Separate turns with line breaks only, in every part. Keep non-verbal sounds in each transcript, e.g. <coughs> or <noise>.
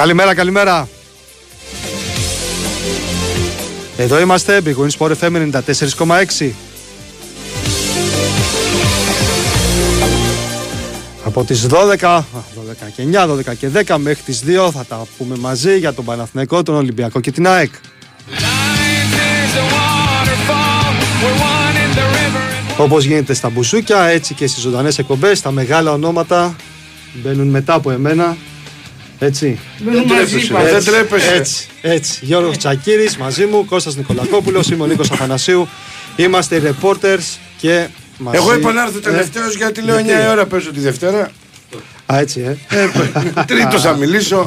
Καλημέρα, καλημέρα. Εδώ είμαστε, Big Win Sport FM 94,6. Από τις 12, 12 και 9, 12 και 10 μέχρι τις 2 θα τα πούμε μαζί για τον Παναθηναϊκό, τον Ολυμπιακό και την ΑΕΚ. Όπως γίνεται στα μπουσούκια, έτσι και στις ζωντανές εκπομπές, τα μεγάλα ονόματα μπαίνουν μετά από εμένα. Έτσι.
Δεν τρέπεσαι. Δεν τρέπεσαι.
Έτσι, έτσι. Γιώργος Τσακύρης μαζί μου, Κώστας Νικολακόπουλος, είμαι ο Νίκος Αθανασίου. Είμαστε οι reporters και μαζί...
Εγώ είπα να έρθω τελευταίος γιατί λέω 9
Γιατί;
η ώρα παίζω τη Δευτέρα.
Α, έτσι, ε.
Τρίτος θα μιλήσω.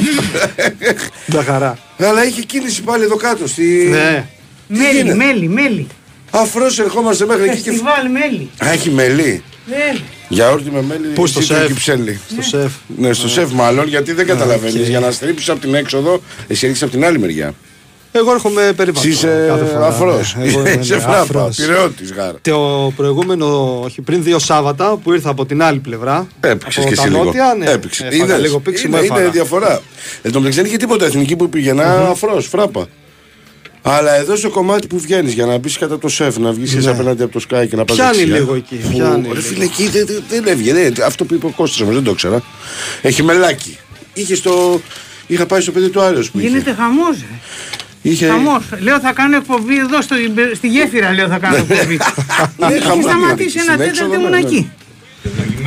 Τα χαρά.
Αλλά είχε κίνηση πάλι εδώ κάτω. Στη...
Ναι.
Μέλι,
γίνεται;
μέλι, μέλι.
Αφρός ερχόμαστε μέχρι εκεί και.
Φεστιβάλ μέλι.
Α, έχει μελί.
Μέλι.
Γιαούρτι με μέλι.
Πού, στο
σίτρο
σεφ;
και ψέλι.
Στο σεφ.
Ναι, στο σεφ μάλλον γιατί δεν καταλαβαίνεις.
οκ.
Για να στρίψεις από την έξοδο, εσύ έρχεσαι από την άλλη μεριά.
Εγώ έρχομαι περίπου.
Εσύ είσαι αφρός.
ναι,
Είσαι φράπα. Πυρεώτης γάρα.
Το προηγούμενο, όχι πριν δύο Σάββατα που ήρθα από την άλλη πλευρά.
Έπαιξες
από
και
τα
εσύ λίγο.
νότια, ναι.
Έπαιξες.
Έφαγα
Είδες.
λίγο πήξιμο,
είναι, είναι
έφαγα.
διαφορά. Εν τω μεταξύ δεν είχε τίποτα εθνική που πήγαινα αφρός, φράπα. Αλλά εδώ στο κομμάτι που βγαίνεις για να μπεις κατά το σεφ, να βγεις εσύ απέναντι από το Sky και να πας
Πιάνει λίγο εκεί, πιάνει
Ρε
λίγο.
φίλε, εκεί δεν, δεν, δεν έβγαινε. Δεν- Αυτό που είπε ο Κώστας όμως, δεν το ήξερα. Έχει μελάκι. Είχε στο. Είχα πάει στο παιδί του Άριος που είχε.
Γίνεται χαμός. ρε.
είχε...
Χαμός. Λέω θα κάνω εκπομπή εδώ στο, στη γέφυρα λέω θα κάνω εκπομπή. <laughs>
Ναι,
Έχει
χαμός
σταματήσει
γίνεται.
ένα
Στην
τέταρτο
έξοδο,
ήμουν
ναι, ναι.
εκεί.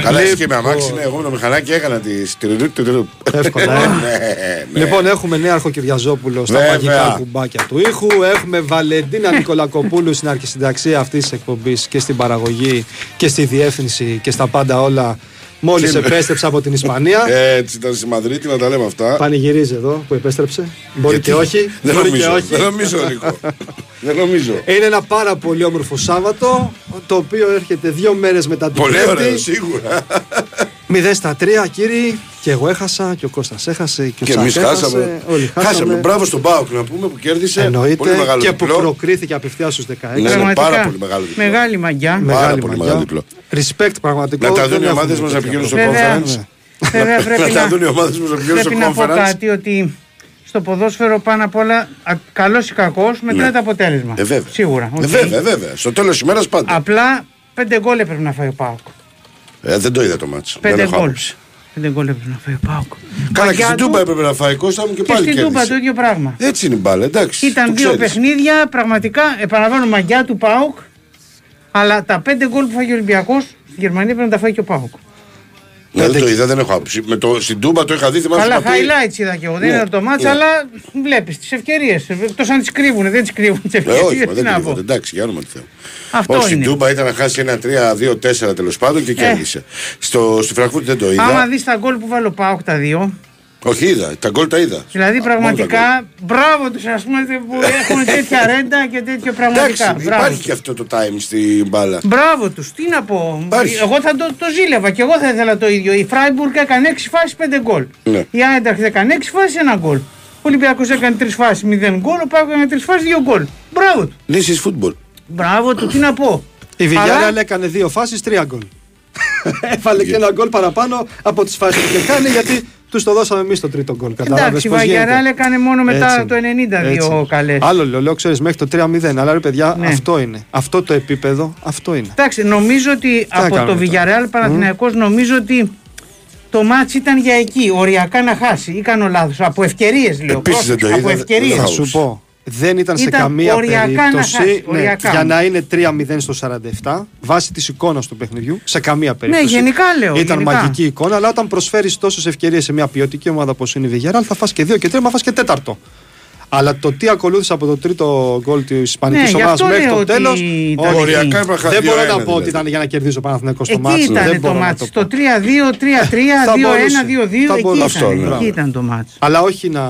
Καλά, εσύ και με αμάξι, ναι, εγώ με το μηχανάκι έκανα τη στυριρού, τυριρού.
Εύκολα, ε. <laughs>
Ναι, ναι.
Λοιπόν, έχουμε νέαρχο Κυριαζόπουλο στα
Βέβαια.
μαγικά κουμπάκια του ήχου. Έχουμε Βαλεντίνα Νικολακοπούλου στην αρχισυνταξία αυτής της εκπομπής και στην παραγωγή και στη διεύθυνση και στα πάντα όλα. Μόλις
Τι-
επέστρεψε από την Ισπανία.
Έτσι ήταν στη Μαδρίτη να τα λέμε αυτά.
Πανηγυρίζει εδώ που επέστρεψε. Μπορεί
Γιατί-
και όχι.
Δεν
μπορεί
νομίζω,
και όχι.
δεν νομίζω, Νίκο. Δεν νομίζω.
Είναι ένα πάρα πολύ όμορφο Σάββατο, το οποίο έρχεται δύο μέρες μετά την
Πολύ ωραίο,
Πέμπτη.
σίγουρα.
0 στα 3, κύριοι. Και εγώ έχασα, και ο Κώστας έχασε, και ο
Και
Τσακ
εμείς
έχασε.
χάσαμε.
Όλοι χάσαμε.
Χάσαμε. Μπράβο στον ΠΑΟΚ να πούμε που κέρδισε.
Εννοείται.
Πολύ μεγάλο
Και
διπλό.
που προκρίθηκε απευθείας στους 16.
Ναι, ναι,
Πραγματικά,
πάρα πολύ μεγάλο διπλό.
Μεγάλη μαγκιά.
Με-
Μεγάλη
πάρα πολύ
μαγκιά.
μεγάλο διπλό.
Respect πραγματικό.
Να τα
δεν
δουν οι
έχουμε
ομάδες μας να
τέτοια
πηγαίνουν στο
Βέβαια.
conference.
Βέβαια
Να
πρέπει
τα
να,
δουν οι ομάδες μας να πηγαίνουν στο
πρέπει να πω
conference.
κάτι ότι στο ποδόσφαιρο πάνω απ' όλα καλός ή κακός μετράει το αποτέλεσμα.
Ε, βέβαια.
Σίγουρα.
Ε,
οκ.
βέβαια, βέβαια. Στο τέλος της ημέρας πάντα.
Απλά πέντε γκολ έπρεπε να φάει ο ΠΑΟΚ.
Ε, δεν το είδα το ματς.
Πέντε
Δεν έχω
γκολ.
άποψη.
Πέντε γκολ έπρεπε να φάει ο ΠΑΟΚ.
Καλά, και
Μαγκιά
στην
του
Τούμπα έπρεπε να φάει Κώστα μου και
Και
πάλι
στην Τούμπα το
κέρδισε.
ίδιο πράγμα.
Έτσι είναι η μπάλα, εντάξει.
Ήταν
το
δύο
ξέρεις.
παιχνίδια, πραγματικά επαναλαμβάνω μαγκιά του ΠΑΟΚ. Αλλά τα πέντε γκολ που έφαγε ο Ολυμπιακός στη Γερμανία πρέπει να τα φάει και ο ΠΑΟΚ.
Ναι, δεν το είδα, δεν έχω άποψη. Με το, στην Τούμπα το είχα δει, θυμάσαι.
Καλά,
είχα πει-
highlights είδα και εγώ. Δεν
Ναι,
είναι το ματς,
ναι.
αλλά βλέπεις τις ευκαιρίες. Εκτός αν τις κρύβουν, δεν τις κρύβουν τις
Ε, όχι,
ευκαιρίες.
μα
Τι
δεν
να
κρύβονται.
πω.
Εντάξει, για όνομα του Θεού.
Αυτό
Όχι, στην
είναι.
Τούμπα ήταν να χάσει ένα 3-2-4 τέλος πάντων
Ε.
και κέρδισε. Στο, στη Φραγκφούρτη δεν το είδα.
Άμα δεις τα γκολ που έβαλε ο ΠΑΟΚ τα δύο,
Όχι, είδα. Τα γκολ τα είδα.
δηλαδή
Μόνο τα γκολ.
πραγματικά μπράβο τους ας πούμε που έχουν τέτοια ρέντα και τέτοιο πραγματικά.
Εντάξει,
Μπράβο
υπάρχει
τους.
και αυτό το time στην μπάλα.
Μπράβο τους, τι να πω.
Υπάρχει.
Εγώ θα το, το ζήλευα και εγώ θα ήθελα το ίδιο. Η Φράιμπουργκ έκανε 6 φάσεις 5 γκολ.
Ναι.
Η Άιντραχτ έκανε 6 φάσεις 1 γκολ. Ο Ολυμπιακός έκανε 3 φάσεις 0 γκολ. Ο ΠΑΟΚ έκανε 3 φάσεις 2 γκολ. Μπράβο τους.
This is football.
Μπράβο του, τι να πω.
Η Villarreal
Αλλά-
έκανε δύο φάσεις, τρία γκολ. <laughs> Έβαλε και ένα γκολ παραπάνω από τις φάσεις που είχε κάνει γιατί τους το δώσαμε εμείς το τρίτο γκολ. Κατάλαβες
Εντάξει, η
πώ γίνεται.
Βαγιαράλ έκανε μόνο μετά
Έτσι
το
είναι.
92
Έτσι.
καλές.
Άλλο λέω, λέω ξέρεις μέχρι το 3-0. Αλλά ρε παιδιά,
Ναι.
αυτό είναι. Αυτό το επίπεδο, αυτό είναι.
Εντάξει, νομίζω ότι
να
από
κάνουμε
το
τώρα;
Villarreal Παναθηναϊκός νομίζω ότι το μάτς ήταν για εκεί. Οριακά να χάσει. Ή κάνω λάθος. Από ευκαιρίες λέω.
Επίσης δεν το
Πρόσεξε,
είδα,
Από ευκαιρίε.
δεν
Θα
θα
σου πω. Δεν ήταν, σε
Ήταν
καμία
οριακά να
περίπτωση
χάσεις,
ναι,
οριακά.
για να είναι 3-0 στο 47 βάσει της εικόνας του παιχνιδιού. Σε καμία περίπτωση.
γενικά λέω,
Ήταν
γενικά.
μαγική εικόνα, αλλά όταν προσφέρεις τόσες ευκαιρίες σε μια ποιοτική ομάδα όπως είναι η Villarreal, θα φας και δύο και τρία, μα φας και τέταρτο. Αλλά το τι ακολούθησε από το τρίτο γκολ τη
Ναι,
Ισπανική
γι'
ομάδα
αυτό
μέχρι
λέω
το
ότι
τέλος.
ήταν εκεί.
Οριακά έπρεπε να χάσει
Δεν μπορώ
2-1
να πω ότι
δηλαδή.
ήταν για να κερδίσει ο Παναθηναϊκός το
Εκεί
μάτσο.
ήταν
Δεν
το
μπορώ να
μάτς.
το
Στο
πω.
3-2, 3-3,
Θα
2-1,
μπορούσε.
2-2.
Θα
Εκεί
μπορούσε.
Αυτό
ήταν,
είναι.
εκεί ήταν το μάτς.
Αλλά όχι να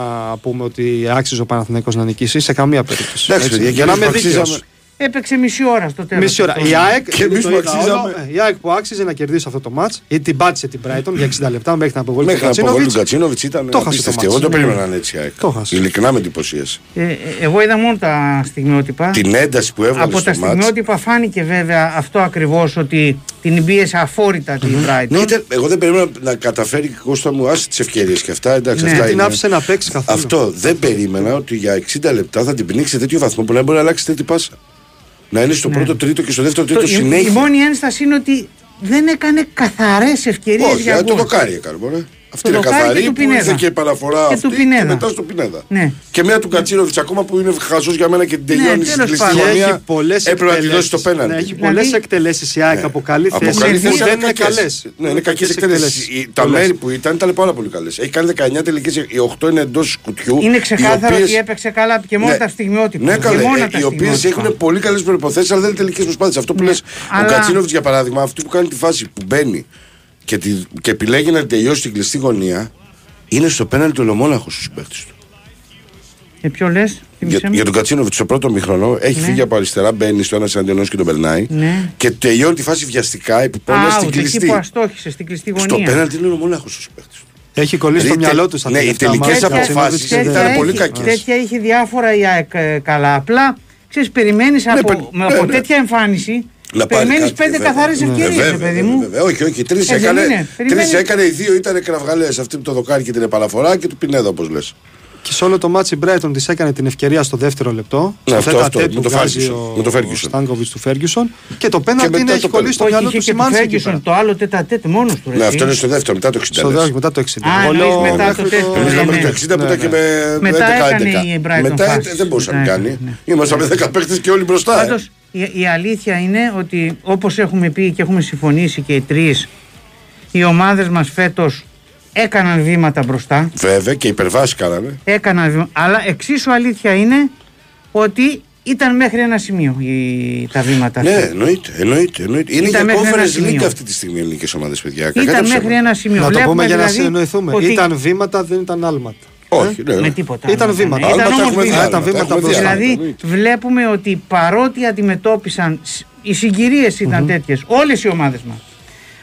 πούμε ότι άξιζε ο Παναθηναϊκός να νικήσει σε καμία περίπτωση.
Εντάξει,
Έτσι.
παιδιά,
για να
και
είμαι
εμείς
δίκαιος.
αξίζαμε.
Έπαιξε μισή ώρα στο τέλος.
Μισή ώρα. Η ΑΕΚ,
Και εμείς
το
που
είδα όλο,
αξίζαμε.
ε, η ΑΕΚ που άξιζε να κερδίσει αυτό το μάτς, γιατί την πάτησε την Brighton για 60 λεπτά μέχρι την αποβολή του
Μέχρι την αποβολή του
Κατσίνοβιτς.
Κατσίνοβιτς ήταν
Το χάσε το
απίστευτη.
μάτς.
Εγώ το
Ναι.
περίμενα να είναι έτσι. η ΑΕΚ.
Το χάσε.
Ειλικρινά με εντυπωσίασε.
Ε, ε, εγώ είδα μόνο τα στιγμιότυπα.
Την ένταση που έβγαλε
Από τα
στο μάτς.
στιγμιότυπα φάνηκε βέβαια αυτό ακριβώς ότι την πίεσε αφόρητα την Brighton.
Ναι, ήταν- εγώ δεν περίμενα να καταφέρει και Κώστα μου άσε τις ευκαιρίες και αυτά. Εντάξει,
Ναι.
αυτά
Την
είναι.
άφησε να παίξει καθόλου.
Αυτό δεν περίμενα ότι για 60 λεπτά θα την πνίξει σε τέτοιο βαθμό που να μπορεί να αλλάξει τέτοια πάσα. Να είναι στο πρώτο τρίτο και στο δεύτερο
Ναι. Το-
τρίτο
η, η
συνέχεια.
μόνη ένσταση είναι ότι δεν έκανε καθαρές ευκαιρίες
Όχι,
για
ε, το
γκολ.
δοκάρι έκανε. Μωρέ. Αυτή
Το
είναι
δοκάρι και
καθαρή
του
που
Πινέδα.
ήρθε και παραφορά
Και
αυτή
του Πινέδα.
και μετά στο Πινέδα.
Ναι.
Και μια του Κατσίνοβιτς ακόμα που είναι χαζός για μένα και την τελειώνει στην
τέλος
κλειστή
πάντων.
Και
γωνία.
έχει πολλές
Έπρεπε να τη δώσει το πέναντι.
Ναι, έχει
Δηλαδή-
πολλέ εκτελέσεις η ΑΕΚ από καλή
Από
θέση.
καλή
που
θέση,
δεν
αλλά
είναι
κακές.
καλές.
Ναι, είναι κακές εκτελέσεις. Τα μέρη που ήταν ήταν πάρα πολύ καλές. Έχει κάνει 19 τελικές, οι 8 είναι εντός κουτιού.
Είναι
οι
ξεκάθαρο
οποίες-
ότι έπαιξε καλά και μόνο
Ναι.
τα στιγμιότυπα.
Ναι,
Και
καλέ.
μόνο
Ε,
τα
οι οποίες
στιγμιότυπα.
έχουν πολύ καλές προποθέσει, αλλά δεν είναι τελικές προσπάθειες. Αυτό που
Ναι.
λες, ο
Αλλά-
Κατσίνοβιτς για παράδειγμα, αυτή που κάνει τη φάση που μπαίνει και, τη, και επιλέγει να τελειώσει την κλειστή γωνία, είναι στο πέναλτι του ολομόναχο στου συμπαίκτε του.
Και ποιο λες,
Για, για τον Κατσίνοβιτς στο πρώτο μήχρονο έχει φύγει από αριστερά, μπαίνει στο ένα εναντιον και τον περνάει.
Ναι.
Και τελειώνει τη φάση βιαστικά επιπόλαια στην
Out, εκεί
κλειστή.
που αστόχησε, στην κλειστή
Στο
γωνία.
πέναλτι είναι ολομόναχο στου συμπαίκτε του.
Έχει κολλήσει το
Δηλαδή,
μυαλό τους στα
ναι, οι
τελευταία
τελικές
μάτια.
Τέτοια-
αποφάσεις
Κατσίνοβιτς
ήταν
δεν-
πολύ
έχει-
κακές.
Τέτοια είχε διάφορα η ΑΕΚ ε, καλά. Απλά ξέρεις, περιμένεις από,
παι-
με-
ναι,
από
ναι.
τέτοια εμφάνιση.
Να πάρει
Περιμένεις
κάτι,
πέντε
βέβαια.
καθαρές
Ναι,
ευκαιρίες,
βέβαια,
παιδί
βέβαια,
μου.
βέβαια. Όχι, όχι. Τρεις
Ε, δεν
έκανε,
είναι. Περιμένεις.
τρεις έκανε, οι δύο ήταν κραυγαλές. Αυτή με το δοκάρι και την επαναφορά και του Πινέδα, όπως λες.
Και σε όλο το μάτσι η Brighton της έκανε την ευκαιρία στο δεύτερο λεπτό.
Ναι,
στο
αυτό,
10
αυτό,
τέταρτο
με το
βγάζει
Ferguson,
ο-
με το Ferguson.
Ο Στάνκοβιτ του Φέργιουσον. Και το
Και
πέναλτι
μετά
είναι έχει
το
κολλήσει στο
Όχι,
μυαλό
είχε
του
και του
Σιμάνσκι. εκεί
Φέργισον
πέρα.
το άλλο τέτα μόνος του. ρε,
Ναι,
εσύ.
αυτό είναι στο δεύτερο, μετά το 60.
Στο
λες.
δεύτερο, μετά το 60.
Α,
Εγώ
εννοείς
λέω
μετά
μέχρι
το τέταρτο.
Εμείς
Ναι,
λέμε
ναι.
το 60 μετά
Ναι,
και
ναι.
με
Μετά
11-11.
έκανε η Brighton
Μετά
φάσεις.
δεν μπορούσε να
Ναι,
κάνει.
ναι.
Ήμασταν με 10 παίχτε και όλοι μπροστά. ε.
Πάντως, η, η αλήθεια είναι ότι όπως έχουμε πει και έχουμε συμφωνήσει και οι τρεις οι ομάδες μας φέτος έκαναν βήματα μπροστά
Βέβαια και υπερβάσει κάνανε.
έκαναν βήματα, αλλά εξίσου αλήθεια είναι ότι ήταν μέχρι ένα σημείο οι, τα βήματα
Ναι,
αυτά.
εννοείται. εννοείται, εννοείται. Είναι
Ήταν
για
μέχρι ένα
conference
σημείο.
league αυτή τη στιγμή οι ελληνικές ομάδες, παιδιά. Κακά τα
Ήταν
ψέματα.
μέχρι ένα σημείο.
Να το
Βλέπουμε
πούμε για να
δηλαδή
συνεννοηθούμε.
ότι
Ήταν βήματα, δεν ήταν άλματα.
Όχι, ναι.
με τίποτα.
Ήταν
άλλο
βήματα.
Ήταν
Άλματα
όμως
έχουμε δει,
βήματα.
Ήταν
άλματα,
βήματα
έχουμε δει
μπροστά.
άλματα,
Δηλαδή
εννοείται.
βλέπουμε ότι παρότι αντιμετώπισαν σ- οι συγκυρίες ήταν τέτοιες όλες οι ομάδες μας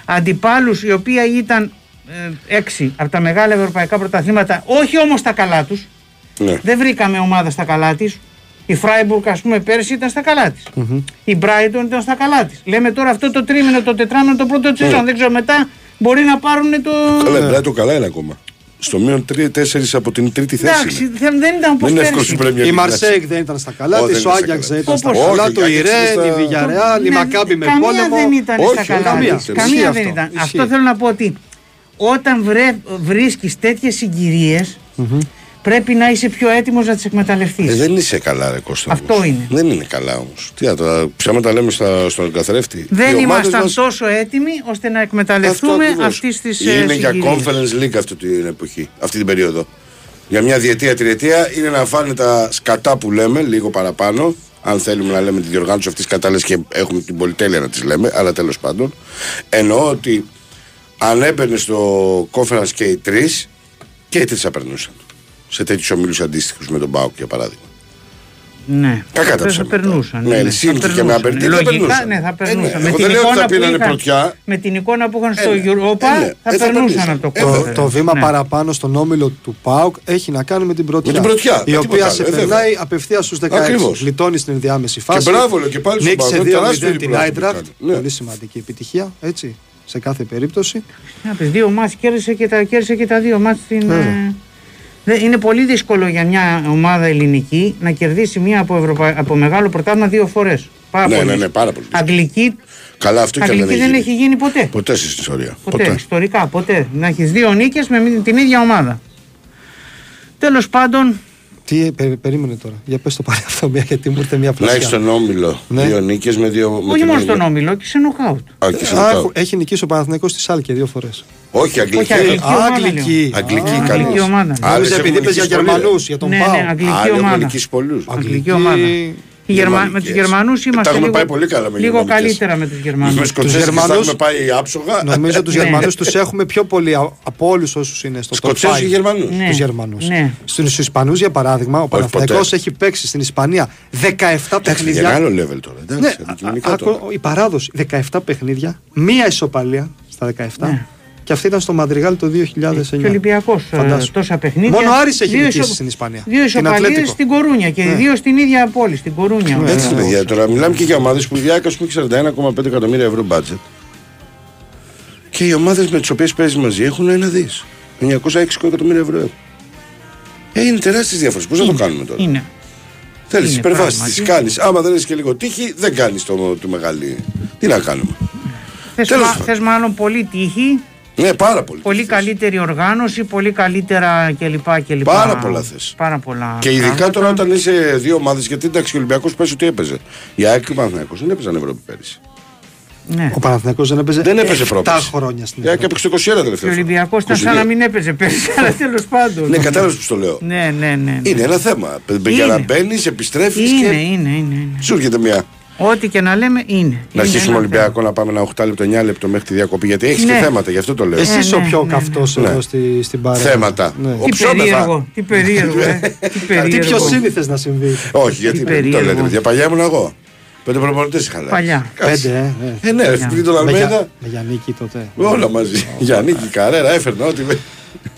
αντιπάλους οι οποίοι ήταν ε, έξι από τα μεγάλα ευρωπαϊκά πρωταθλήματα όχι όμως τα καλά τους
Ναι.
δεν βρήκαμε ομάδα στα καλά της η Φράιμπουργκ ας πούμε πέρσι ήταν στα καλά της η Brighton ήταν στα καλά της λέμε τώρα αυτό το τρίμηνο το τετράμινο το πρώτο της σεζόν δεν ξέρω μετά μπορεί να πάρουν το
Καλά, η Brighton καλά είναι ακόμα. Στο μείον 3-4 από την τρίτη θέση.
εντάξει
είναι.
δεν δεν ήταν όπως
Δεν είναι εύκολο
πέρσι
στην Premier
Η
League,
Μαρσέικ δεν ήταν στα καλά
Ω,
της,
δεν
ο
είναι στα
Άγιαξ
καλά.
δεν ήταν στα
Όπως-
καλά
Όχι,
του,
ο
η
Άγιαξ είναι
Ρεν, η
στα-
Βιγιαρεάλ, η
Ναι,
Μακάμπι με
καμία
πόλεμο.
δεν ήταν
Όχι,
στα καλά
καμία.
της.
Ισχύει
Καμία
αυτό.
δεν ήταν.
Ισχύει.
Αυτό θέλω να πω ότι όταν βρε, βρίσκεις τέτοιες συγκυρίες, πρέπει να είσαι πιο έτοιμος να τις εκμεταλλευτείς.
Ε, δεν είσαι καλά, ρε Κώστα.
Αυτό
όμως.
είναι.
Δεν είναι καλά όμως. Τι να τα ψέματα λέμε στα, στον καθρέφτη.
δεν
Οι ομάδες
ήμασταν
μας-
τόσο έτοιμοι ώστε να
Αυτό
εκμεταλλευτούμε
ακριβώς.
αυτής της ε,
Είναι για
συγκυρίας.
Conference League αυτή την εποχή, αυτή την περίοδο. Για μια διετία, τριετία είναι να φάνε τα σκατά που λέμε, λίγο παραπάνω. Αν θέλουμε να λέμε τη διοργάνωση αυτής της κατάλληλης και έχουμε την πολυτέλεια να τις λέμε, αλλά τέλος πάντων. Εννοώ ότι αν έμπαινε στο Conference και οι τρεις, και οι τρεις θα περνούσαν. Σε τέτοιους ομίλους αντίστοιχους με τον Μπάουκ για παράδειγμα.
Ναι,
Κακά τα
θα
ψέματα.
περνούσαν.
Ναι,
θα
σύν και
περνούσαν.
με απερτή θα
Λογικά,
περνούσαν.
ναι, θα
Ε, ναι.
περνούσαν.
Εγώ δεν λέω ότι θα πήρανε
είχαν-
πρωτιά.
με την εικόνα που είχαν στο
Ε, ναι.
Europa,
Ε, ναι.
θα
Ε, θα
περνούσαν
περνούσαν.
από το
Ε,
Το,
Conference.
το βήμα
Ναι.
παραπάνω στον όμιλο του ΠΑΟΚ έχει να κάνει με την πρωτιά.
Με την πρωτιά,
Η
με
οποία
τίποτα
σε
άλλο, ε,
περνάει απευθείας στους 16.
Ακριβώς.
Γλιτώνει στην ενδιάμεση φάση.
μπράβο, λέω, και πάλι στον
Νίκησε
ΠΑΟΚ,
2-0
τεράστιο
την
διπλάσιο που
Άιντραχτ.
κάνει. Ναι.
Πολύ σημαντική επιτυχία. Έτσι. Σε κάθε περίπτωση.
Να πεις, δύο μάτς κέρδισε και τα, κέρδισε και τα δύο μάτς στην... ε, δεν- είναι πολύ δύσκολο για μια ομάδα ελληνική να κερδίσει μια από, Ευρωπα... από μεγάλο πρωτάθλημα δύο φορές. Πάρα
Ναι,
πολύ.
ναι, ναι, πάρα πολύ.
Αγγλική,
Καλά, αυτό και αν
Αγγλική δεν έχει γίνει ποτέ.
Ποτέ στην ιστορία.
Ποτέ, ιστορικά, ποτέ. Να έχεις δύο νίκες με την ίδια ομάδα. Τέλος πάντων,
Τι περί- περίμενε τώρα. Για πες το πάλι <laughs> αυτό μια γιατί μου ήρθε μια
Να
πλασιά.
έχεις τον όμιλο
Ναι.
δύο νίκες με δύο. με
όχι
την
μόνο
ίδια-
στον Όμιλο και σε νοκάουτ.
Α, και σε
Α,
νοκάουτ.
έχω- έχει νικήσει ο Παναθηναϊκός στη Σάλκε δύο φορές.
Όχι, αγγλική.
Όχι, αγγλική.
Α,
ομάδα,
Αγγλική.
λέω.
Αγγλική,
Α,
καλή.
αγγλική ομάδα.
Άλλες
Νόμιζα επειδή
έχουμε
είπε για
νικήσει πολύ,
Γερμανούς,
ρε.
για τον
Ναι,
Πάο.
ναι, αγγλική
Άλλοι έχουν
ομάδα.
νικήσει πολλούς.
Αγγλική ομάδα. Οι Γερμα... Με
Γερμανικές.
του Γερμανούς
Ε, τα
είμαστε
έχουμε
λίγο,
πάει πολύ καλά με
λίγο
γερμανικές.
καλύτερα με τους Γερμανούς.
Με Σκοτσέζικες τα
Γερμανούς-
έχουμε πάει άψογα.
Νομίζω τους
Ναι.
Γερμανούς τους έχουμε πιο πολύ α- από όλους όσους είναι στο top
Σκοτσέζους
5.
και Γερμανούς;
Ναι.
Τους Γερμανούς.
Ναι.
Στους Ισπανούς, για παράδειγμα, ο Παναθηναϊκός
ποτέ.
έχει παίξει στην Ισπανία 17
Εντάξει, για
παιχνίδια.
ένα άλλο level τώρα.
Ναι,
Εντάξει, αντικειμενικά
α-
τώρα.
άκου- η παράδοση 17 παιχνίδια, μία ισοπαλία στα 17
Ναι.
Και αυτή ήταν στο Μαδριγάλ το 2009.
Και ο Ολυμπιακός
Φαντάσου.
τόσα παιχνίδια.
Μόνο ο Άρης έχει
Δύο
νικήσει
ισο-
στην Ισπανία.
Δύο
Την
ισοπαλίες
Ατλέτικο.
στην Κορούνια και
Ναι.
δύο στην ίδια πόλη, στην Κορούνια.
Ναι.
Έτσι,
Ναι.
παιδιά, τώρα μιλάμε και για ομάδες που η Διάκα σου έχει 41,5 εκατομμύρια ευρώ μπάτζετ. Και οι ομάδες με τις οποίες παίζεις μαζί έχουν ένα δις. 906 εκατομμύρια ευρώ. Ε, είναι τεράστιες διαφορές. Πώς θα το κάνουμε τώρα;
Είναι.
Θέλεις
είναι
υπερβάσεις,
πράγματι.
τι κάνεις. Άμα δεν έχεις και λίγο τύχη, δεν κάνεις το, το μεγάλη. Τι να κάνουμε;
Θες,
Τέλος
μα-
πάντων.
θες μάλλον πολύ τύχη,
Ναι, πάρα πολύ.
πολύ
θες.
καλύτερη οργάνωση, πολύ καλύτερα κλπ. κλπ.
Πάρα πολλά θες.
Πάρα πολλά.
Και ειδικά
πράγματα.
τώρα όταν είσαι δύο ομάδες, γιατί εντάξει, ο Ολυμπιακός πέσει ότι έπαιζε. Η ΑΕΚ και ο Παναθηναϊκός δεν έπαιζαν Ευρώπη πέρυσι.
Ναι.
Ο Παναθηναϊκός δεν έπαιζε
Δεν έπαιζε
7
πρόπερση.
χρόνια στην
Η ΑΕΚ
Ευρώπη.
έπαιξε το 21
Και ο
τελευταία. φορά.
Ολυμπιακός ήταν σαν
22.
να μην έπαιζε πέρσι, αλλά τέλος πάντων.
Ναι, κατάλαβες που το λέω.
Ναι, ναι, ναι. ναι.
Είναι ένα θέμα. Για να
Είναι.
μπαίνεις, επιστρέφεις
Είναι,
και
είναι, είναι, είναι.
σου έρχεται μια.
Ό,τι και να λέμε είναι.
Να
Είναι
αρχίσουμε
ένα
Ολυμπιακό να πάμε ένα 8 λεπτό, 9 λεπτό μέχρι τη διακοπή. Γιατί έχεις
Ναι.
και θέματα, γι' αυτό το λέω.
Εσύ είσαι
ναι,
ο πιο
ναι,
καυτός
ναι.
εδώ
Ναι.
στη, στην παρέα.
Θέματα.
Ναι.
Ο
Τι
ψώμεθα.
περίεργο, τι περίεργο, ε. Τι
Τι
περίεργο.
πιο σύνηθες να συμβεί.
Όχι, γιατί
Τι
δεν το
περίεργο.
λέτε, παιδιά. Παλιά ήμουν εγώ. Πέντε προπονητές είχα αλλάξει.
Παλιά.
Κάτσε.
Πέντε, ε. ε.
Ε, ναι, ρε, πριν τον
Με,
Αλμέδα.
για, με Γιάννικη τότε.
Όλα μαζί. Γιάννη, Καρέρα, έφερνα ό,τι.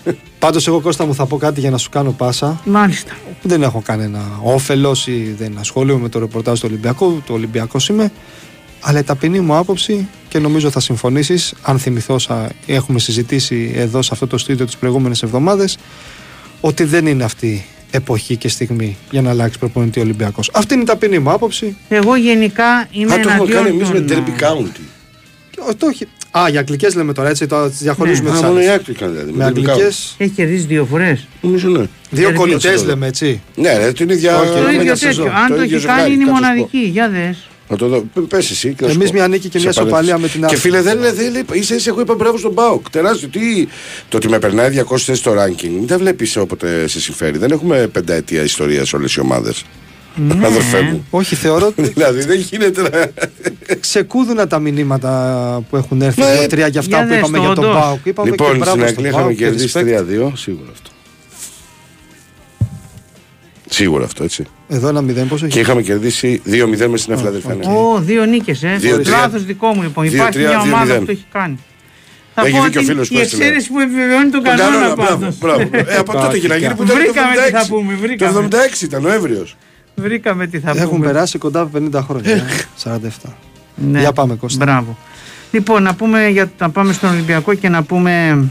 Με-
Πάντως, εγώ Κώστα μου θα πω κάτι για να σου κάνω πάσα.
Μάλιστα.
Δεν έχω κανένα όφελος ή δεν ασχολούμαι με το ρεπορτάζ του Ολυμπιακού. Το Ολυμπιακός είμαι. Αλλά η ταπεινή μου άποψη και νομίζω θα συμφωνήσεις, αν θυμηθώ, σα- έχουμε συζητήσει εδώ σε αυτό το στούντιο τις προηγούμενες εβδομάδες, ότι δεν είναι αυτή εποχή και στιγμή για να αλλάξει προπονητή Ολυμπιακός. Αυτή είναι η ταπεινή μου άποψη.
Εγώ γενικά είμαι
Α, το έχουμε κάνει
εναντίον
εμείς με
των...
Derby County.
Και, ο, το έχει- Α, για αγγλικές λέμε τώρα έτσι, το τις διαχωρίζουμε
Α,
τις
μόνο η
άλλες.
ΑΕΚ το έκανε δηλαδή.
Με
Derby
αγγλικές;
County.
Έχει κερδίσει δύο φορές.
Νομίζω ναι.
Δύο
Derby.
κολλητές
Αυτό.
λέμε έτσι.
Ναι, ρε, την ίδια.
Όχι,
Το
Ε,
με
ίδιο
μια
τέτοιο.
σεζόν.
Αν το
ίδιο
έχει
ζευγάρι,
κάνει είναι
κάτσε να σου πω.
μοναδική. Για δες.
Να το δω. Πε εσύ. και θα σου
Εμείς
πω.
μια νίκη και
Σε
μια ισοπαλία
επανέλθεις.
με την
Και
άλλη.
φίλε, δεν δεν λέει. ίσα ίσα εγώ είπα μπράβο στον Μπάουκ. Τεράστιο. Τι. Το ότι με περνάει 200 θέσεις στο ranking. Μην τα βλέπεις όποτε σε συμφέρει. Δεν έχουμε πενταετία ιστορίας σε όλες οι ομάδες.
Ναι.
Αδερφέ μου.
Όχι, θεωρώ ότι
δηλαδή δεν γίνεται να.
ξεκούδουνα τα μηνύματα που έχουν έρθει
Ναι.
δύο-τρία για αυτά
Για
που
δες
είπαμε
το,
για τον
όντως.
Πάουκ. Είπαμε και
Λοιπόν,
μπράβο
στην
στον
Αγγλία είχαμε
Πάουκ και
κερδίσει
respect.
3-2. Σίγουρα αυτό. Σίγουρα αυτό, έτσι.
Εδώ ένα μηδέν πόσο
Και
έχει.
είχαμε κερδίσει 2-0 με στην Αφιλαδελφία.
Ω, δύο νίκες, ε.
Δύο-τρία.
Λάθος δικό μου λοιπόν.
Δύο,
Υπάρχει
τρία,
μια
δύο,
ομάδα
μηδέν.
που το έχει κάνει. Θα
Έχει
πω
δίκιο ο
ότι
φίλος που
η
έστειλε.
εξαίρεση που επιβεβαιώνει τον
Τον
κανόνα
κανόνα, μπράβο,
πάντως.
μπράβο. Ε, από τότε και να γίνει που ήταν το
Βρήκαμε τι θα
76.
πούμε, βρήκαμε.
Το 76 ήταν Νοέμβριο.
Βρήκαμε τι θα
Έχουν
πούμε.
περάσει κοντά από 50 χρόνια. ε, 47.
Ναι.
Για πάμε, Κώστα.
Μπράβο. Λοιπόν, να, πούμε για, να πάμε στον Ολυμπιακό και να πούμε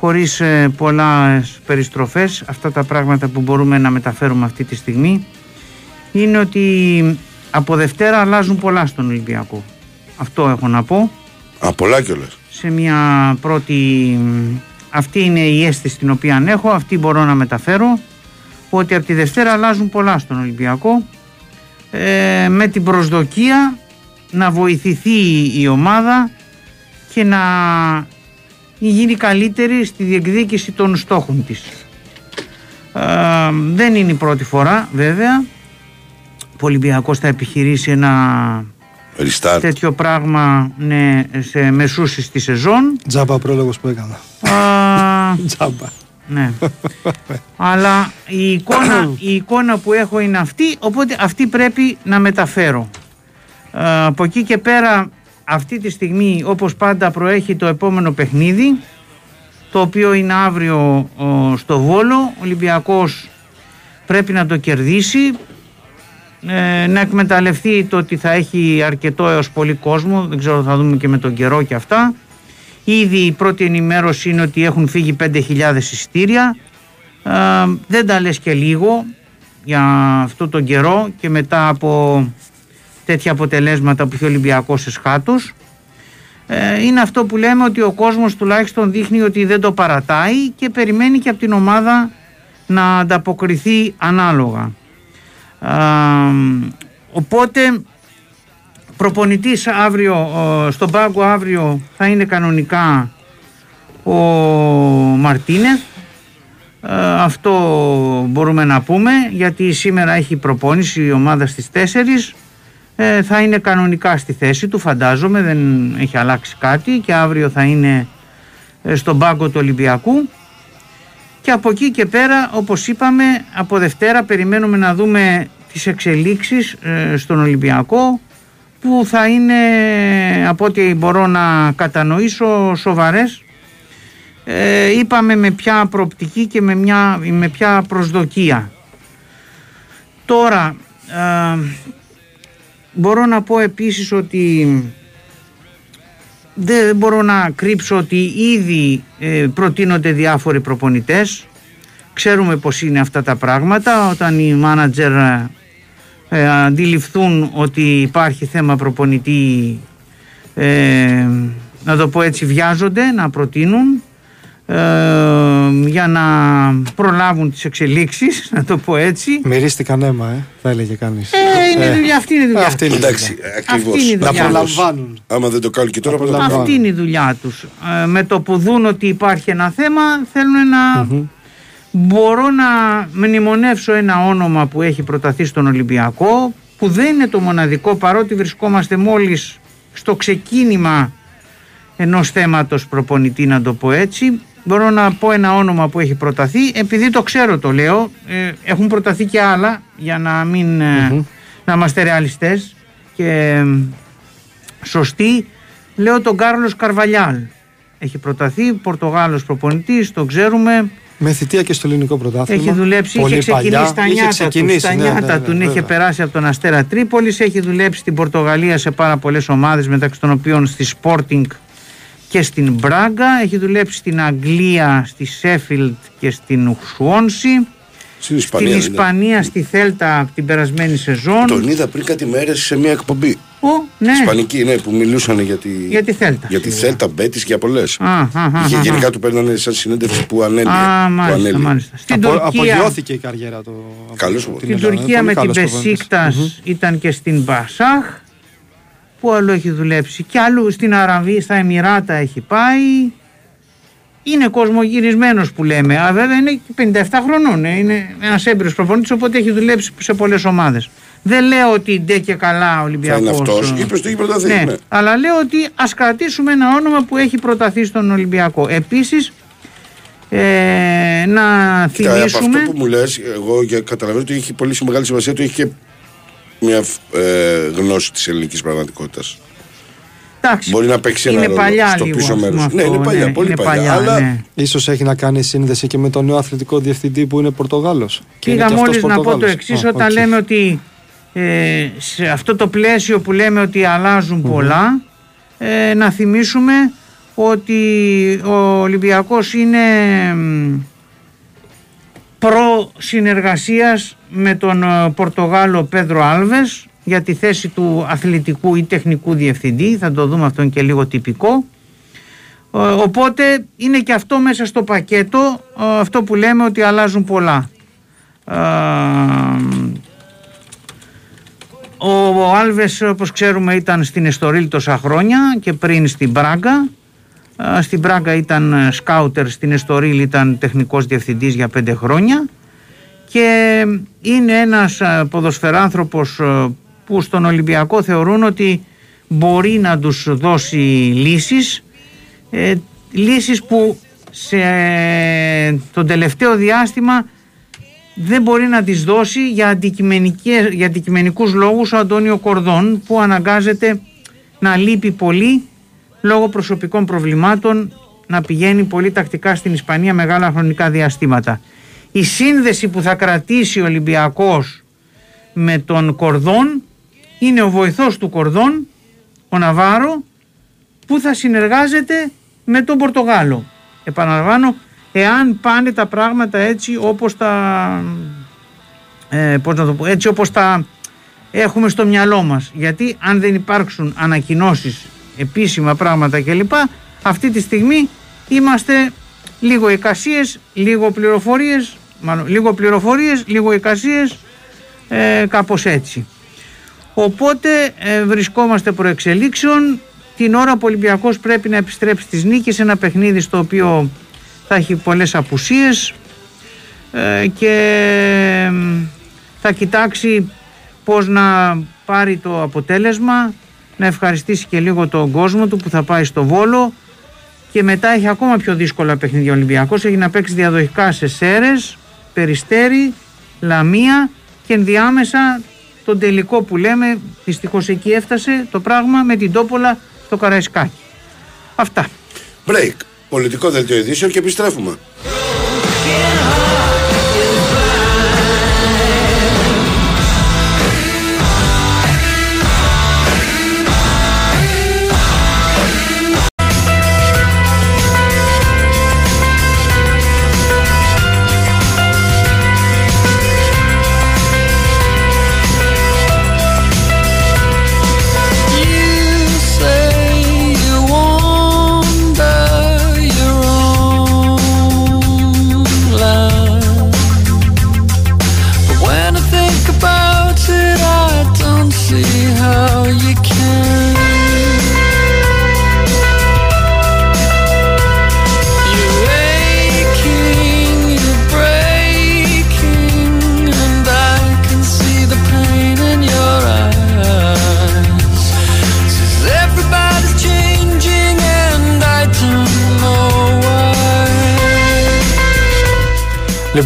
χωρίς ε, πολλά περιστροφές αυτά τα πράγματα που μπορούμε να μεταφέρουμε αυτή τη στιγμή είναι ότι από Δευτέρα αλλάζουν πολλά στον Ολυμπιακό. Αυτό έχω να πω.
Α, πολλά κιόλας.
Σε μια πρώτη... Αυτή είναι η αίσθηση την οποία έχω, αυτή μπορώ να μεταφέρω ότι από τη Δευτέρα αλλάζουν πολλά στον Ολυμπιακό ε, με την προσδοκία να βοηθηθεί η ομάδα και να γίνει καλύτερη στη διεκδίκηση των στόχων της. Ε, δεν είναι η πρώτη φορά βέβαια που ο Ολυμπιακός θα επιχειρήσει ένα
Restart.
τέτοιο πράγμα ναι, σε μεσούσεις της σεζόν.
Τζάμπα ο πρόλογος που έκανα.
Α, <laughs>
Τζάμπα.
Ναι. Αλλά η εικόνα, η εικόνα που έχω είναι αυτή, οπότε αυτή πρέπει να μεταφέρω. Ε, από εκεί και πέρα αυτή τη στιγμή όπως πάντα προέχει το επόμενο παιχνίδι το οποίο είναι αύριο ο, στο Βόλο ο Ολυμπιακός πρέπει να το κερδίσει ε, να εκμεταλλευτεί το ότι θα έχει αρκετό έως πολύ κόσμο δεν ξέρω θα δούμε και με τον καιρό και αυτά ήδη η πρώτη ενημέρωση είναι ότι έχουν φύγει 5.000 εισιτήρια ε, δεν τα λες και λίγο για αυτό τον καιρό και μετά από τέτοια αποτελέσματα που έχει ο Ολυμπιακός εσχάτως ε, είναι αυτό που λέμε ότι ο κόσμος τουλάχιστον δείχνει ότι δεν το παρατάει και περιμένει και από την ομάδα να ανταποκριθεί ανάλογα. Α, οπότε προπονητής αύριο, ε, στον πάγκο αύριο θα είναι κανονικά ο Μαρτίνεθ Ε, αυτό μπορούμε να πούμε γιατί σήμερα έχει προπόνηση η ομάδα στις 4 ε, θα είναι κανονικά στη θέση του φαντάζομαι δεν έχει αλλάξει κάτι και αύριο θα είναι ε, στον πάγκο του Ολυμπιακού. Και από εκεί και πέρα όπως είπαμε από Δευτέρα περιμένουμε να δούμε τις εξελίξεις ε, στον Ολυμπιακό που θα είναι από ό,τι μπορώ να κατανοήσω σοβαρές. Ε, είπαμε με ποια προοπτική και με, μια, με ποια προσδοκία. Τώρα ε, μπορώ να πω επίσης ότι δεν μπορώ να κρύψω ότι ήδη ε, προτείνονται διάφοροι προπονητές. Ξέρουμε πως είναι αυτά τα πράγματα. Όταν οι μάνατζερ ε, αντιληφθούν ότι υπάρχει θέμα προπονητή ε, να το πω έτσι βιάζονται να προτείνουν ε, για να προλάβουν τις εξελίξεις <laughs> να το πω έτσι
Μυρίστηκαν αίμα ε, θα έλεγε κανείς
ε, είναι ε, δουλειά, αυτή είναι η δουλειά
αυτή είναι η δουλειά.
Εντάξει, ακριβώς.
Αυτή είναι η
να
δουλειά.
προλαμβάνουν
Άμα δεν το κάνουν και τώρα,
Απολαμβάνουν.
προλαμβάνουν.
αυτή είναι η δουλειά τους ε, με το που δουν ότι υπάρχει ένα θέμα θέλουν να μπορώ να μνημονεύσω ένα όνομα που έχει προταθεί στον Ολυμπιακό που δεν είναι το μοναδικό παρότι βρισκόμαστε μόλις στο ξεκίνημα ενός θέματος προπονητή να το πω έτσι. Μπορώ να πω ένα όνομα που έχει προταθεί. Επειδή το ξέρω το λέω ε, έχουν προταθεί και άλλα για να μην ε, να είμαστε ρεαλιστές και ε, σωστοί. Λέω τον Κάρλος Καρβαλιάλ. Έχει προταθεί Πορτογάλος προπονητής το ξέρουμε
με θητεία και στο ελληνικό πρωτάθλημα
έχει δουλέψει,
Πολύ
είχε ξεκινήσει
παλιά.
στα
Είχε
νιάτα του,
ξεκινήσει,
στα
ναι,
νιάτα
ναι, ναι,
του, είχε
βέβαια.
περάσει από τον Αστέρα Τρίπολης, έχει δουλέψει στην Πορτογαλία σε πάρα πολλές ομάδες μεταξύ των οποίων στη Sporting και στην Μπράγκα, έχει δουλέψει στην Αγγλία, στη Σέφιλτ και στην Σουόνσι,
Στην Ισπανία.
στην
δεν είναι.
Ισπανία, στη Θέλτα την περασμένη σεζόν.
Τον είδα πριν κάτι μέρες σε μια εκπομπή.
Ο, ναι,
Ισπανική, ναι, που μιλούσαν για τη,
για τη Θέλτα.
για τη Θέλτα, Μπέτης και για πολλέ.
Α, α, α,
Είχε
α,
γενικά του παίρνανε σαν συνέντευξη που ανέλυε.
Α,
που
μάλιστα,
ανέλυε.
μάλιστα. Στην
Απο,
Τουρκία,
απογειώθηκε η καριέρα του
Καλός
από
ο
την
στην
Ελλάδα.
Τουρκία
Πολύ
με την
καλός προπονητής.
Πεσίκτας ήταν και στην Μπασάχ που άλλο έχει δουλέψει και αλλού στην Αραβία, στα Εμμυράτα έχει πάει είναι κοσμογυρισμένος που λέμε Α, βέβαια είναι και 57 χρονών ε, είναι ένας έμπειρος προπονητής οπότε έχει δουλέψει σε πολλές ομάδες δεν λέω ότι ντε και καλά ο
Θα
Ολυμπιακός
είναι αυτός.
ε,
Είπες το έχει προταθεί.
ναι,
ναι.
αλλά λέω ότι ας κρατήσουμε ένα όνομα που έχει προταθεί στον Ολυμπιακό επίσης ε, να
Κοίτα, από αυτό
θυμίσουμε
που μου λες, εγώ για- καταλαβαίνω ότι έχει πολύ μεγάλη σημασία ότι έχει και μια ε, γνώση της ελληνικής πραγματικότητας.
Εντάξει,
Μπορεί να παίξει ένα
είναι
ρόλο
παλιά
στο
λίγο,
πίσω
ας πούμε,
μέρος.
αυτό,
Ναι, είναι παλιά, πολύ
είναι
παλιά, αλλά-
ναι.
Ίσως έχει να κάνει σύνδεση και με τον νέο αθλητικό διευθυντή που είναι Πορτογάλος. Και είναι
Πήγα
και αυτός
μόλις να πω το
Πορτογάλος.
εξής
Α,
όταν
οκ.
λέμε ότι ε, σε αυτό το πλαίσιο που λέμε ότι αλλάζουν πολλά ε, να θυμίσουμε ότι ο Ολυμπιακός είναι μ, προ συνεργασίας με τον ε, Πορτογάλο Πέδρο Άλβες για τη θέση του αθλητικού ή τεχνικού διευθυντή θα το δούμε αυτόν και λίγο τυπικό ε, Οπότε είναι και αυτό μέσα στο πακέτο ε, αυτό που λέμε ότι αλλάζουν πολλά. Ε, Ο, ο Άλβες όπως ξέρουμε ήταν στην Εστορίλ τόσα χρόνια και πριν στην Μπράγκα. Ε, Στην Μπράγκα ήταν ε, σκάουτερ, στην Εστορίλ ήταν τεχνικός διευθυντής για πέντε χρόνια και είναι ένας ε, ποδοσφαιράνθρωπος ε, που στον Ολυμπιακό θεωρούν ότι μπορεί να τους δώσει λύσεις ε, λύσεις που σε τον τελευταίο διάστημα δεν μπορεί να τις δώσει για, αντικειμενικές, για αντικειμενικούς λόγους ο Αντώνιο Κορδόν που αναγκάζεται να λείπει πολύ λόγω προσωπικών προβλημάτων να πηγαίνει πολύ τακτικά στην Ισπανία μεγάλα χρονικά διαστήματα. Η σύνδεση που θα κρατήσει ο Ολυμπιακός με τον Κορδόν είναι ο βοηθός του Κορδόν, ο Ναβάρο, που θα συνεργάζεται με τον Πορτογάλο. Επαναλαμβάνω, εάν πάνε τα πράγματα έτσι όπως τα, ε, πώς να το πω, έτσι όπως τα έχουμε στο μυαλό μας. Γιατί αν δεν υπάρξουν ανακοινώσεις, επίσημα πράγματα κλπ, αυτή τη στιγμή είμαστε λίγο εικασίες, λίγο πληροφορίες, μάλλον λίγο πληροφορίες, λίγο εικασίες, ε, κάπως έτσι. Οπότε ε, βρισκόμαστε προεξελίξεων. Την ώρα που ο Ολυμπιακός πρέπει να επιστρέψει στις νίκες, ένα παιχνίδι στο οποίο θα έχει πολλές απουσίες. ε, και θα κοιτάξει πώς να πάρει το αποτέλεσμα να ευχαριστήσει και λίγο τον κόσμο του που θα πάει στο Βόλο και μετά έχει ακόμα πιο δύσκολα παιχνίδια ο Ολυμπιακός έχει να παίξει διαδοχικά σε Σέρες, Περιστέρι, Λαμία και ενδιάμεσα τον τελικό που λέμε δυστυχώς εκεί έφτασε το πράγμα με την Τόπολα στο Καραϊσκάκι. Αυτά.
Break. Πολιτικό δελτίο ειδήσεων και επιστρέφουμε.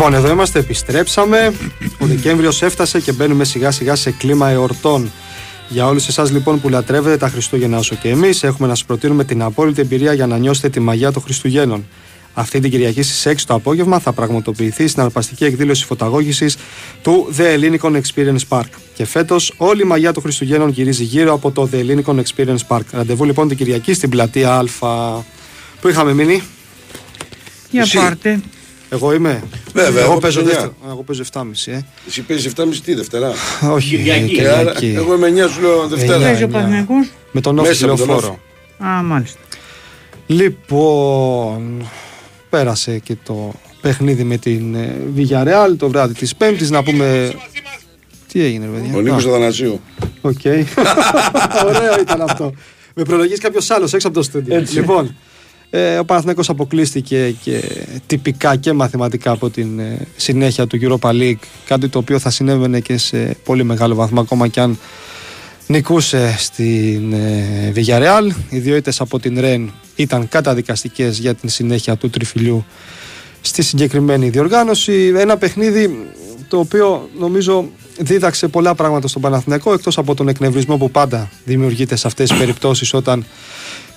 Λοιπόν, εδώ είμαστε, επιστρέψαμε. Ο Δεκέμβριος έφτασε και μπαίνουμε σιγά σιγά σε κλίμα εορτών. Για όλους εσάς λοιπόν που λατρεύετε τα Χριστούγεννα όσο και εμείς, έχουμε να σας προτείνουμε την απόλυτη εμπειρία για να νιώσετε τη μαγεία των Χριστουγέννων. Αυτή την Κυριακή στις 6 το απόγευμα θα πραγματοποιηθεί η συναρπαστική εκδήλωση φωταγώγησης του The Hellenic Experience Park. Και φέτος όλη η μαγεία των Χριστουγέννων γυρίζει γύρω από το The Hellenic Experience Park. Ραντεβού λοιπόν την Κυριακή στην πλατεία Α. Πού είχαμε μείνει,
Για
Εσύ.
πάρτε.
Εγώ είμαι.
Βέβαια,
εγώ
εγώ
παίζω,
παίζω
δεύτερο. εγώ παίζω 7.30 ε.
Εσύ παίζεις 7.30 τη Δευτέρα;
Όχι,
Κυριακή.
Και άρα,
Κυριακή.
εγώ είμαι 9 σου λέω Δευτέρα.
Εννιά.
Παίζει ο Παναθηναϊκός.
Με τον
Μέσα
ΟΦΗ
από τον
λεωφόρο.
Α, μάλιστα.
Λοιπόν, πέρασε και το παιχνίδι με την ε, Villarreal το βράδυ της Πέμπτης. Να πούμε. Τι έγινε, ρε παιδιά;
Ο Νίκος
Α,
Αθανασίου.
Οκ. <laughs> Ωραίο ήταν αυτό. Με προλογίσει κάποιος άλλος έξω από το στούντιο. Λοιπόν, ε, ο Παναθηναϊκός αποκλείστηκε και τυπικά και μαθηματικά από την ε, συνέχεια του Europa League. Κάτι το οποίο θα συνέβαινε και σε πολύ μεγάλο βαθμό ακόμα κι αν νικούσε στην ε, Villarreal. Οι δύο ήττες από την Ρεν ήταν καταδικαστικές για την συνέχεια του τριφυλιού στη συγκεκριμένη διοργάνωση. Ένα παιχνίδι το οποίο νομίζω δίδαξε πολλά πράγματα στον Παναθηναϊκό εκτός από τον εκνευρισμό που πάντα δημιουργείται σε αυτές τις περιπτώσεις όταν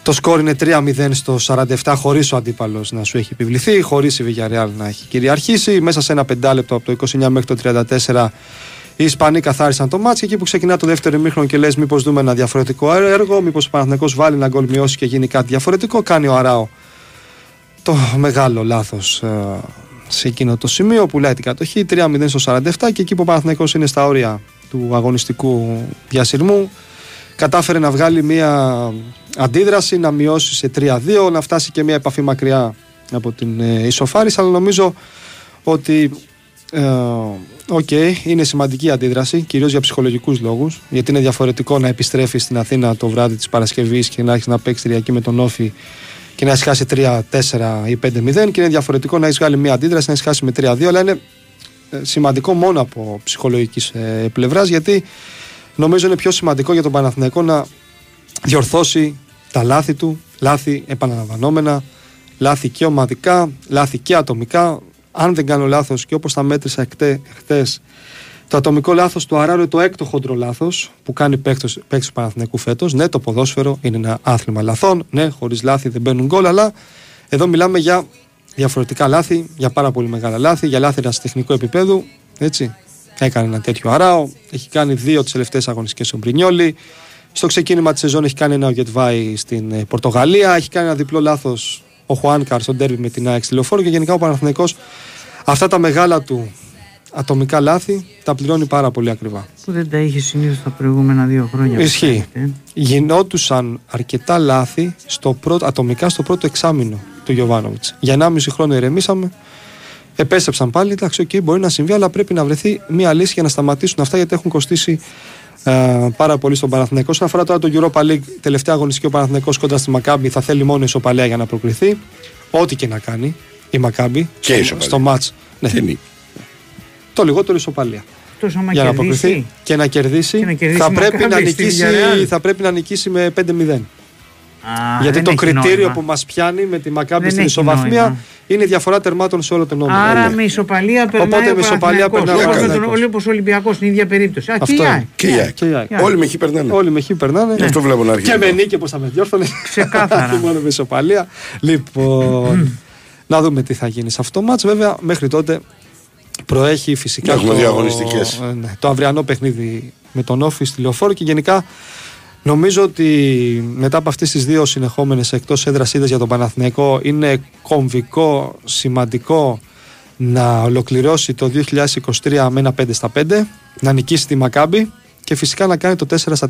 το σκόρ είναι 3-0 στο 47 χωρίς ο αντίπαλος να σου έχει επιβληθεί, χωρίς η Villarreal να έχει κυριαρχήσει. Μέσα σε ένα πεντάλεπτο από το 29 μέχρι το 34 οι Ισπανοί καθάρισαν το μάτς και εκεί που ξεκινά το δεύτερο ημίχρονο και λες μήπως δούμε ένα διαφορετικό έργο, μήπως ο Παναθηναϊκός βάλει ένα γκολ μειώσει και γίνει κάτι διαφορετικό, κάνει ο Αράο το μεγάλο λάθος ε, σε εκείνο το σημείο, πουλάει την κατοχή 3-0 στο 47 και εκεί που ο Παναθηναϊκός είναι στα όρια του αγωνιστικού διασυρμού κατάφερε να βγάλει μια αντίδραση, να μειώσει σε 3-2, να φτάσει και μια επαφή μακριά από την ε, ισοφάριση, αλλά νομίζω ότι ε, Οκ, είναι σημαντική αντίδραση, κυρίως για ψυχολογικούς λόγους. Γιατί είναι διαφορετικό να επιστρέφει στην Αθήνα το βράδυ της Παρασκευής και να έχεις να παίξεις Κυριακή με τον ΟΦΗ και να έχεις χάσει 3-4 ή 5-0. Και είναι διαφορετικό να έχεις βγάλει μια αντίδραση, να έχεις χάσει με 3-2. Αλλά είναι ε, σημαντικό μόνο από ψυχολογικής ε, πλευράς γιατί νομίζω είναι πιο σημαντικό για τον Παναθηναϊκό να διορθώσει τα λάθη του, λάθη επαναλαμβανόμενα, λάθη και ομαδικά, λάθη και ατομικά. Αν δεν κάνω λάθος και όπως τα μέτρησα χτε, το ατομικό λάθος του Αράρου είναι το έκτο χοντρό λάθος που κάνει παίκτης του Παναθηναϊκού φέτος. Ναι, το ποδόσφαιρο είναι ένα άθλημα λαθών. Ναι, χωρίς λάθη δεν μπαίνουν γκολ, αλλά εδώ μιλάμε για διαφορετικά λάθη, για πάρα πολύ μεγάλα λάθη, για λάθη τεχνικού επίπεδου. Έτσι. Έκανε ένα τέτοιο Αράο. Έχει κάνει δύο τις τελευταίες αγωνιστικές ο Μπρινιόλη. Στο ξεκίνημα της σεζόν έχει κάνει ένα ο Γετβάη στην ε, Πορτογαλία. Έχει κάνει ένα διπλό λάθος ο Χουάνκαρ στο ντέρμπι με την ΑΕΚ τηλεοφόρο και γενικά ο Παναθηναϊκός αυτά τα μεγάλα του ατομικά λάθη τα πληρώνει πάρα πολύ ακριβά.
Που δεν τα είχε συνήθως τα προηγούμενα δύο χρόνια.
Ισχύει.
Ε.
Γινόντουσαν αρκετά λάθη στο πρώτο, ατομικά στο πρώτο εξάμεινο του Γιωβάνοβιτς. Για 1,5 χρόνο ηρεμήσαμε. Επέστρεψαν πάλι. Εντάξει, okay, μπορεί να συμβεί, αλλά πρέπει να βρεθεί μια λύση για να σταματήσουν αυτά γιατί έχουν κοστίσει ε, πάρα πολύ στον Παναθηναϊκό. Όσον αφορά τώρα το Europa League, τελευταία αγωνιστική ο Παναθηναϊκός κοντά στη Μακάμπη θα θέλει μόνο ισοπαλία για να προκριθεί. Ό,τι και να κάνει η Μακάμπη
Και
στο,
ισοπαλία.
στο μάτς. Ναι.
Τι νίκη.
το λιγότερο ισοπαλία.
Τόσο άμα
για να
κερδίσει.
αποκριθεί και να κερδίσει,
Και να κερδίσει
θα, πρέπει
Μακάμπι
να
στη
νικήσει,
Villarreal.
θα πρέπει να νικήσει με 5-0.
Α,
Γιατί
δεν
το
έχει
κριτήριο
νόημα.
που μας πιάνει με τη Μακάμπη
Δεν
στην
έχει
ισοβαθμία
νόημα.
είναι η διαφορά τερμάτων σε όλο τον νόμο.
Άρα
ναι.
με ισοπαλία περνάει
Οπότε
ο
με ισοπαλία
Παναθηναϊκός.
περνάει
ο
Όπως με τον-
Παναθηναϊκός.
Όπως ο Ολυμπιακός στην ίδια περίπτωση. Α, και
Αυτό
η
είναι.
ΑΕΚ.
Και η ΑΕΚ.
Και η ΑΕΚ.
Yeah.
Όλοι με χ περνάνε.
Όλοι με χ περνάνε.
Γι' αυτό βλέπω να αρχίζει.
Και με νίκη όπω θα με διόρθωνε.
Ξεκάθαρα.
Όχι <laughs> μόνο με ισοπαλία. Λοιπόν, να δούμε τι θα γίνει σε αυτό το μάτς. Βέβαια, μέχρι τότε προέχει φυσικά
Έχουμε
το,
δύο αγωνιστικές.
ε, ναι, το αυριανό παιχνίδι με τον Όφη στη Λεωφόρο και γενικά νομίζω ότι μετά από αυτές τις δύο συνεχόμενες εκτός έδρας είδες για τον Παναθηναϊκό είναι κομβικό, σημαντικό να ολοκληρώσει το 2023 με ένα 5 στα 5, να νικήσει τη Μακάμπη και φυσικά να κάνει το 4 στα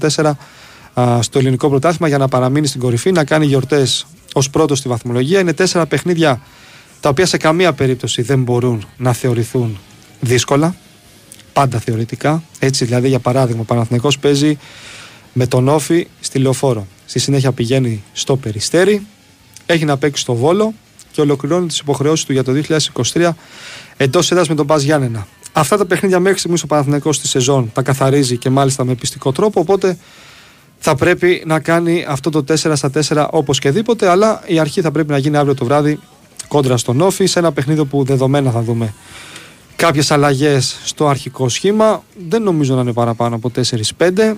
4 α, στο ελληνικό πρωτάθλημα για να παραμείνει στην κορυφή, να κάνει γιορτές ως πρώτος στη βαθμολογία. Είναι τέσσερα παιχνίδια τα οποία σε καμία περίπτωση δεν μπορούν να θεωρηθούν δύσκολα. Πάντα θεωρητικά. Έτσι δηλαδή για παράδειγμα ο Παναθηναϊκός παίζει με τον Όφη στη Λεωφόρο. Στη συνέχεια πηγαίνει στο Περιστέρι, έχει να παίξει στο Βόλο και ολοκληρώνει τις υποχρεώσεις του για το 2023 εντός έδρας με τον Πας Γιάννενα. Αυτά τα παιχνίδια μέχρι στιγμής ο Παναθηναϊκός στη σεζόν τα καθαρίζει και μάλιστα με πιστικό τρόπο, οπότε θα πρέπει να κάνει αυτό το 4 στα 4 όπως και δίποτε, αλλά η αρχή θα πρέπει να γίνει αύριο το βράδυ κόντρα στον Όφη, σε ένα παιχνίδι που δεδομένα θα δούμε κάποιες αλλαγές στο αρχικό σχήμα. Δεν νομίζω να είναι παραπάνω από 4-5.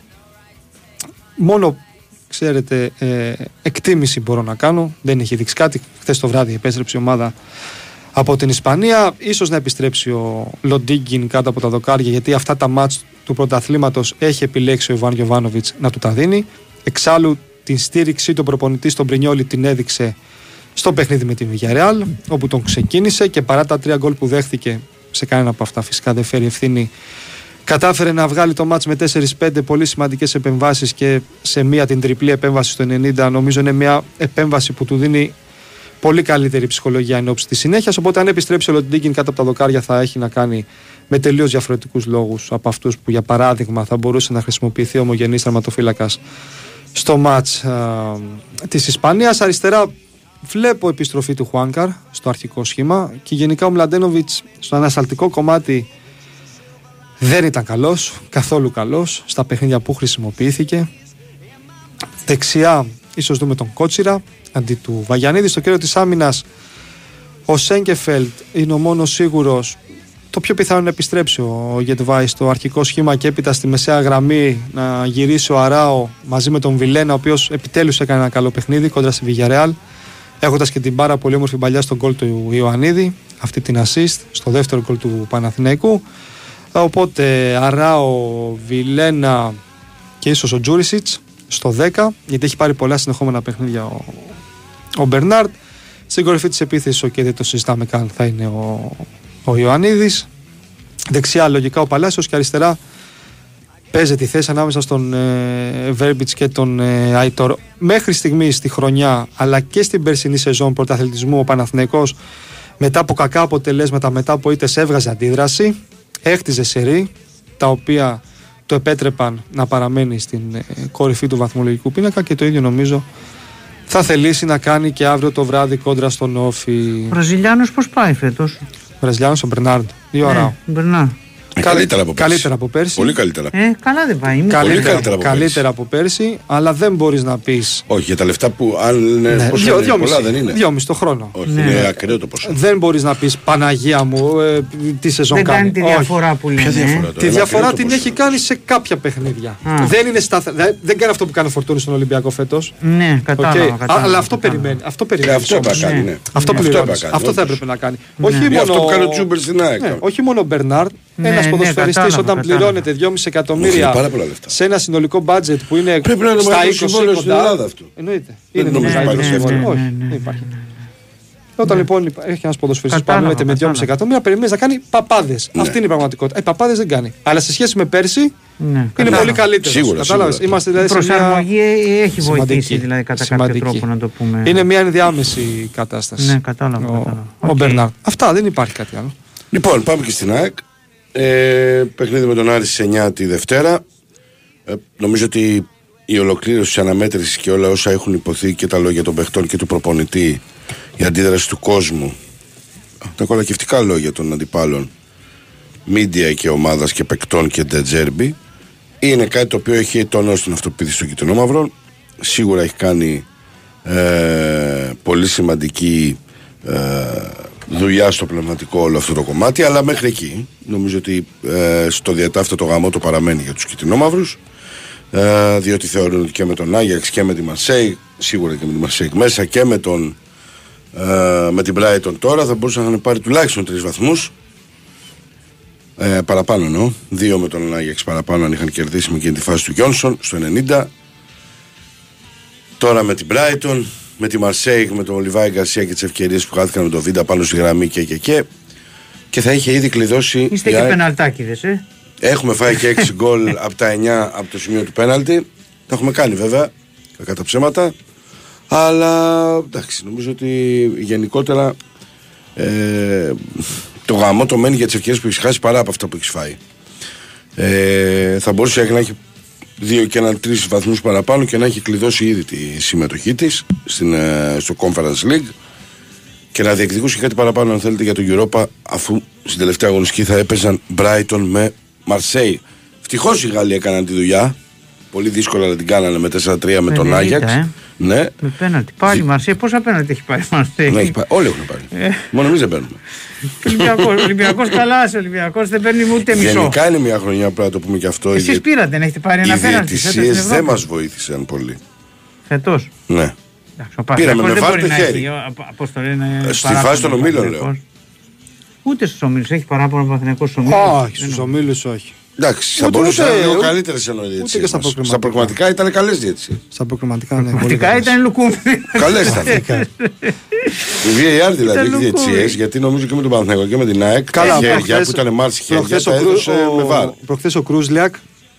Μόνο, ξέρετε, ε, εκτίμηση μπορώ να κάνω. Δεν έχει δείξει κάτι. Χθες το βράδυ επέστρεψε η ομάδα από την Ισπανία. Ίσως να επιστρέψει ο Λοντίγκιν κάτω από τα δοκάρια γιατί αυτά τα μάτς του πρωταθλήματος έχει επιλέξει ο Ιβάν Γιοβάνοβιτς να του τα δίνει. Εξάλλου την στήριξή του προπονητής στον Πρινιόλη την έδειξε στο παιχνίδι με την Villarreal όπου τον ξεκίνησε και παρά τα τρία γκολ που δέχθηκε σε κανένα από αυτά φυσικά δεν φέρει ευθύνη κατάφερε να βγάλει το μάτς με 4-5 πολύ σημαντικές επεμβάσεις και σε μία την τριπλή επέμβαση στο 90 νομίζω είναι μια επέμβαση που του δίνει πολύ καλύτερη ψυχολογία εν ώψη της συνέχειας. Οπότε, αν επιστρέψει ο Λοντίγκιν κάτω από τα δοκάρια, θα έχει να κάνει με τελείως διαφορετικούς λόγους από αυτούς που, για παράδειγμα, θα μπορούσε να χρησιμοποιηθεί ο ομογενής τερματοφύλακας στο ματ της Ισπανίας. Αριστερά, βλέπω επιστροφή του Χουάνκαρ στο αρχικό σχήμα και γενικά ο Μλαντένοβιτς στο ανασταλτικό κομμάτι δεν ήταν καλός, καθόλου καλός στα παιχνίδια που χρησιμοποιήθηκε. Δεξιά, ίσως δούμε τον Κότσιρα αντί του Βαγιανίδη. Στο κέντρο της άμυνας, ο Σέγκεφελτ είναι ο μόνος σίγουρος. Το πιο πιθανό είναι να επιστρέψει ο Γετβάη στο αρχικό σχήμα και έπειτα στη μεσαία γραμμή να γυρίσει ο Αράο μαζί με τον Βιλένα, ο οποίος επιτέλους έκανε ένα καλό παιχνίδι κόντρα στη Βιγιαρεάλ. Έχοντας και την πάρα πολύ όμορφη παλιά στον γκολ του Ιωαννίδη, αυτή την assist στο δεύτερο γκολ του Παναθηναϊκού. Οπότε Αράο, Βιλένα και ίσως ο Τζούρισιτς στο 10, γιατί έχει πάρει πολλά συνεχόμενα παιχνίδια ο, ο Μπερνάρτ. Στην κορυφή της επίθεσης, και δεν το συζητάμε καν, θα είναι ο, ο Ιωαννίδης. Δεξιά, λογικά ο Παλάσιος και αριστερά παίζει τη θέση ανάμεσα στον ε, Βέρμπιτς και τον ε, Αϊτόρ. Μέχρι στιγμή στη χρονιά, αλλά και στην περσινή σεζόν πρωταθλητισμού, ο Παναθηναϊκός μετά από κακά αποτελέσματα, μετά από ήττες έβγαζε αντίδραση, έχτιζε σερή, τα οποία το επέτρεπαν να παραμένει στην ε, κορυφή του βαθμολογικού πίνακα και το ίδιο νομίζω θα θελήσει να κάνει και αύριο το βράδυ κόντρα στον Όφη.
Ο Βραζιλιάνος πώς πάει φέτος;
Βραζιλιάνος ο Μπερνάρντ. Δύο ώρα.
Ναι, Μπερνάρ.
Ε, Καλύτερα από πέρσι.
Καλύτερα από πέρσι.
Πολύ καλύτερα.
Ε, καλά δεν πάει. Είμαι
Καλύτερα,
καλύτερα από
καλύτερα από πέρσι, αλλά δεν μπορείς να πει.
Όχι, για τα λεφτά που αν είναι.
Ναι,
πόσο
δύο,
είναι,
δυόμιση,
πολλά δεν είναι.
δυόμιση το χρόνο.
Όχι,
Ναι.
είναι ακραίο το ποσό.
Δεν μπορείς να πεις Παναγία μου ε, τι σεζόν
Δεν κάνει τη
Όχι.
διαφορά που λένε.
Ποια διαφορά
ε.
τώρα.
Τη
είναι
διαφορά
ακραίο το
την
ποσό.
έχει κάνει σε κάποια παιχνίδια.
Α.
Δεν, είναι σταθε... δεν- δεν κάνει αυτό που κάνει ο Φορτούνης στον Ολυμπιακό φέτος.
Ναι, κατάλαβα. κατάλαβα,
Αλλά αυτό
κατάλαβα.
περιμένει. Αυτό
Ε,
περιμένει.
Αυτό έπρεπε να κάνει,
Ναι.
ναι.
Αυτό,
Ναι.
πληρώνεις.
έπρεπε να κάνει,
αυτό θα
όντως.
έπρεπε να κάνει. Όχι
Ή
μόνο.
αυτό που κάνει ο Τσούμπερ στην ΑΕΚ.
Ναι, όχι μόνο ο Μπερνάρντ,
Ναι,
ένας
ναι,
ποδοσφαιριστής
κατάλαβα,
όταν
κατάλαβα.
πληρώνεται 2,5
Όχι,
εκατομμύρια
πάρα πολλά λεφτά.
σε ένα συνολικό μπάτζετ που είναι
Πρέπει να είναι
στα
μεγάλο
20
συμβόλαιος στην
κοντά.
Ελλάδα αυτό.
Εννοείται.
Δεν
Είναι το
νομίζω
μεγαλύτερο
υπάρχει
συμβόλαιο.
αυτό.
Όχι,
Ναι, ναι,
δεν υπάρχει. Όταν λοιπόν έχει ένας ποδοσφαιριστής που
Κατάλαβα,
αμείβεται με 2,5
κατάλαβα.
εκατομμύρια, περιμένεις να κάνει παπάδες.
Ναι.
Αυτή είναι η πραγματικότητα. Ε, παπάδες δεν κάνει. Αλλά σε σχέση με πέρσι
Ναι,
είναι
κατάλαβα.
πολύ καλύτερος.
Σίγουρα, σίγουρα.
Είμαστε
Η
δηλαδή σε μια.
προσαρμογή έχει
σημαντική.
βοηθήσει δηλαδή κατά
Σημαντική.
κάποιο τρόπο να το πούμε.
Είναι μια ενδιάμεση κατάσταση.
Ναι, κατάλαβα.
Ο,
κατάλαβα.
ο
Οκ.
Μπερνάρ. Αυτά δεν υπάρχει κάτι άλλο.
Λοιπόν, πάμε και στην ΑΕΚ. Ε, παιχνίδι με τον Άρη στις 9 τη Δευτέρα. Ε, νομίζω ότι η ολοκλήρωση της αναμέτρησης και όλα όσα έχουν ειπωθεί και τα λόγια των παιχτών και του προπονητή, η αντίδραση του κόσμου, τα κολακευτικά λόγια των αντιπάλων μίντια και ομάδας και παικτών και ντετζέρμπι. Είναι κάτι το οποίο έχει τονώσει την αυτοποίθηση των κοιτρινόμαυρων. Σίγουρα έχει κάνει ε, πολύ σημαντική ε, δουλειά στο πνευματικό όλο αυτό το κομμάτι, αλλά μέχρι εκεί νομίζω ότι ε, στο διατάφτα το γαμό το παραμένει για τους κοιτρινόμαυρους ε, διότι θεωρούν ότι και με τον Άγιαξ και με τη Μαρσέη, σίγουρα και με τη Μαρσέη μέσα και με, τον, ε, με την Brighton τώρα θα μπορούσαν να έχουν πάρει τουλάχιστον τρεις βαθμούς ε, παραπάνω εννοώ. Δύο με τον Άγιαξ παραπάνω αν είχαν κερδίσει με εκείνη τη φάση του Γιόνσον στο 90. Τώρα με την Brighton, με τη Μαρσέικ, με τον Ολιβάη Γκαρσία και τις ευκαιρίες που χάθηκαν με τον Βίντα πάνω στη γραμμή και και και. Και θα είχε ήδη κλειδώσει.
Είστε
η
και
ΑΕΚ.
πεναλτάκιδες, ε.
Έχουμε φάει και 6 <laughs> γκολ από τα 9 από το σημείο του πέναλτη. Τα έχουμε κάνει βέβαια, κακά τα ψέματα. Αλλά εντάξει, νομίζω ότι γενικότερα ε, το γαμό το μένει για τις ευκαιρίες που έχεις χάσει παρά από αυτά που έχεις φάει. Ε, θα μπορούσε η ΑΕΚ να έχει δύο και έναν τρεις βαθμούς παραπάνω και να έχει κλειδώσει ήδη τη συμμετοχή της στο Conference League και να διεκδικούσε κάτι παραπάνω αν θέλετε για το Europa αφού στην τελευταία αγωνιστική θα έπαιζαν Brighton με Marseille. Ευτυχώς οι Γάλλοι έκαναν τη δουλειά. Πολύ δύσκολα να την κάνανε με 4-3 με τον
90,
Άγιαξ.
ε.
Ναι,
Με πέναλτι. Πάλι Μαρσέη, πόσα πέναλτι έχει πάρει η Μαρσέη;
ναι, έχει πάει. όλοι έχουν πάρει.
Ε.
Μόνο εμείς δεν παίρνουμε.
Ολυμπιακός, Ολυμπιακός καλά ο Ολυμπιακός δεν παίρνει ούτε μισό.
Γενικά είναι μια χρονιά πρέπει να το πούμε και αυτό. οι
Εσείς
διε-
πήρατε, δεν έχετε πάρει
Οι
ένα πέναλτι. φέτος στην
διαιτησίε δεν
Ευρώπη;
μας βοήθησαν πολύ.
Φετός.
Ναι.
Εντάξει, ο
Πήραμε
Παναθηναϊκός
με
δεν
βάρ
μπορεί
το
να
χέρι.
έχει, ο- Πώς το λένε,
Ε, στη
παράπονο
φάση των
ο
ομίλων,
Παναθηναϊκός. Ούτε στους ομίλους. Έχει παράπονο ο Παναθηναϊκός στους ομίλους.
Όχι, στους ομίλους όχι.
Εντάξει, θα
Ούτε-
μπορούσε να
ούτε-
είναι λίγο
ούτε-
καλύτερε εννοεί
ούτε και στα
Στα
προκριματικά.
προκριματικά ήταν καλές διαιτησίε.
Στα προκριματικά, ναι. πολύ
Πραγματικά
καλές.
ήταν λουκούμι.
Καλές ήταν. Η VAR δηλαδή
Ήταν
έχει διαιτησίε,
λουκούμι.
γιατί νομίζω και με τον Παναθηναϊκό και με την ΑΕΚ.
Καλά,
τα χέρια
προχθές-
που ήταν Μάρση χέρια,
προχθές
τα
ο Κρου-
έδωσε
ο-
με βάρ.
Προχθές ο Κρούσλιακ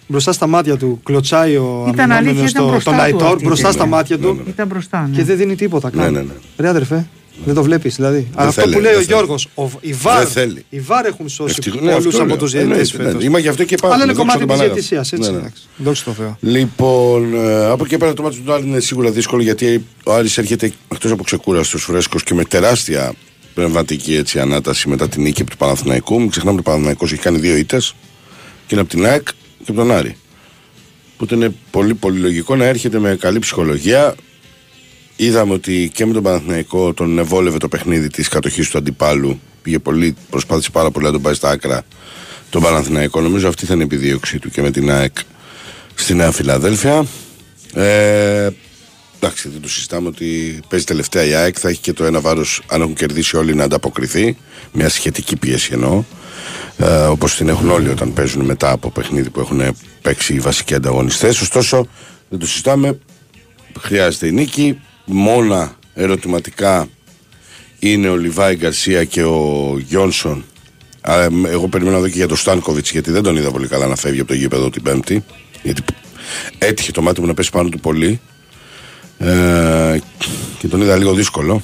μπροστά στα μάτια του κλωτσάει ο
Ήταν αλήθεια,
αμυνόμενος
ήταν
στο-
μπροστά
τον
του
Αϊτόρ
αυτή η
μπροστά στα
ταινία.
μάτια του
Ήταν μπροστά. ναι.
και δεν δίνει τίποτα καν.
Ναι, ναι, ναι.
Ρε αδερφέ, δεν το βλέπεις δηλαδή. Αλλά αυτό
θέλει,
που λέει
δεν
ο
θέλει.
Γιώργος, οι βάρ,
Δεν θέλει.
οι βάρ έχουν σώσει
Ευτυχώς- ναι,
πολλούς
αυτό
από
λέω.
τους διαιτητές
Εννοείται, ναι.
φέτος.
Είμαι γι' αυτό και υπάρχουν.
Αλλά είναι
δόξα
κομμάτι
τον
της
Πανάγαθο.
διαιτησίας, έτσι.
Ναι, ναι.
εντάξει. Δόξα τω Θεώ.
Λοιπόν, ε, από εκεί και πέρα το μάτι του Άρη είναι σίγουρα δύσκολο γιατί ο Άρης έρχεται εκτός από ξεκούραστος, φρέσκος και με τεράστια πνευματική έτσι, ανάταση μετά την νίκη του Παναθηναϊκού. Μην ξεχνάμε ότι ο Παναθηναϊκός έχει κάνει δύο ήττες και είναι από την ΑΕΚ και από τον Άρη. Οπότε είναι πολύ πολύ λογικό να έρχεται με καλή ψυχολογία. Είδαμε ότι και με τον Παναθηναϊκό τον ευόλευε το παιχνίδι της κατοχής του αντιπάλου. Πήγε πολύ, προσπάθησε πάρα πολύ να τον πάει στα άκρα τον Παναθηναϊκό. Νομίζω αυτή θα είναι η επιδίωξή του και με την ΑΕΚ στη Νέα Φιλαδέλφια. Ε, εντάξει, δεν το συζητάμε ότι παίζει τελευταία η ΑΕΚ. Θα έχει και το ένα βάρος, αν έχουν κερδίσει όλοι, να ανταποκριθεί. Μια σχετική πίεση εννοώ. Ε, Όπως την έχουν όλοι όταν παίζουν μετά από παιχνίδι που έχουν παίξει οι βασικοί ανταγωνιστές. Ωστόσο, δεν το συζητάμε. Χρειάζεται η νίκη. Μόνα ερωτηματικά είναι ο Λιβάη Γκαρσία και ο Γιόνσον. Α, ε, Εγώ περιμένω εδώ και για τον Στάνκοβιτς γιατί δεν τον είδα πολύ καλά να φεύγει από το γήπεδο την Πέμπτη. Γιατί έτυχε το μάτι μου να πέσει πάνω του πολύ. Ε, και τον είδα λίγο δύσκολο.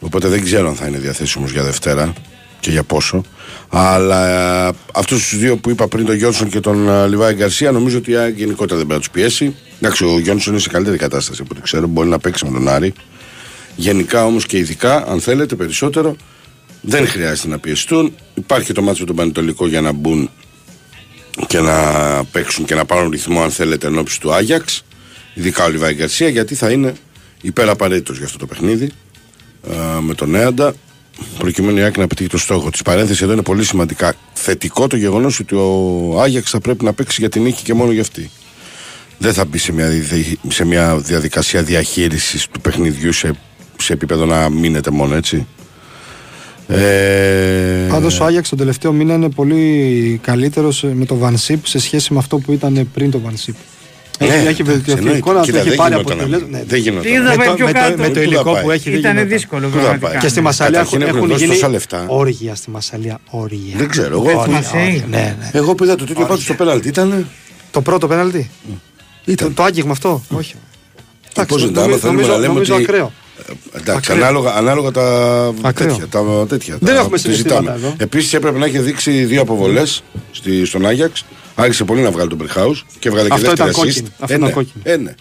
Οπότε δεν ξέρω αν θα είναι διαθέσιμος για Δευτέρα και για πόσο. Αλλά ε, αυτούς τους δύο που είπα πριν, τον Γιόνσον και τον ε, Λιβάη Γκαρσία, νομίζω ότι η ΑΕΚ γενικότερα δεν πρέπει να τους πιέσει. Εντάξει, ο Γιόνσον είναι σε καλύτερη κατάσταση από ό,τι ξέρω. Μπορεί να παίξει με τον Άρη. Γενικά όμως και ειδικά, αν θέλετε περισσότερο, δεν χρειάζεται να πιεστούν. Υπάρχει το μάτσο με τον Πανετολικό για να μπουν και να παίξουν και να πάρουν ρυθμό, αν θέλετε, εν ώψη του Άγιαξ. Ειδικά ο Λιβάη Γκαρσία, γιατί θα είναι υπεραπαραίτητος για αυτό το παιχνίδι ε, με τον Έαντα προκειμένου η ΑΕΚ να πετύχει το στόχο της. Παρένθεση εδώ είναι πολύ σημαντικά. Θετικό το γεγονός ότι ο Άγιαξ θα πρέπει να παίξει για την νίκη και μόνο για αυτή. Δεν θα μπει σε μια, διδε- σε μια διαδικασία διαχείρισης του παιχνιδιού σε, σε επίπεδο να μείνετε μόνο έτσι. Ε,
Πάντως ο Άγιαξ τον τελευταίο μήνα είναι πολύ καλύτερος με το Βανσίπ σε σχέση με αυτό που ήταν πριν το Βανσίπ. Έχει,
ναι,
έχει βελτιωθεί η
εννοείται.
εικόνα του,
Κοίτα,
έχει
δεν
πάρει
γινόταν να
αποτελέσματα.
μην-
Ναι.
Δεν γινόταν.
Είδα
Με
πάει
το,
πιο
με, το,
κάτω.
με το
Πού θα
υλικό
πάει;
που έχει δεν
Ήταν
γινόταν.
δύσκολο
Πού θα
πραγματικά.
πάει;
Και στη Μασαλία
Καταρχήν
έχουν,
έχουν
έχουν
δώσει
γίνει
τόσα λεφτά.
όργια στη Μασαλία. Όργια.
Δεν ξέρω. Εγώ,
Όργια,
Μασέη.
όργια. Ναι, ναι.
εγώ που είδα το τέτοιο πάντως στο πέναλτι ήταν.
Το πρώτο πέναλτι;
Ήταν.
Το, το άγγιγμα αυτό; Όχι. Εντάξει,
Πώς δεν τα
νομι-
άμα θέλουμε
νομίζω,
να λέμε
νομίζω
ότι-
ακραίο.
Ε, Εντάξει,
Ακραίο.
ανάλογα, ανάλογα τα
Ακραίο.
τέτοια. Τα, τέτοια
Δεν
τα,
έχουμε
τη
συναισθήματα
ζητάμε.
εδώ.
Επίσης έπρεπε να έχει δείξει δύο αποβολές στον Άγιαξ. Άρχισε πολύ να βγάλει τον Μπερχάου και έβγαλε και
Αυτό
δεύτερη
ήταν
assist.
κόκκινη. Αυτό
Ε,
ήταν
ναι.
κόκκινη.
Ε, ναι.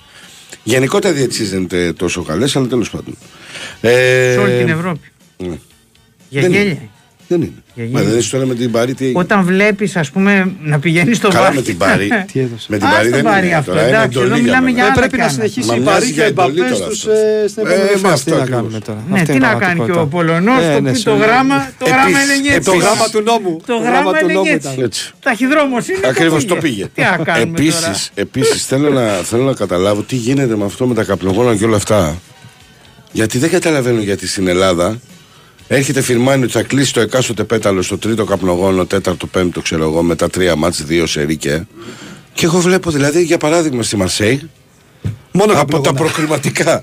Γενικότερα οι διαιτησίες δεν είναι τόσο καλές, αλλά τέλος πάντων. Ε,
Σε όλη την Ευρώπη.
ναι.
Για
δεν
γέλια.
είναι. Δεν είναι.
Για
Μα
γύρω.
δεν είσαι τώρα με την Παρή τι έγινε.
Όταν βλέπεις, ας πούμε, να πηγαίνεις στο
Καλά
βάθο.
με την Παρή. <laughs>
Τι έδωσε.
με την
Ας
Παρή
το
δεν
πάρει
είναι.
αυτό,
τώρα, είναι
εντάξει, εδώ
εντολή για
μιλάμε
μένα.
για
Ε,
άλλα
πρέπει
κι
να
άλλα.
συνεχίσει
Μα
η
μοιάζει
Παρή και
για
ο
εντολή
Εμπαπές
τώρα
στους,
αυτός.
ε, στην
Ε,
επόμενη
με
φάση.
αυτό
Τι να
ακριβώς.
κάνουμε τώρα.
Ναι,
Αυτή
τι
είναι
να
η
κάνει και ο
πραγματικότητα.
Πολωνός,
Ε,
το
ναι,
πει
σου
το
λέω.
γράμμα. Το γράμμα
Επίσης,
έλεγε έτσι.
Το
Επίσης.
γράμμα του νόμου.
Το γράμμα έλεγε έτσι.
Έτσι.
Ταχυδρόμο είναι.
Ακριβώς το πήγε.
Τι να κάνουμε τώρα.
Επίσης, επίσης, θέλω, να, θέλω να καταλάβω τι γίνεται με αυτό με τα καπνογόνα και όλα αυτά. Γιατί δεν καταλαβαίνω γιατί στην Ελλάδα έρχεται φυρμάνει ότι θα κλείσει το εκάστοτε πέταλο στο τρίτο καπνογόνο, τέταρτο, πέμπτο, ξέρω εγώ, μετά τρία μάτς, δύο σε και. Και εγώ βλέπω δηλαδή, για παράδειγμα, στη Μαρσέη,
Μόνο
από
καπνογόνα.
τα προκριματικά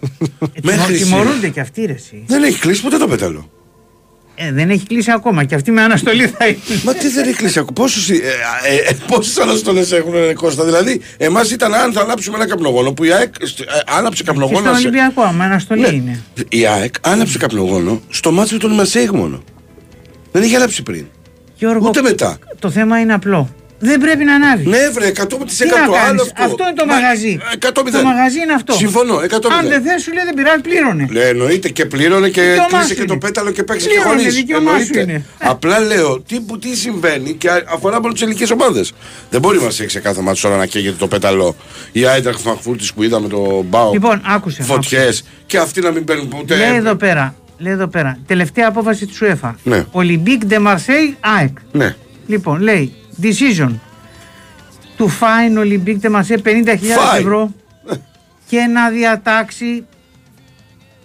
Ε,
μέχρι σήμερα,
Τιμωρούνται και αυτοί ρε εσύ.
δεν έχει κλείσει ποτέ το πέταλο.
Ε, δεν έχει κλείσει ακόμα και αυτή με αναστολή θα είναι.
Μα τι δεν έχει κλείσει ακόμα; Πόσους, ε, ε, ε, πόσες αναστολές έχουν ε, Κώστα; Δηλαδή, εμάς ήταν αν θα ανάψουμε ένα καπνογόνο που η ΑΕΚ ε, άναψε
Και
καπνογόνο.
στον
σε-
Ολυμπιακό, άμα αναστολή
Ναι.
είναι.
Η ΑΕΚ άναψε καπνογόνο στο μάτσο με τον Μασέιγ μόνο. Δεν είχε ανάψει πριν.
Γιώργο,
Ούτε μετά.
το θέμα είναι απλό. Δεν πρέπει να ανάβεις.
Ναι, βρε, 100%
Τι να
άλλο
κάνεις,
αυτό.
αυτό είναι το
Μα,
μαγαζί.
100%.
Το μαγαζί είναι αυτό.
Συμφωνώ, 100%.
Αν δεν θες σου λέει δεν πειράζει, πλήρωνε.
Ναι, εννοείται και πλήρωνε και
Δικαίωμά
κλείσε
σου
και το
είναι.
πέταλο και παίξει και
Πλήρωνε,
χωρίς.
δικαίωμά σου είναι.
Απλά λέω τι, που- τι συμβαίνει και α- αφορά μόνο τις ελληνικές ομάδες. Δεν μπορεί να σε σε κάθε μάτσο τώρα να καίγεται το πέταλο. Η Άιντραχ Φραγκφούρτης που είδαμε το Μπάου.
Λοιπόν, άκουσε.
Φωτιές και αυτοί να μην παίρνουν ποτέ.
Λέει εδώ πέρα, λέει εδώ πέρα, τελευταία απόφαση της UEFA.
Ναι.
Olympique de Marseille, ΑΕΚ.
Ναι.
Λοιπόν, λέει, decision to fine Olympique de Marseille 50.000
Fine.
ευρώ και να διατάξει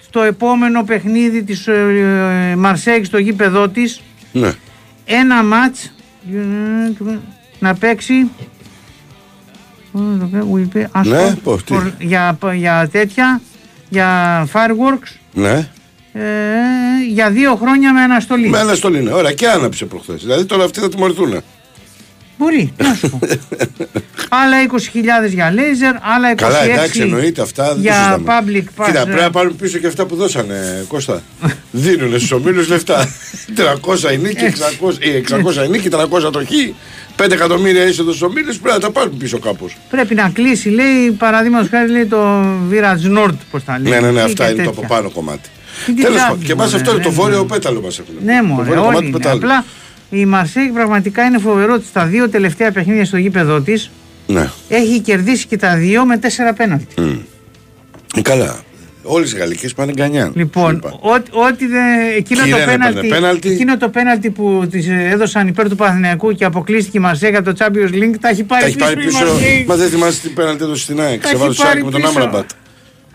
στο επόμενο παιχνίδι της ε, Marseille στο γήπεδό της
ναι.
ένα μάτς ε, να παίξει ας
Ναι,
πω,
πώς, τι;
for- για, για τέτοια για fireworks
Ναι.
ε, για δύο χρόνια με αναστολή.
Με αναστολή είναι. Ωραία, και άναψε προχθές. Δηλαδή τώρα αυτοί θα τιμωρηθούν.
Μπορεί, τι να σου πω. <laughs> άλλα 20.000 για λέιζερ, άλλα 26
Καλά, εντάξει, εννοείται αυτά. δεν το
για
συζητάμε.
public pass.
Κοίτα,
ε,
πρέπει να πάρουν πίσω και αυτά που δώσανε, Κώστα. Δίνουν στους ομίλους λεφτά. <laughs> 300 η νίκη, 600, ή 600 η νίκη, 300 το χ. 5 εκατομμύρια είσοδο στους ομίλους πρέπει να τα πάρουν πίσω κάπως.
Πρέπει να κλείσει, λέει, παραδείγματος χάρη, λέει το Virage Nord, πώς τα λέει.
Ναι, ναι, ναι,
Και
αυτά είναι το
τέτοια.
από πάνω κομμάτι.
Τι
Τέλος
κοιτάζεις,
πάντων, και εμάς
μωρέ,
αυτό είναι το
ναι,
βόρειο
ναι.
πέταλο μας έχουν.
Ναι,
το
μωρέ,
βόρειο
όλοι
κομμάτι του
είναι.
πετάλου.
Απλά η Μαρσέη πραγματικά είναι φοβερό ότι στα δύο τελευταία παιχνίδια στο γήπεδο της
Ναι.
έχει κερδίσει και τα δύο με τέσσερα πέναλτι.
Ε, Καλά. Όλε οι γαλλικές πάνε γκανιάν.
Λοιπόν,
Είπα.
ό,τι, ό,τι δεν. Εκείνο
Κι
το,
δεν έπαιρνε
πέναλτι,
πέναλτι.
εκείνο το πέναλτι που τη έδωσαν υπέρ του Παναθηναϊκού και αποκλείστηκε η Μαρσέη από το Champions League τα έχει πάρει,
Τα έχει πάρει
η
πίσω.
Μαρσέη.
Μα δεν θυμάσαι τι πέναλτι έδωσε στην ΑΕΚ.
Τα
Σε
έχει
βάλω
πάρει
με τον
πίσω.
Άμραμπατ.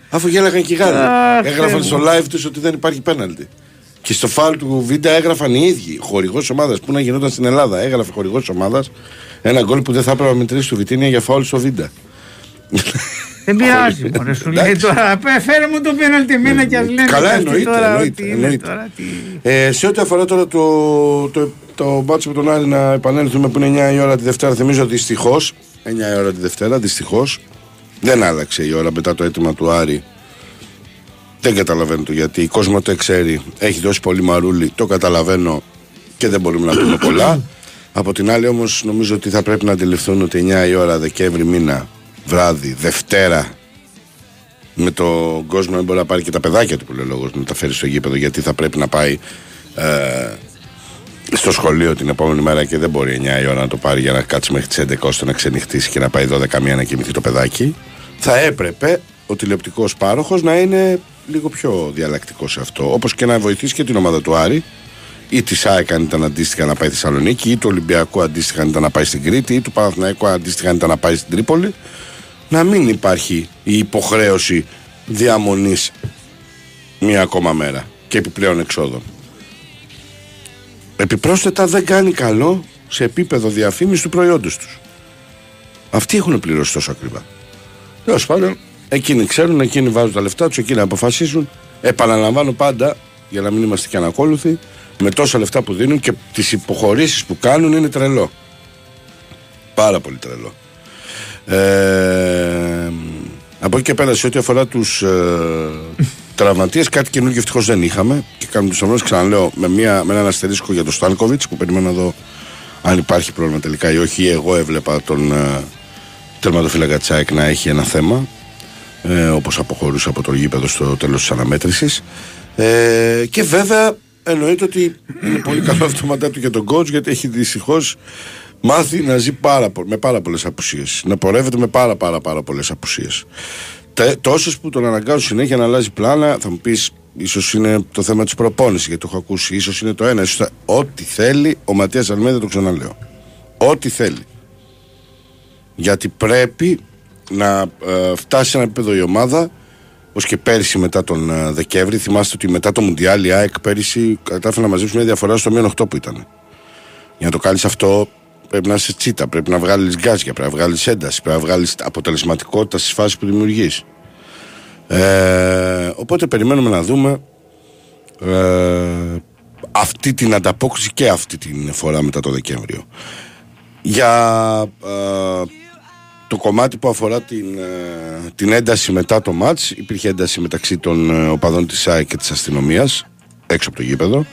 Αφού γέλαγαν και οι Γάλλοι.
Αχ,
Έγραφαν
Θεέ
στο
μου.
live τους ότι δεν υπάρχει πέναλτι. Και στο φάουλ του Βίντα έγραφαν οι ίδιοι. Χορηγός ομάδας που να γινόταν στην Ελλάδα. Έγραφε χορηγός ομάδας ένα γκολ που δεν θα έπρεπε να μετρήσει του Βιτίνια για φάουλ στο Βίντα.
Δεν πειράζει, μωρέ, σου λέει
Εντάξει.
τώρα. «Πε, Φέρε μου το πέναλτι εμένα και ας λένε.
Καλά,
και αυτοί
εννοείται,
τώρα
εννοείται,
ότι είναι
εννοείται.
τώρα, τι-
Ε, σε ό,τι αφορά τώρα το, το, το μπάτσο με τον Άρη να επανέλθουμε που είναι 9 η ώρα τη Δευτέρα, θυμίζω δυστυχώς. 9 η ώρα τη Δευτέρα, δυστυχώς. Δεν άλλαξε η ώρα μετά το αίτημα του Άρη. Δεν καταλαβαίνω το γιατί. Η κόσμο το ξέρει. Έχει δώσει πολύ μαρούλι. Το καταλαβαίνω και δεν μπορούμε να πούμε <coughs> πολλά. Από την άλλη όμως νομίζω ότι θα πρέπει να αντιληφθούν ότι 9 η ώρα Δεκέμβρη μήνα βράδυ, Δευτέρα με τον κόσμο δεν μπορεί να πάρει και τα παιδάκια του που λέει ο λόγος να τα φέρει στο γήπεδο γιατί θα πρέπει να πάει ε, στο σχολείο την επόμενη μέρα και δεν μπορεί 9 η ώρα να το πάρει για να κάτσει μέχρι τις 11 ώστε να ξενυχτήσει και να πάει 12 μία να κοιμηθεί το παιδάκι θα έπρεπε ο τηλεοπτικός πάροχος να είναι λίγο πιο διαλλακτικό σε αυτό όπως και να βοηθήσει και την ομάδα του Άρη ή της ΑΕΚ αν ήταν αντίστοιχα να πάει στη Θεσσαλονίκη ή του Ολυμπιακού αντίστοιχα αν ήταν να πάει στην Κρήτη ή του Παναθηναϊκού αντίστοιχα αν ήταν να πάει στην Τρίπολη να μην υπάρχει η υποχρέωση διαμονής μία ακόμα μέρα και επιπλέον εξόδων. Επιπρόσθετα δεν κάνει καλό σε επίπεδο διαφήμισης του προϊόντος τους. Αυτοί έχουν πληρώσει τόσο ακριβά. Τέλος πάντων, εκείνοι ξέρουν, εκείνοι βάζουν τα λεφτά τους, εκείνοι αποφασίζουν. Επαναλαμβάνω πάντα, για να μην είμαστε και ανακόλουθοι, με τόσα λεφτά που δίνουν και τις υποχωρήσεις που κάνουν είναι τρελό. Πάρα πολύ τρελό. Ε, από εκεί και πέρα, σε ό,τι αφορά τους ε, <laughs> τραυματίες, κάτι καινούργιο ευτυχώς δεν είχαμε. Και κάνουμε τους αμβλώσει, ξαναλέω, με, μια, με έναν αστερίσκο για τον Στάνκοβιτ που περιμένω να δω αν υπάρχει πρόβλημα τελικά ή όχι. Εγώ έβλεπα τον ε, τερματοφύλακα Τσάικ να έχει ένα θέμα. Ε, Όπως αποχωρούσε από το γήπεδο στο τέλος της αναμέτρησης. Ε, και βέβαια εννοείται ότι είναι πολύ καλό αυτό μετά του για τον coach γιατί έχει δυστυχώς μάθει να ζει πάρα, πο- με πάρα πολλές απουσίες. Να πορεύεται με πάρα πάρα, πάρα πολλές απουσίες. Τόσες που τον αναγκάζουν συνέχεια να αλλάζει πλάνα, θα μου πεις, ίσως είναι το θέμα της προπόνησης, γιατί το έχω ακούσει. ίσως είναι το ένα. Ίσως θα- Ό,τι θέλει ο Ματίας Αλμέδα, το ξαναλέω. Ό,τι θέλει. Γιατί πρέπει να ε, φτάσει σε ένα επίπεδο η ομάδα Όπω και πέρυσι μετά τον ε, Δεκέμβρη. Θυμάστε ότι μετά το Μουντιάλ η ΑΕΚ πέρυσι κατάφερε να μαζέψει μια διαφορά στο μείον 8 που ήταν. Για να το κάνεις αυτό πρέπει να είσαι τσίτα, πρέπει να βγάλεις γκάζια, πρέπει να βγάλεις ένταση, πρέπει να βγάλεις αποτελεσματικότητα στις φάσεις που δημιουργείς. Ε, οπότε περιμένουμε να δούμε ε, αυτή την ανταπόκριση και αυτή την φορά μετά το Δεκέμβριο. Για ε, το κομμάτι που αφορά την, ε, την ένταση μετά το μάτς υπήρχε ένταση μεταξύ των ε, οπαδών της ΑΕΚ και της αστυνομίας έξω από το γήπεδο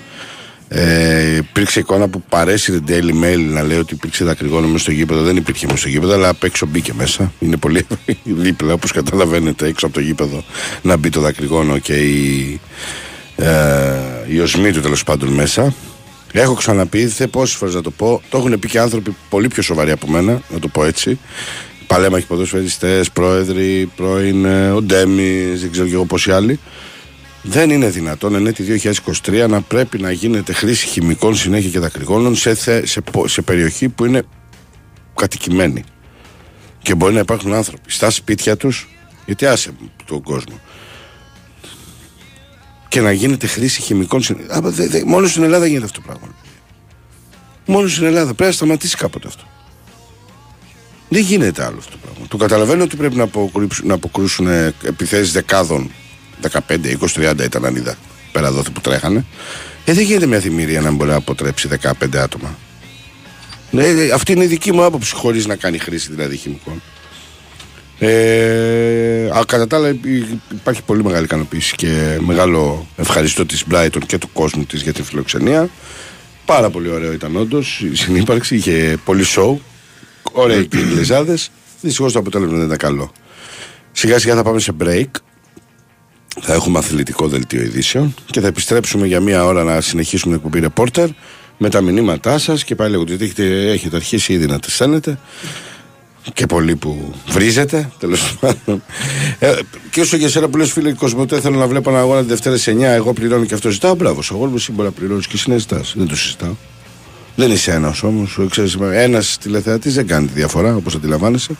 ε, υπήρξε εικόνα που παρέσει την Daily Mail να λέει ότι υπήρξε δακρυγόνο μέσα στο γήπεδο. Δεν υπήρχε μέσα στο γήπεδο, αλλά απ' έξω μπήκε μέσα. Είναι πολύ <laughs> δίπλα, όπως καταλαβαίνετε, έξω από το γήπεδο να μπει το δακρυγόνο και η, ε, η οσμή του τέλος πάντων μέσα. Έχω ξαναπεί, δεν πόσες φορές να το πω. Το έχουν πει και άνθρωποι πολύ πιο σοβαροί από μένα, να το πω έτσι. Παλέμαχοι ποδοσφαιριστές, πρόεδροι, πρώην, ε, ο Ντέμι, δεν ξέρω και εγώ πόσοι άλλοι. Δεν είναι δυνατόν εν έτη 2023 να πρέπει να γίνεται χρήση χημικών συνέχεια και δακρυγόνων σε, θε- σε, πο- σε περιοχή που είναι κατοικημένη. Και μπορεί να υπάρχουν άνθρωποι στα σπίτια τους, γιατί άσε τον κόσμο, και να γίνεται χρήση χημικών συνέχεια. Μόνο στην Ελλάδα γίνεται αυτό το πράγμα. Μόνο στην Ελλάδα. Πρέπει να σταματήσει κάποτε αυτό. Δεν γίνεται άλλο αυτό το πράγμα. Το καταλαβαίνω ότι πρέπει να αποκρύψουν, να αποκρούσουν επιθέσεις δεκάδων 15, 20, 30 ήταν αν είδα πέρα δόθη που τρέχανε. Ε, δεν γίνεται μια δημιουργία να μπορεί να αποτρέψει 15 άτομα. Ναι, ε, αυτή είναι η δική μου άποψη χωρίς να κάνει χρήση δηλαδή χημικών. Ε, α, κατά τα άλλα υ- υπάρχει πολύ μεγάλη ικανοποίηση και μεγάλο ευχαριστώ της Brighton και του κόσμου της για τη φιλοξενία. Πάρα πολύ ωραίο ήταν όντως η συνύπαρξη, είχε πολύ show. Ωραίοι και οι Εγγλεζάδες. Δυστυχώς το αποτέλεσμα δεν ήταν καλό. Σιγά σιγά θα πάμε σε break. Θα έχουμε αθλητικό δελτίο ειδήσεων και θα επιστρέψουμε για μία ώρα να συνεχίσουμε την εκπομπή reporter με τα μηνύματά σας και πάλι λέγονται ότι έχετε, έχετε αρχίσει ήδη να τα στέλνετε και πολλοί που βρίζετε τέλος πάντων. Ε, και όσο για σένα που λες, φίλε Κοσμοτέ, θέλω να βλέπω ένα αγώνα τη Δευτέρα σε 9, εγώ πληρώνω και αυτό ζητάω. Μπράβο, ο αγώνα εσύ μπορεί να πληρώνεις και εσύ να ζητάς. Δεν το συζητάω. Δεν είσαι ένας όμως. Ένας τηλεθεατής δεν κάνει τη διαφορά όπως αντιλαμβάνεσαι.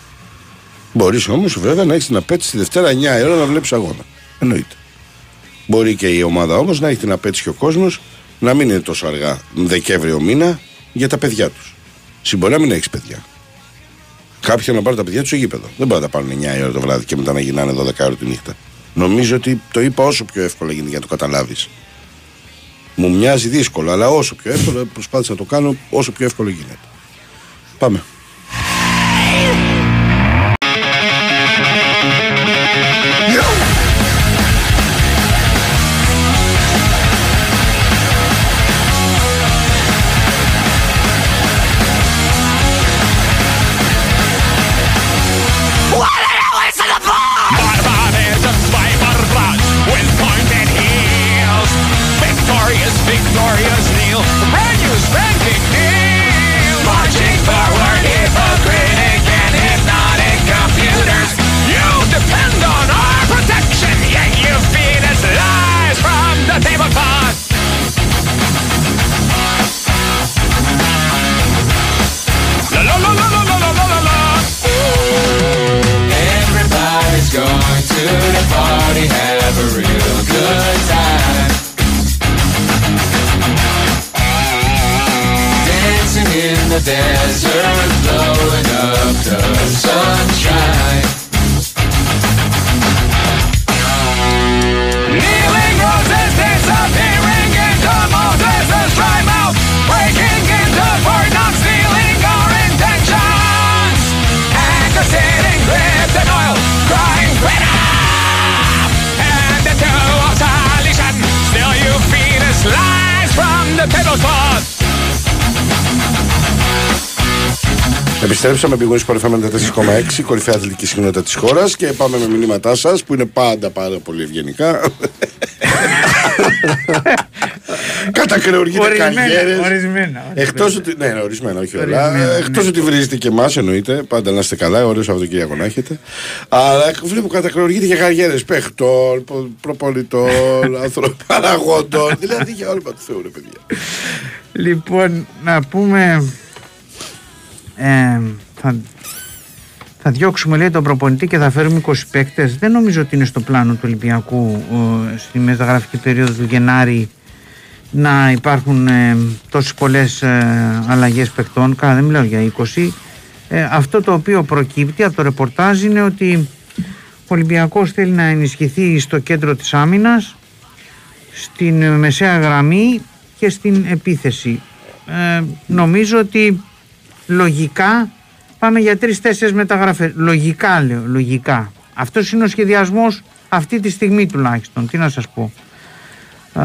Μπορείς όμως βέβαια να έχεις την απέτηση τη Δευτέρα 9 η ώρα να βλέπεις αγώνα. Εννοείται. Μπορεί και η ομάδα όμως να έχει την απέτηση και ο κόσμος να μην είναι τόσο αργά Δεκέμβριο μήνα για τα παιδιά τους. Εσύ μπορεί να μην έχεις παιδιά. Κάποιοι να πάρουν τα παιδιά τους στο γήπεδο. Δεν μπορεί να τα πάρουν 9 η ώρα το βράδυ και μετά να γυρνάνε 12 ώρα τη νύχτα. Νομίζω ότι το είπα όσο πιο εύκολα γίνεται για να το καταλάβεις. Μου μοιάζει δύσκολο, αλλά όσο πιο εύκολο προσπάθησα να το κάνω όσο πιο εύκολο γίνεται. Πάμε. Επιστρέψαμε πηγούνι Sport FM 4,6, κορυφαία αθλητική συχνότητα της χώρας και πάμε με μηνύματά σας που είναι πάντα πάρα πολύ ευγενικά. <laughs> Κατακρεουργείται
Ορισμένα,
καριέρες.
ορισμένα.
Εκτός ότι. Ναι, ναι, ορισμένα, όχι όλα.
Ορισμένα,
Εκτός
ναι.
ότι βρίζετε και εμάς, εννοείται. Πάντα να είστε καλά, ωραίο Σαββατοκύριακο να έχετε. Αλλά βλέπω κατακρεουργείται και καριέρε παιχτών, πο- προπολιτών, ανθρωπαραγόντων. <laughs> δηλαδή για όλα του Θεού, ρε παιδιά.
Λοιπόν, να πούμε. Ε, θα, θα διώξουμε λέει τον προπονητή και θα φέρουμε 20 παίκτες. Δεν νομίζω ότι είναι στο πλάνο του Ολυμπιακού ε, στη μεταγραφική περίοδο του Γενάρη να υπάρχουν ε, τόσες πολλές ε, αλλαγές παικτών. Καλά, δεν μιλάω για 20. Ε, αυτό το οποίο προκύπτει από το ρεπορτάζ είναι ότι ο Ολυμπιακός θέλει να ενισχυθεί στο κέντρο της άμυνας στην ε, μεσαία γραμμή και στην επίθεση. Ε, νομίζω ότι λογικά πάμε για τρεις-τέσσερις μεταγραφές. Λογικά λέω, λογικά. Αυτός είναι ο σχεδιασμός αυτή τη στιγμή τουλάχιστον. Τι να σας πω. Ε,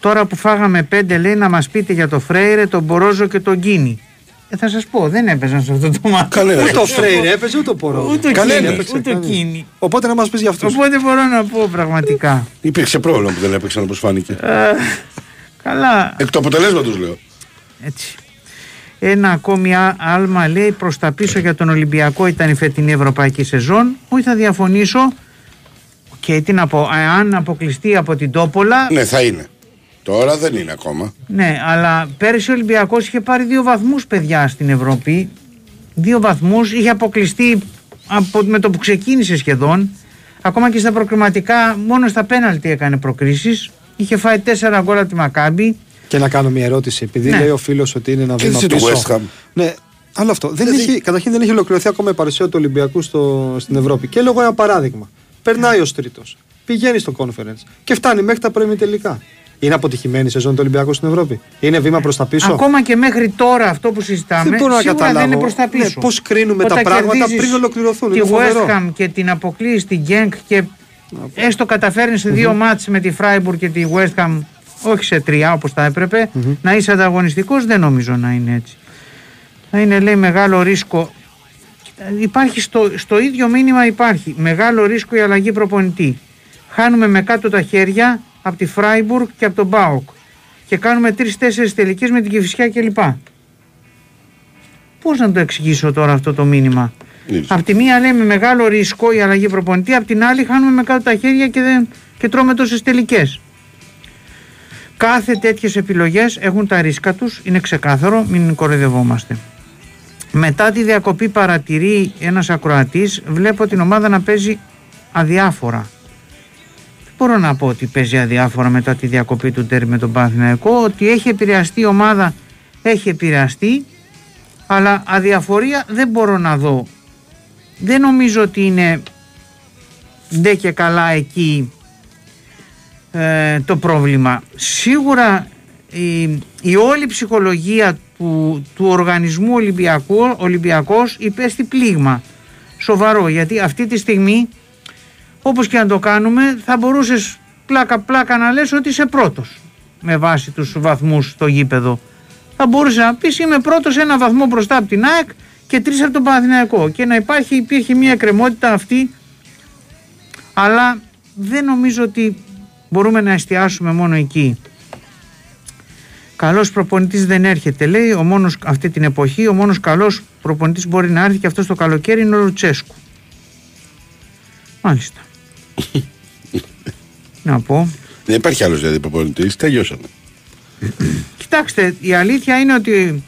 τώρα που φάγαμε πέντε λέει να μας πείτε για το Φρέιρε, τον Μπορόζο και τον Κίνη. Ε, θα σας πω, δεν έπαιζαν σε αυτό το μάτι.
Κανένα.
Ούτε ο Φρέιρε έπαιζε, ούτε ο Πορό.
Ούτε ο
Κανένας.
Κίνη,
Έπαιξε
ούτε ο
κανένας.
Κίνη.
Οπότε να μας πεις για αυτούς.
Οπότε μπορώ να πω πραγματικά.
Υπήρξε πρόβλημα που δεν έπαιξαν όπως φάνηκε.
Ε, καλά,
Εκ του αποτελέσματος λέω.
Έτσι. Ένα ακόμη α- άλμα λέει προς τα πίσω για τον Ολυμπιακό ήταν η φετινή ευρωπαϊκή σεζόν. Όχι, θα διαφωνήσω. Και τι να πω, αν αποκλειστεί από την Τόπολα.
Ναι, θα είναι. Τώρα δεν είναι ακόμα.
Ναι, αλλά πέρυσι ο Ολυμπιακός είχε πάρει δύο βαθμούς παιδιά στην Ευρώπη. Δύο βαθμούς, είχε αποκλειστεί από, με το που ξεκίνησε σχεδόν. Ακόμα και στα προκριματικά, μόνο στα πέναλτι έκανε προκρίσεις. Είχε φάει τέσσερα γκολ από τη Μακάμπη.
Και να κάνω μια ερώτηση. Επειδή
Ναι.
λέει ο φίλος ότι είναι ένα
Και
βήμα
εσύ του
πίσω.
West Ham.
Ναι, άλλο αυτό. Δεν
Δηλαδή-
έχει, καταρχήν δεν έχει ολοκληρωθεί ακόμα η παρουσία του Ολυμπιακού στο, στην Ευρώπη. Και λέγω ένα παράδειγμα. Περνάει ω τρίτο. Πηγαίνει στο conference και φτάνει μέχρι τα πρώιμη τελικά. Είναι αποτυχημένη η σεζόν του Ολυμπιακού στην Ευρώπη; Είναι βήμα προς τα πίσω;
Ακόμα και μέχρι τώρα αυτό που συζητάμε
Δεν μπορώ να
σίγουρα
καταλάβω.
δεν είναι προς τα πίσω.
Ναι, πώς κρίνουμε τα
Όταν
πράγματα
κερδίζεις
πριν ολοκληρωθούν.
Τη
Είναι φοβερό.
West Ham και την αποκλείεις στην Genk και έστω καταφέρνεις σε δύο μάτς με τη Freiburg και τη West Ham όχι σε τρία όπως θα έπρεπε να είσαι ανταγωνιστικός δεν νομίζω να είναι έτσι. Θα είναι λέει μεγάλο ρίσκο Κοίτα, Υπάρχει στο, στο ίδιο μήνυμα υπάρχει μεγάλο ρίσκο η αλλαγή προπονητή. Χάνουμε με κάτω τα χέρια από τη Φράιμπουργκ και από τον Μπάουκ. Και κάνουμε τρει-τέσσερι τελικές με την Κυφυσιά κλπ. Πώς να το εξηγήσω τώρα αυτό το μήνυμα;
Ήρθε.
Απ' τη μία λέμε μεγάλο ρίσκο η αλλαγή προπονητή, απ' την άλλη χάνουμε με κάτω τα χέρια και, δεν, και τρώμε τόσες τελικές. Κάθε τέτοιες επιλογές έχουν τα ρίσκα τους, είναι ξεκάθαρο, μην κοροϊδευόμαστε. Μετά τη διακοπή παρατηρεί ένας ακροατής, βλέπω την ομάδα να παίζει αδιάφορα. Δεν μπορώ να πω ότι παίζει αδιάφορα μετά τη διακοπή του τέρμι με τον Παναθηναϊκό, ότι έχει επηρεαστεί η ομάδα, έχει επηρεαστεί, αλλά αδιαφορία δεν μπορώ να δω. Δεν νομίζω ότι είναι ντε και καλά εκεί ε, το πρόβλημα. Σίγουρα η, η όλη ψυχολογία του, του οργανισμού Ολυμπιακού, Ολυμπιακός υπέστη πλήγμα. Σοβαρό, γιατί αυτή τη στιγμή όπως και να το κάνουμε θα μπορούσες πλάκα πλάκα να λες ότι είσαι πρώτος με βάση τους βαθμούς στο γήπεδο. Θα μπορούσες να πεις είμαι πρώτος ένα βαθμό μπροστά από την ΑΕΚ και τρεις από τον Παναθηναϊκό και να υπάρχει, υπήρχε μια εκκρεμότητα αυτή αλλά δεν νομίζω ότι μπορούμε να εστιάσουμε μόνο εκεί. Καλός προπονητής δεν έρχεται, λέει. Ο μόνος, αυτή την εποχή ο μόνος καλός προπονητής μπορεί να έρθει και αυτός το καλοκαίρι είναι ο Λουτσέσκου. Μάλιστα. <laughs> να πω.
Δεν υπάρχει άλλος δηλαδή προπονητής. Τελειώσαμε. <clears throat>
Κοιτάξτε, η αλήθεια είναι ότι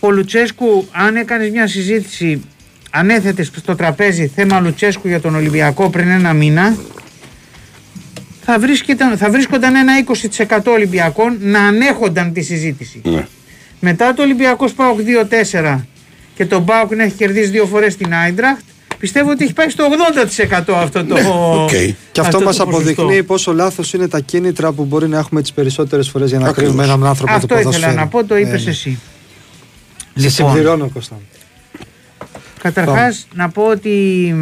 ο Λουτσέσκου, αν έκανες μια συζήτηση, αν έθετες στο τραπέζι θέμα Λουτσέσκου για τον Ολυμπιακό πριν ένα μήνα, θα, βρίσκεται, θα βρίσκονταν ένα 20% Ολυμπιακών να ανέχονταν τη συζήτηση.
Ναι.
Μετά το Ολυμπιακός ΠΑΟΚ 2-4 και τον ΠΑΟΚ να έχει κερδίσει δύο φορές την Άιντραχτ, πιστεύω ότι έχει πάει στο 80% αυτό το.
Ναι, οκ.
Και αυτό,
το
μας
ποσοστό.
αποδεικνύει πόσο λάθος είναι τα κίνητρα που μπορεί να έχουμε τις περισσότερες φορές για να
Ακριβώς.
κρίνουμε έναν άνθρωπο
Αυτό
του ποδοσφαίρου.
ήθελα να πω, το είπες
Ε, ναι.
εσύ.
Σε συμπληρώνω, Κώστα.
Καταρχάς, να πω ότι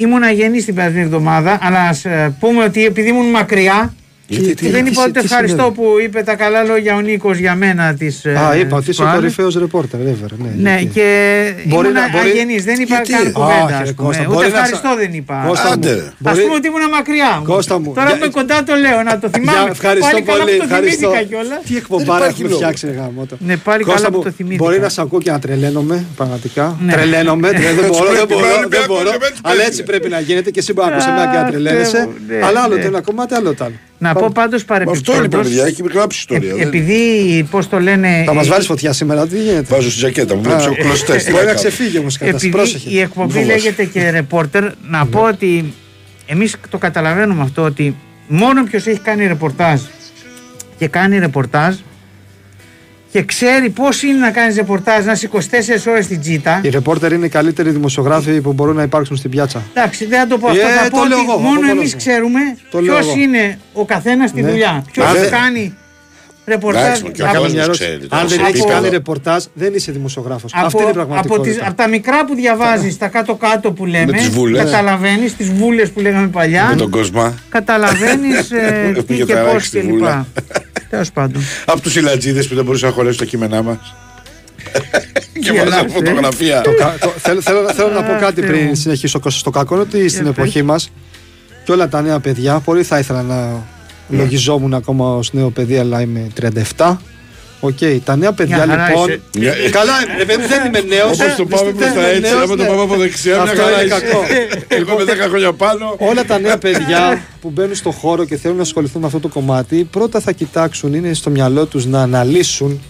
μ, ήμουν αγενής την περασμένη εβδομάδα, αλλά ας ε, πούμε ότι επειδή ήμουν μακριά,
Γιατί, τι,
δεν
τι
είπα
συ-
ότι
τι
ευχαριστώ
συνέβη;
που είπε τα καλά λόγια ο Νίκος για μένα της.
Α, είπα ότι είσαι ο κορυφαίος ρεπόρτερ, βέβαια. Ναι,
Ναι,
γιατί-
και
Μπορεί
ήμουν
να- μπορεί-
αγενής, δεν είπα
Γιατί;
καν
Α,
κουβέντα.
όχι,
ας
ρε,
πούμε.
Κώστα,
Ούτε
μπορεί να
ευχαριστώ
σα-
δεν είπα.
Κώστα μου,
Άντε.
Α
μπορεί-
πούμε ότι ήμουν μακριά. μου.
Κώστα μου,
Τώρα
για-
που είμαι κοντά το λέω, να το <laughs>
Για-
θυμάμαι.
Ευχαριστώ
πάλι καλά
πολύ.
που το
Ευχαριστώ.
θυμήθηκα κιόλας.
Τι εκπομπάρα
υπάρχει
έχουμε
λόγος.
φτιάξει, ρε γάμο.
Ναι, πάλι
Κώστα
καλά που
μου,
το θυμήθηκα.
Μπορεί να σε ακούω και να τρελαίνομαι, πραγματικά.
Ναι.
Τρελαίνομαι, τρε- δεν μπορώ, δεν
πρέπει
μπορώ,
να
δεν
Ολυμπιακός
μπορώ.
και με έτσι
Αλλά
παίζει.
έτσι πρέπει να γίνεται και εσύ μπορεί να ακούς εμένα και να
Α,
τρελαίνεσαι.
Θεέ μου, ναι,
Αλλά άλλο
ναι.
το ένα κομμάτι, άλλο το άλλο.
Να πω πάντως
Με αυτό λοιπόν,
παρεμπιπτόντω.
παιδιά, έχει γράψει ιστορία. δεν-
Επειδή, πώς το λένε.
Θα μας
ε,
βάλεις φωτιά σήμερα, τι γίνεται;
Βάζω στη ζακέτα μου, με του κλωστές.
Μπορεί να ξεφύγει όμως κατά.
Επειδή
Πρόσεχε.
η εκπομπή
Φοβάσαι.
λέγεται και ρεπόρτερ, να πω ότι εμείς το καταλαβαίνουμε αυτό ότι μόνο ποιος έχει κάνει ρεπορτάζ και κάνει ρεπορτάζ και ξέρει πώς είναι να κάνεις ρεπορτάζ να είσαι 24 ώρες στην τζίτα
Οι ρεπόρτερ είναι οι καλύτεροι δημοσιογράφοι που μπορούν να υπάρξουν στην πιάτσα.
Εντάξει, δεν θα το πω αυτό.
Ε,
θα
το
πω
λέω
ότι
εγώ,
μόνο
από μόνος
εμείς
μου.
ξέρουμε
Το λέω
ποιος
εγώ.
είναι ο καθένας στη
Ναι.
δουλειά. Ποιος
Αν δεν-
κάνει ρεπορτάζ.
Εντάξει, μα και ο
από-
άλλος
Μια
δεν
ερώτηση.
ξέρει,
Αν
τώρα,
δεν έχεις
από-
κάνει ρεπορτάζ, δεν είσαι δημοσιογράφος.
από,
Αυτή είναι η
από, τις,
πραγματικότητα.
από τα μικρά που διαβάζεις, τα κάτω-κάτω που λέμε,
τις βούλες.
καταλαβαίνεις τις βούλες που λέγαμε παλιά.
Με τον κόσμο.
καταλαβαίνεις ε, τι
Πήγε
και
ταράξει
πώς
στη
και
βούλα.
λοιπά. Τέλος πάντων.
Από τους ηλατζίδες που δεν μπορούσαν να χωρέσουν τα κείμενά μας. και βάζαν
γελάς, ε;
φωτογραφία.
Το κα- το- θέλω, <laughs> θέλω, θέλω να πω κάτι
Θεέ μου.
πριν συνεχίσω. Κώστα. Στο κακό είναι ότι στην
πες.
εποχή μας και όλα τα νέα παιδιά, πολύ θα ήθελα να λογιζόμουν ακόμα ως νέο παιδί, αλλά είμαι 37. Οκ, τα νέα παιδιά
Μια χαρά
λοιπόν.
είσαι.
Μια-
Καλά, ρε παιδί, δεν είμαι νέος.
Όπως το πάμε προς τα έτσι, άμα το πάμε από δεξιά, μια
Αυτό
χαρά
είναι
είσαι.
κακό.
Εγώ με 10 χρόνια πάνω.
Όλα τα νέα παιδιά που μπαίνουν στο χώρο και θέλουν να ασχοληθούν με αυτό το κομμάτι, πρώτα θα κοιτάξουν, είναι στο μυαλό τους να αναλύσουν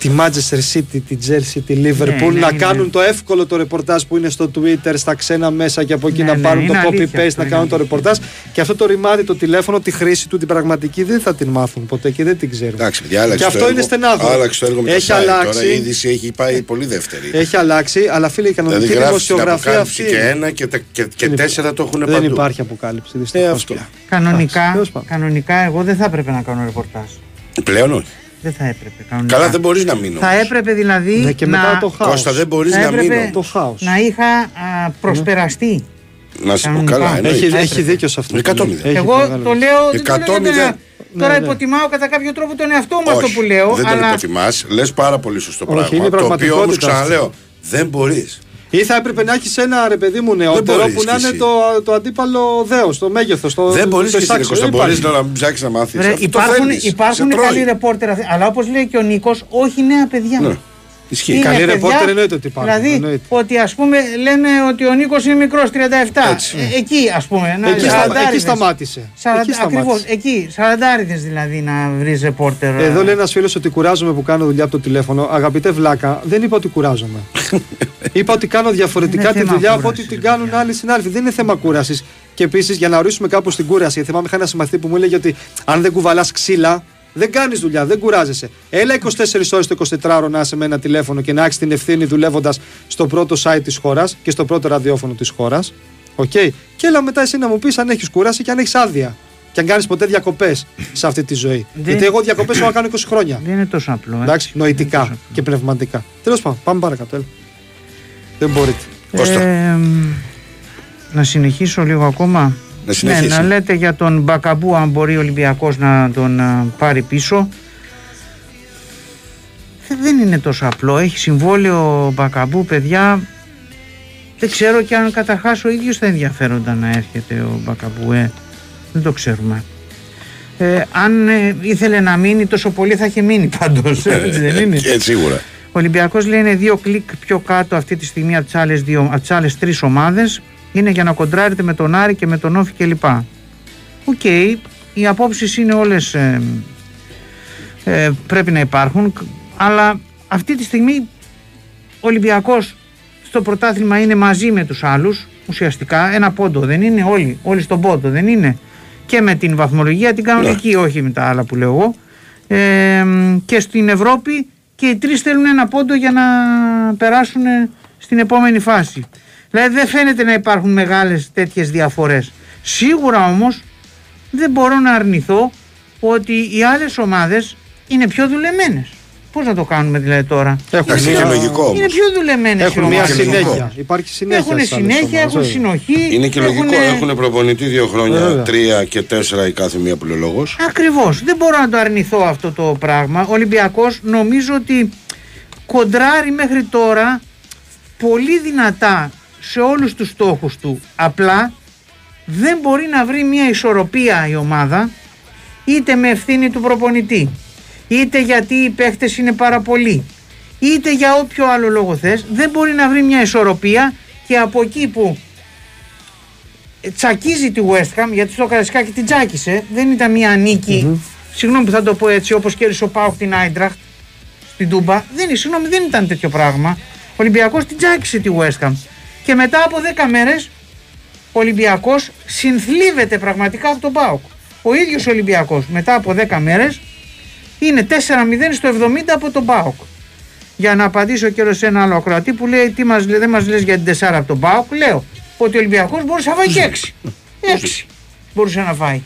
τη Manchester City, τη Chelsea, τη Liverpool,
ναι,
να
ναι.
κάνουν το εύκολο το ρεπορτάζ που είναι στο Twitter, στα ξένα μέσα και από εκεί
Ναι,
να
ναι,
πάρουν το
είναι αλήθεια
copy-paste,
αυτό,
να
είναι
κάνουν το
αλήθεια.
ρεπορτάζ. Και αυτό το ρημάδι, το τηλέφωνο, τη χρήση του, την πραγματική δεν θα την μάθουν ποτέ και δεν την ξέρουν.
Εντάξει, παιδιά, άλλαξε
Και
το
αυτό
έργο.
είναι στενάχωρο.
Άλλαξε το έργο με
Έχει
το site.
αλλάξει.
Τώρα η είδηση έχει πάει πολύ δεύτερη.
Έχει αλλάξει, αλλά φίλε, η
Δηλαδή
κανονική
γράφεις την
δημοσιογραφία
αποκάλυψη
αυτή.
και
είναι.
ένα και, τα- και, και
Δεν
τέσσερα το έχουν
Δεν
παντού.
υπάρχει αποκάλυψη.
Ε,
δυστυχώς
αυτό.
πια.
Κανονικά,
τέλος πάντων.
κανονικά εγώ δεν θα έπρεπε να κάνω ρεπορτάζ.
Πλέον όχι.
Δεν θα έπρεπε κανονικά.
Καλά, δεν μπορείς να μείνεις.
Θα
όμως.
έπρεπε δηλαδή
Ναι, και
να,
μετά το χάος.
Κώστα, δεν μπορείς
θα
να
έπρεπε
μείνεις.
Το χάος.
να είχα α, προσπεραστεί.
Να σου πω
Κανονικά.
καλά. εννοείται.
Έχει, έχει δίκιο σε αυτό.
Εκατό
που λέει.
μηδέν.
Έχει
Εγώ
μεγάλο
το
δίκιο.
λέω. δεν το λέω
Εκατό
για τον-
μηδέν.
Τώρα
Ναι, ναι.
υποτιμάω κατά κάποιο τρόπο τον εαυτό μου αυτό
Όχι,
που λέω.
Δεν τον
αλλά
υποτιμάς. Λες πάρα πολύ σωστό
Όχι, είναι
πράγμα. Το οποίο όμως
πραγματικότητας
ξαναλέω, δεν μπορείς.
Ή θα έπρεπε να έχεις ένα ρε παιδί μου νεότερο
μπορείς
που να
κι
είναι
εσύ.
το, το αντίπαλο δέος, το μέγεθος. Το,
Δεν μπορείς
το
και εσύ
εισάξιο.
Κώστα,
Δεν
μπορείς
υπάρχει.
να μην ψάξεις να μάθεις.
Βρε, υπάρχουν, υπάρχουν καλοί ρεπόρτερ, αυτοί, αλλά όπως λέει και ο Νίκος, όχι νέα παιδιά.
Ναι. Ισχύει.
Είναι
Καλοί
παιδιά,
ρεπόρτερ εννοείται ότι υπάρχουν,
Δηλαδή,
εννοείται.
ότι ας πούμε λένε ότι ο Νίκος είναι μικρός 37.
Έτσι.
Ε, εκεί ας πούμε. Να,
Εκεί, στα-
σαραντάριδες.
εκεί σταμάτησε.
Σαραντα-
Εκεί σταμάτησε.
Ακριβώς, εκεί. Σαραντάριδες δηλαδή να βρεις ρεπόρτερ.
Εδώ λέει ένας φίλος ότι κουράζομαι που κάνω δουλειά από το τηλέφωνο. Αγαπητέ Βλάκα, δεν είπα ότι κουράζομαι. <laughs> είπα ότι κάνω διαφορετικά
Είναι
τη
θέμα
δουλειά από
κούρασης,
ό,τι την
ρε
κάνουν
παιδιά.
άλλοι συνάδελφοι. Δεν είναι θέμα κούρασης. Και επίσης για να ορίσουμε κάπου στην κούραση, γιατί θυμάμαι είχα ένα συμμαθητή που μου έλεγε ότι αν δεν κουβαλάς ξύλα, δεν κάνεις δουλειά, δεν κουράζεσαι. Έλα 24 ώρες το 24ωρο να είσαι με ένα τηλέφωνο και να έχεις την ευθύνη δουλεύοντας στο πρώτο site της χώρας και στο πρώτο ραδιόφωνο της χώρας. Οκ. Και έλα μετά εσύ να μου πεις αν έχεις κούραση και αν έχεις άδεια. Και αν κάνεις ποτέ διακοπές σε αυτή τη ζωή.
Δεν-
Γιατί εγώ διακοπές έχω να κάνω 20 χρόνια.
Δεν είναι τόσο απλό. ε.
Εντάξει,
Δεν είναι
νοητικά
τόσο απλό.
και πνευματικά. Τέλος πάντων, πάμε παρακάτω. Έλα. Δεν μπορείτε.
Κώστα.
Ε, μ, να συνεχίσω λίγο ακόμα.
Να συνεχίσει.
Ναι, να λέτε για τον Μπακαμπού αν μπορεί ο Ολυμπιακός να τον α, πάρει πίσω. Ε, Δεν είναι τόσο απλό. Έχει συμβόλαιο ο Μπακαμπού, παιδιά. Δεν ξέρω και αν καταρχάς ο ίδιος θα ενδιαφέρονταν να έρχεται ο Μπακαμπού. Ε. Δεν το ξέρουμε. Ε, αν ε, ήθελε να μείνει τόσο πολύ θα είχε μείνει πάντως. Έτσι δεν είναι.
Ε, σίγουρα.
Ο Ολυμπιακός λέει είναι δύο κλικ πιο κάτω αυτή τη στιγμή από τις άλλες, δύο, από τις άλλες τρεις ομάδες. Είναι για να κοντράρετε με τον Άρη και με τον ΟΦΗ κλπ. Οκ, οι απόψεις είναι όλες ε, ε, πρέπει να υπάρχουν αλλά αυτή τη στιγμή ο Ολυμπιακός στο πρωτάθλημα είναι μαζί με τους άλλους ουσιαστικά ένα πόντο δεν είναι όλοι, όλοι στον πόντο δεν είναι και με την βαθμολογία την κανονική όχι με τα άλλα που λέω εγώ ε, και στην Ευρώπη και οι τρεις θέλουν ένα πόντο για να περάσουν στην επόμενη φάση. Δηλαδή δεν φαίνεται να υπάρχουν μεγάλες τέτοιες διαφορές. Σίγουρα όμως δεν μπορώ να αρνηθώ ότι οι άλλες ομάδες είναι πιο δουλεμένες Πώς να το κάνουμε δηλαδή τώρα;
Έχουν
Εντάξει,
μια,
και λογικό όμω.
Είναι πιο δουλεμένες οι
έχουν μια
και
ομάδες.
λογικό.
συνέχεια. Υπάρχει συνέχεια.
Έχουν
στις άλλες
συνέχεια,
ομάδες,
έχουν
βέβαια.
συνοχή.
Είναι και λογικό. Έχουν προπονητή δύο χρόνια,
Βέβαια.
τρία και τέσσερα η κάθε μία πλειολόγο.
Ακριβώς. Δεν μπορώ να το αρνηθώ αυτό το πράγμα. Ο Ολυμπιακός νομίζω ότι κοντράρει μέχρι τώρα πολύ δυνατά σε όλους τους στόχους του. Απλά δεν μπορεί να βρει μια ισορροπία η ομάδα είτε με ευθύνη του προπονητή είτε γιατί οι παίχτες είναι πάρα πολλοί. Είτε για όποιο άλλο λόγο θες δεν μπορεί να βρει μια ισορροπία και από εκεί που τσακίζει τη West Ham γιατί στο Καρασκάκι την τσάκισε δεν ήταν μια νίκη. Συγγνώμη που θα το πω έτσι όπως κέρδισε ο Πάουκ την Άιντραχτ στην Τούμπα. Δεν, είναι- συγγνώμη, δεν ήταν τέτοιο πράγμα. Ο Ολυμπιακός την τσάκισε τη West Ham. Και μετά από 10 μέρες ο Ολυμπιακός συνθλίβεται πραγματικά από τον Πάουκ ο ίδιος ο Ολυμπιακός μετά από 10 μέρες είναι 4-0 στο 70 από τον Πάουκ για να απαντήσω και σε ένα άλλο ακροατή που λέει τι μας, λέ- δεν μας λες για την 4 από τον Πάουκ λέω ότι ο Ολυμπιακός μπορούσε να φάει και 6 6 μπορούσε να φάει.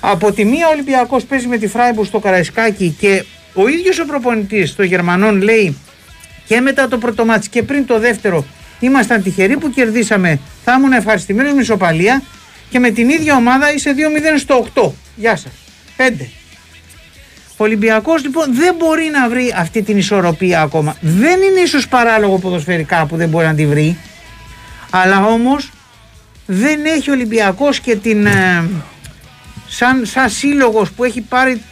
Από τη μία ο Ολυμπιακός παίζει με τη Φράιμπουργκ στο Καραϊσκάκι και ο ίδιος ο προπονητής των Γερμανών λέει και μετά το πρώτο μάτς και πριν το δεύτερο ήμασταν τυχεροί που κερδίσαμε. Θα ήμουν ευχαριστημένος με ισοπαλία και με την ίδια ομάδα είσαι 2-0 στο 8 γεια σας. 5 ο Ολυμπιακός λοιπόν δεν μπορεί να βρει αυτή την ισορροπία ακόμα. Δεν είναι ίσως παράλογο ποδοσφαιρικά που δεν μπορεί να τη βρει. Αλλά όμως δεν έχει ο Ολυμπιακός και την... ε, σαν, σαν σύλλογος που έχει πάρει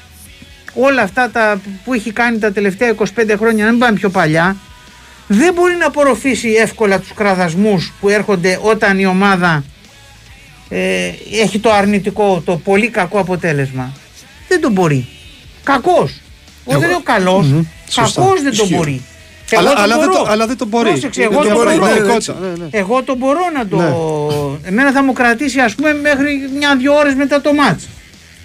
όλα αυτά τα, που έχει κάνει τα τελευταία 25 χρόνια, να μην πάμε πιο παλιά, δεν μπορεί να απορροφήσει εύκολα τους κραδασμούς που έρχονται όταν η ομάδα ε, έχει το αρνητικό, το πολύ κακό αποτέλεσμα. Δεν το μπορεί. Κακός. Εγώ δεν λέω καλός.
Σωστά.
Κακός δεν το
Ισχύει.
μπορεί.
Αλλά,
Εγώ το
αλλά, δεν
μπορώ.
το, αλλά δεν το μπορεί.
Πρόσεξε,
Δεν
εγώ
το
το
μπορεί.
μπορώ.
Πραγματικότητα. Ναι, ναι.
Εγώ το μπορώ να το. Εμένα θα μου κρατήσει ας πούμε μέχρι μια-δυο ώρες μετά το ματς.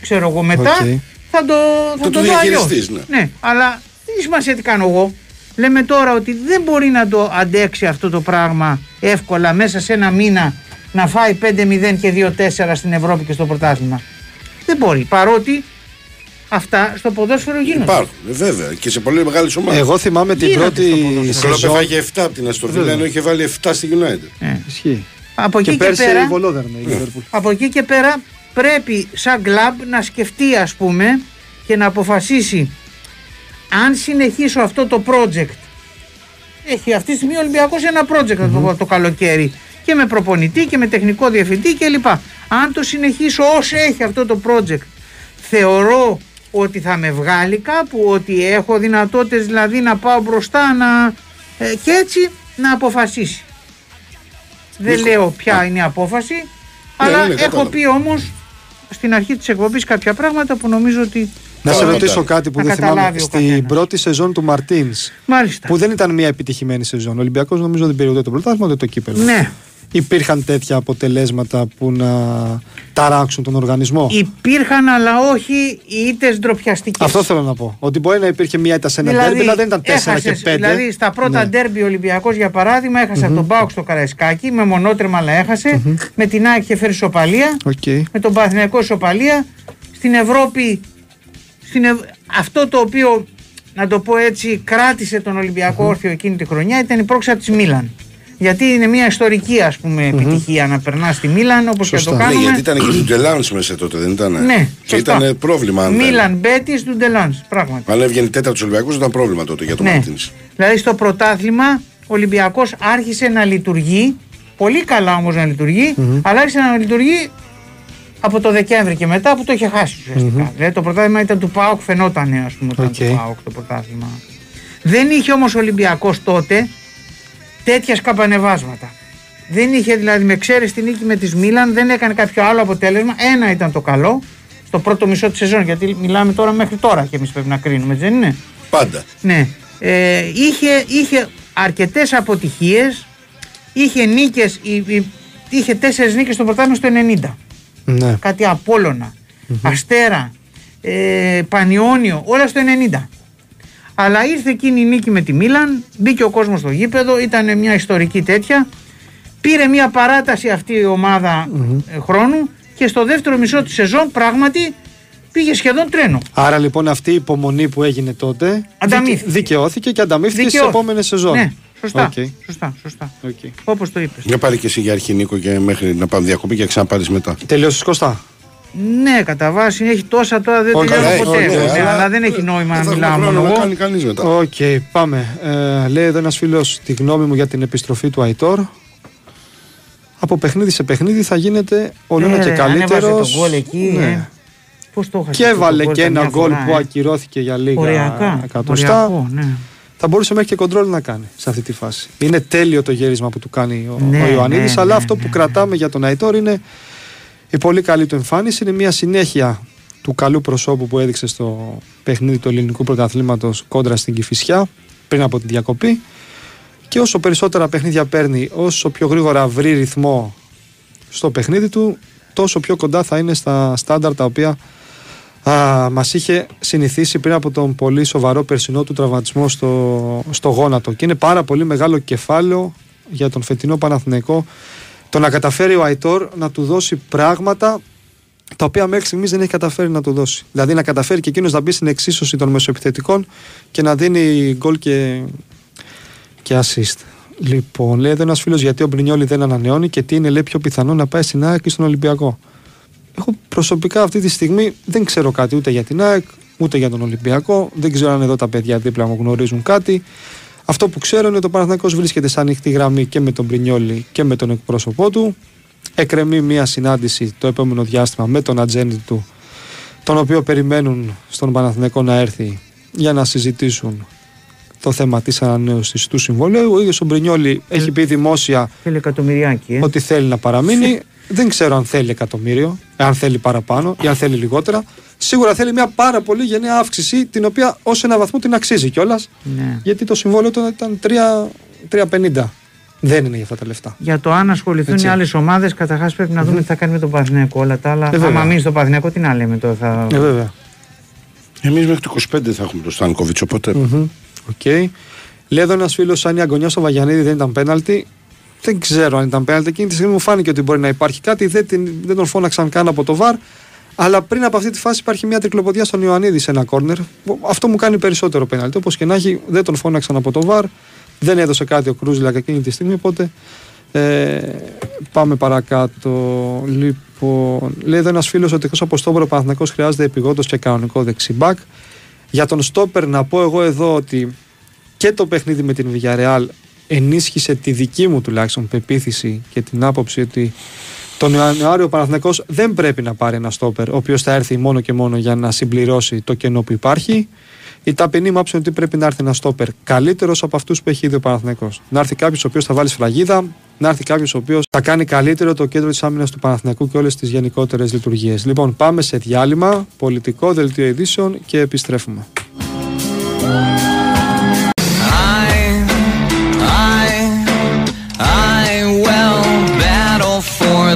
Ξέρω εγώ μετά
Οκ.
θα το, θα
Το
το,
του
δω αλλιώς.
διαχειριστείς, ναι.
ναι. αλλά δεν σημασία τι κάνω εγώ; Λέμε τώρα ότι δεν μπορεί να το αντέξει αυτό το πράγμα εύκολα μέσα σε ένα μήνα να φάει 5-0 και 2-4 στην Ευρώπη και στο πρωτάθλημα. Δεν μπορεί. Παρότι αυτά στο ποδόσφαιρο γίνονται.
Υπάρχουν, ε, βέβαια. Και σε πολύ μεγάλες ομάδες.
Εγώ θυμάμαι την
Γίνεται
πρώτη
στο ποδόσφαιρο.
Ο Κλόπ
σεζόν.
έφαγε 7 από την Άστον Βίλα ενώ είχε βάλει 7 στη United.
Ε.
Ισχύει.
Από εκεί
Και
και,
πέρσι
πέρα,
η Βολόδερνα η Liverpool.
από εκεί και πέρα πρέπει σαν κλαμπ να σκεφτεί ας πούμε και να αποφασίσει αν συνεχίσω αυτό το project έχει αυτή τη στιγμή ο Ολυμπιακός ένα project να το πω το καλοκαίρι και με προπονητή και με τεχνικό διευθυντή κλπ. Αν το συνεχίσω όσο έχει αυτό το project θεωρώ ότι θα με βγάλει κάπου, ότι έχω δυνατότητες δηλαδή να πάω μπροστά να, ε, και έτσι να αποφασίσει. Δεν
Νίκο.
λέω ποια είναι η απόφαση, αλλά
ναι,
έχω
κατάλαβα.
πει όμως στην αρχή της εκπομπής κάποια πράγματα που νομίζω ότι
Να σε
Καλά,
ρωτήσω
καλά.
κάτι που
Να
δεν θυμάμαι.
καταλάβει ο
Στην
καθένας.
πρώτη σεζόν του Μαρτίνς,
μάλιστα.
που δεν ήταν μια επιτυχημένη σεζόν, ο Ολυμπιακός νομίζω δεν πήρε ούτε το πρωτάθλημα ούτε το κύπελο.
Ναι,
Υπήρχαν τέτοια αποτελέσματα που να ταράξουν τον οργανισμό;
υπήρχαν αλλά όχι οι ήττες ντροπιαστικές.
Αυτό θέλω να πω. Ότι μπορεί να υπήρχε μια ήττα σε ένα ντέρμπι, αλλά δεν ήταν 4
έχασες,
και 5.
Δηλαδή στα πρώτα
Ναι.
ντέρμπι ο Ολυμπιακός για παράδειγμα έχασε από τον Πάουκ στο Καραϊσκάκι με μονότρεμα αλλά έχασε. Με την ΑΕΚ είχε φέρει σοπαλία.
Οκ.
με τον Παθηναϊκό Ισοπαλία στην Ευρώπη στην Ευ... αυτό το οποίο να το πω έτσι κράτησε τον Ολυμπιακό όρθιο εκείνη τη χρονιά ήταν η πρόξα της Μίλαν γιατί είναι μια ιστορική ας πούμε επιτυχία να περνάς στη Μίλαν όπως και να το
Σωστά.
Ναι,
κάνουμε
γιατί ήταν και του Ντελάουν μέσα τότε, δεν ήταν.
ναι,
Και
σωστά.
ήταν πρόβλημα. αν δεν-
Μίλαν Μπέτης του Ντελάνς πράγματι
Αν έβγαινε τέταρτος Ολυμπιακός, ήταν πρόβλημα τότε για τον
ναι.
Μαρτίν.
δηλαδή στο πρωτάθλημα ο Ολυμπιακός άρχισε να λειτουργεί πολύ καλά όμως να λειτουργει αλλά άρχισε να λειτουργεί από το Δεκέμβρη και μετά που το είχε χάσει ουσιαστικά. Δηλαδή το πρωτάθλημα ήταν του ΠΑΟΚ, φαινόταν ας πούμε ήταν
Οκ.
του ΠΑΟΚ το πρωτάθλημα. Δεν είχε όμως ο Ολυμπιακός τότε τέτοια σκαμπανεβάσματα. Δεν είχε δηλαδή με ξέρεις τη νίκη με τη Μίλαν, δεν έκανε κάποιο άλλο αποτέλεσμα. Ένα ήταν το καλό στο πρώτο μισό της σεζόν. Γιατί μιλάμε τώρα μέχρι τώρα και εμείς πρέπει να κρίνουμε, έτσι δεν είναι;
Πάντα.
Ναι. Ε, είχε είχε αρκετές αποτυχίες. Είχε νίκες. Είχε τέσσερις νίκες στο πρωτάθλημα στο 90
Ναι.
κάτι Απόλλωνα, Αστέρα, ε, Πανιόνιο, όλα στο 90. Αλλά ήρθε εκείνη η νίκη με τη Μίλαν, μπήκε ο κόσμος στο γήπεδο, ήταν μια ιστορική τέτοια. Πήρε μια παράταση αυτή η ομάδα ε, χρόνου και στο δεύτερο μισό της σεζόν πράγματι Πήγε σχεδόν τρένο.
Άρα λοιπόν αυτή η υπομονή που έγινε τότε
Ανταμείφθηκε.
δικαι- δικαιώθηκε και ανταμείφθηκε στις
Δικαιώθηκε.
επόμενες σεζόν.
Ναι, σωστά.
Οκ.
Σωστά, σωστά.
Οκ.
Όπως το είπες.
Για πάρει και εσύ για αρχή Νίκο και μέχρι να πάμε διακοπή και ξαναπάρεις μετά.
Τελείωσε Κώστα.
Ναι, κατά βάση έχει τόσα τώρα δεν
Όχι,
τελειώνω
ναι,
ποτέ.
όχι,
ναι,
αλλά-
αλλά δεν έχει νόημα να
Δεν θα
μιλάω
έχουμε
μόνο
χρόνο να
εγώ.
κάνει κανείς μετά.
Οκ, πάμε. Ε, λέει εδώ ένας φίλος τη γνώμη μου για την επιστροφή του Αϊτόρ. Από παιχνίδι σε παιχνίδι θα γίνεται όλο ένα
Ε,
και
ρε,
καλύτερος.
ανέβασε το γκολ εκεί. Ε. Πώς το είχα
Και έβαλε και ένα γκολ που ακυρώθηκε για λίγα
Οριακά.
εκατοστά.
οριακό, ναι.
Θα μπορούσε μέχρι και κοντρόλ να κάνει σε αυτή τη φάση. Είναι τέλειο το γέρισμα που του κάνει ο,
Ναι,
ο Ιωαννίδης,
ναι,
αλλά
ναι,
αυτό
ναι,
που
ναι.
κρατάμε για τον Αϊτόρ είναι η πολύ καλή του εμφάνιση. Είναι μια συνέχεια του καλού προσώπου που έδειξε στο παιχνίδι του ελληνικού πρωταθλήματος κόντρα στην Κηφισιά πριν από τη διακοπή. Και όσο περισσότερα παιχνίδια παίρνει, όσο πιο γρήγορα βρει ρυθμό στο παιχνίδι του, τόσο πιο κοντά θα είναι στα στάνταρ τα οποία α, μας είχε συνηθίσει πριν από τον πολύ σοβαρό περσινό του τραυματισμό στο, στο γόνατο. Και είναι πάρα πολύ μεγάλο κεφάλαιο για τον φετινό Παναθηναϊκό το να καταφέρει ο Αϊτόρ να του δώσει πράγματα τα οποία μέχρι στιγμής δεν έχει καταφέρει να του δώσει. Δηλαδή να καταφέρει και εκείνος να μπει στην εξίσωση των μεσοεπιθετικών και να δίνει γκολ και, και assist. Λοιπόν, λέει εδώ ένας φίλος γιατί ο Μπρινιόλη δεν ανανεώνει και τι είναι λέει πιο πιθανό να πάει στην ΑΕΚ ή στον Ολυμπιακό. Εγώ προσωπικά αυτή τη στιγμή δεν ξέρω κάτι ούτε για την ΑΕΚ ούτε για τον Ολυμπιακό. Δεν ξέρω αν εδώ τα παιδιά δίπλα μου γνωρίζουν κάτι. Αυτό που ξέρω είναι ότι ο Παναθηναϊκός βρίσκεται σε ανοιχτή γραμμή και με τον Πρινιόλη και με τον εκπρόσωπό του. Εκρεμεί μια συνάντηση το επόμενο διάστημα με τον ατζέντη του, τον οποίο περιμένουν στον Παναθηναϊκό να έρθει για να συζητήσουν το θέμα της ανανέωσης του συμβολέου. Ο ίδιος ο Μπρινιόλη έχει πει δημόσια
Θέλει εκατομμυριάκι. Ε.
ότι θέλει να παραμείνει. Δεν ξέρω αν θέλει εκατομμύριο, αν θέλει παραπάνω ή αν θέλει λιγότερα. Σίγουρα θέλει μια πάρα πολύ γενναία αύξηση, την οποία ως ένα βαθμό την αξίζει κιόλας.
Ναι.
Γιατί το συμβόλαιο του ήταν 3 3,50. Δεν είναι για αυτά τα λεφτά.
Για το αν ασχοληθούν
Έτσι.
οι άλλες ομάδες, καταρχάς πρέπει να δούμε τι θα κάνει με τον Παναθηναϊκό. Όλα τα άλλα.
Ε, βέβαια.
άμα μείνει στο Παναθηναϊκό, τι να λέμε τώρα. Θα...
Ε, βέβαια.
Εμείς μέχρι το 25 θα έχουμε τον Στάνκοβιτς, οπότε.
Μμμ. Οκ. Λέει εδώ ένας φίλος, αν η αγκωνιά στο Βαγιανίδη δεν ήταν πέναλτι. Δεν ξέρω αν ήταν πέναλτι. Εκείνη τη στιγμή μου φάνηκε ότι μπορεί να υπάρχει κάτι. Δεν, την, δεν τον φώναξαν καν από το VAR. Αλλά πριν από αυτή τη φάση υπάρχει μια τρικλοποδιά στον Ιωαννίδη σε ένα κόρνερ. Αυτό μου κάνει περισσότερο πέναλτι. Όπως και να έχει, δεν τον φώναξαν από το VAR. Δεν έδωσε κάτι ο Κρούζιλακ εκείνη τη στιγμή. Οπότε ε, πάμε παρακάτω. Λοιπόν, λέει εδώ ένας φίλος ότι εκτός από στόπερ ο Παναθηναϊκός χρειάζεται επειγόντως και κανονικό δεξί μπακ. Για τον Στόπερ να πω εγώ εδώ ότι και το παιχνίδι με την Villarreal ενίσχυσε τη δική μου τουλάχιστον πεποίθηση και την άποψη ότι τον Ιανουάριο ο Παναθηναϊκός δεν πρέπει να πάρει ένα στόπερ ο οποίος θα έρθει μόνο και μόνο για να συμπληρώσει το κενό που υπάρχει. Η ταπεινή μου άποψη είναι ότι πρέπει να έρθει ένα στόπερ καλύτερος από αυτούς που έχει ήδη ο Παναθηναϊκός. Να έρθει κάποιος ο οποίος θα βάλει σφραγίδα, να έρθει κάποιος ο οποίος θα κάνει καλύτερο το κέντρο της άμυνας του Παναθηναϊκού και όλες τις γενικότερες λειτουργίες. Λοιπόν, πάμε σε διάλειμμα, πολιτικό δελτίο ειδήσεων και επιστρέφουμε.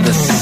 The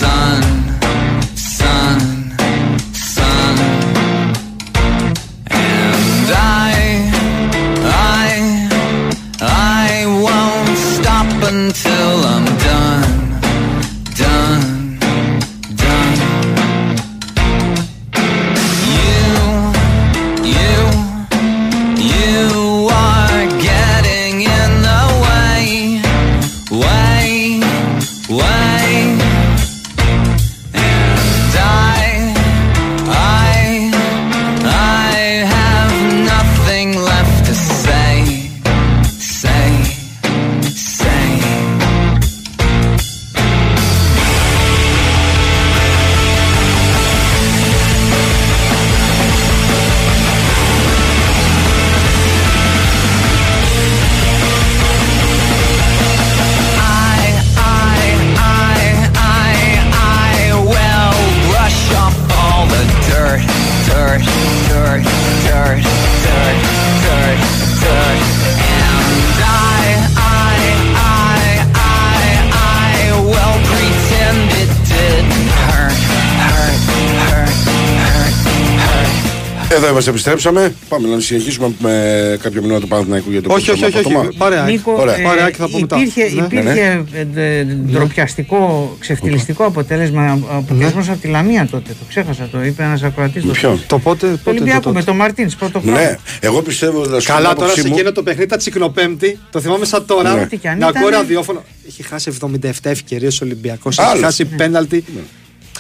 Εδώ είμαστε, επιστρέψαμε. Πάμε να συνεχίσουμε με κάποιο μηνύμα του Παναθηναϊκού για το
Όχι, όχι, όχι.
απότομα.
όχι. Πάρε, Άκη.
Νίκο,
Ωραία.
ε,
Πάρε, Άκη, θα πούμε μετά.
υπήρχε,
Ναι.
υπήρχε ε, ε, ντροπιαστικό, ξεφτυλιστικό αποτέλεσμα αποκλεισμό από τη Λαμία τότε. Το ξέχασα, το είπε ένας ακροατής.
Με ποιον;
Το πότε.
Το
πότε
Ολυμπιακό
το
με
τότε.
τον Μαρτίν πρώτο χρόνο.
Ναι, εγώ πιστεύω να σου πω
Καλά
την
τώρα
άποψή
σε
μου.
εκείνο το παιχνίδι τα τσικνοπέμπτη. Το θυμάμαι σαν τώρα.
Ναι.
Ό,τι κι αν
Να
ήταν.
ακούω ραδιόφωνο. Έχει χάσει 77 ευκαιρίες ο Ολυμπιακός. Έχει
Άλλος.
χάσει πέναλτι.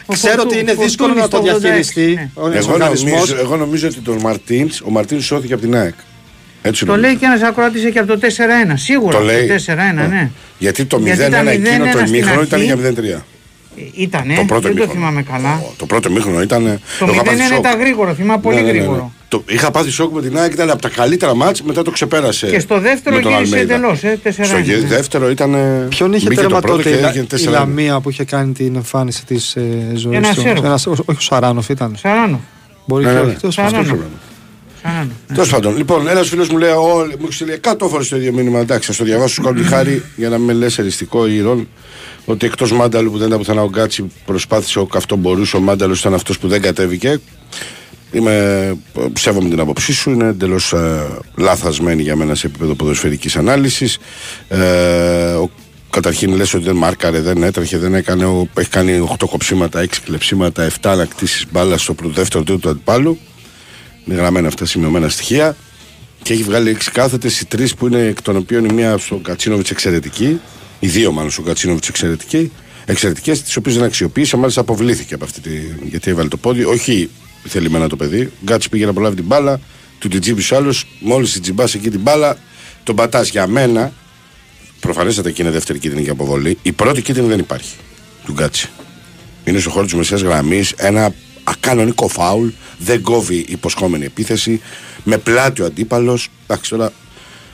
Ο
Ξέρω
Φορτού-
ότι είναι δύσκολο
Φορτούνης
να το
το 86,
διαχειριστεί
ναι.
ο
Εγώ
οργανισμό.
νομίζω, εγώ νομίζω ότι τον Μαρτίν, ο Μαρτίν σώθηκε από την ΑΕΚ. Έτσι
Το
νομίζω.
λέει και ένας ακροατή και από το 4-1. Σίγουρα
Το λέει.
από το 4-1, ναι.
Γιατί το 0-1
Γιατί τα
εκείνο
0-1
το
στην
ημίχρονο ήταν
αρχή.
για 0-3.
Ήτανε,
Το πρώτο
δεν το
ημίχρονο.
θυμάμαι καλά.
Ω, Το πρώτο μήχρονο ήταν.
Το
εγώ είχα
0
πάθει
είναι
σοκ.
τα γρήγορο, θυμάμαι πολύ
Ναι, ναι, ναι, ναι.
γρήγορο.
Το, είχα πάθει σοκ με την ΑΕΚ, ήταν από τα καλύτερα μάτς, μετά το ξεπέρασε.
Και στο δεύτερο
με τον
γύρισε
Αλμέιδα.
εντελώς, ε, 4-1,
Στο γε-
ναι.
δεύτερο ήταν.
Ποιον είχε
μπήκε
τέρμα
το πρώτο
τότε
και
η, Λα-
έγινε
η
4
Λαμία που είχε κάνει την εμφάνιση της ε, ζωής
Ένας
του;
Σέρβος.
Ένας- όχι ο Σαράνοφ ήταν.
Σαράνο.
Μπορεί
Ναι,
και
ναι,
όχι.
ναι.
τέλος
Σαράνοφ.
πάντων.
Αυτό
Σαράνο. ναι.
Τέλος πάντων, λοιπόν, ένας φίλος μου λέει: Όλοι μου έχει στείλει 100 φορέ το ίδιο μήνυμα. Εντάξει, θα το διαβάσω, σου κάνω τη χάρη για να με λες εριστικό ή ηρών. Ότι εκτός Μάνταλου που δεν ήταν πουθενά ο Γκάτσι, προσπάθησε ο αυτό μπορούσε. Ο Μάνταλος ήταν αυτός που δεν κατέβηκε. Είμαι, ψεύομαι την άποψή σου, είναι εντελώς ε, λάθασμένη για μένα σε επίπεδο ποδοσφαιρικής ανάλυσης. Ε, ο, καταρχήν λες ότι δεν μάρκαρε, δεν έτρεχε, δεν έκανε, ο, έχει κάνει 8 κοψίματα, 6 κλεψίματα, 7 ανακτήσεις μπάλας στο πρώτο, δεύτερο τρίτο του αντιπάλου. Είναι γραμμένα αυτά σημειωμένα στοιχεία. Και έχει βγάλει 6 κάθετες, οι τρεις που είναι εκ των οποίων η μία στον Κατσίνοβιτς εξαιρετική, οι δύο μάλλον στον Κατσίνοβιτς εξαιρετική, εξαιρετικές, τις οποίες δεν αξιοποίησε, μάλιστα αποβλήθηκε από αυτή τη. γιατί έβαλε το πόδι. Όχι θελημένα το παιδί. Ο Γκάτσι πήγε να προλάβει την μπάλα, του την τζίμπησε άλλος, μόλις την τζιμπά εκεί την μπάλα, τον πατάς για μένα. Προφανέστατα και είναι δεύτερη κίτρινη και αποβολή. Η πρώτη κίτρινη δεν υπάρχει του Γκάτσι. Είναι στο χώρο της μεσαίας γραμμής ένα ακανονικό φάουλ. Δεν κόβει υποσχόμενη επίθεση. Με πλάτη ο αντίπαλος. Εντάξει τώρα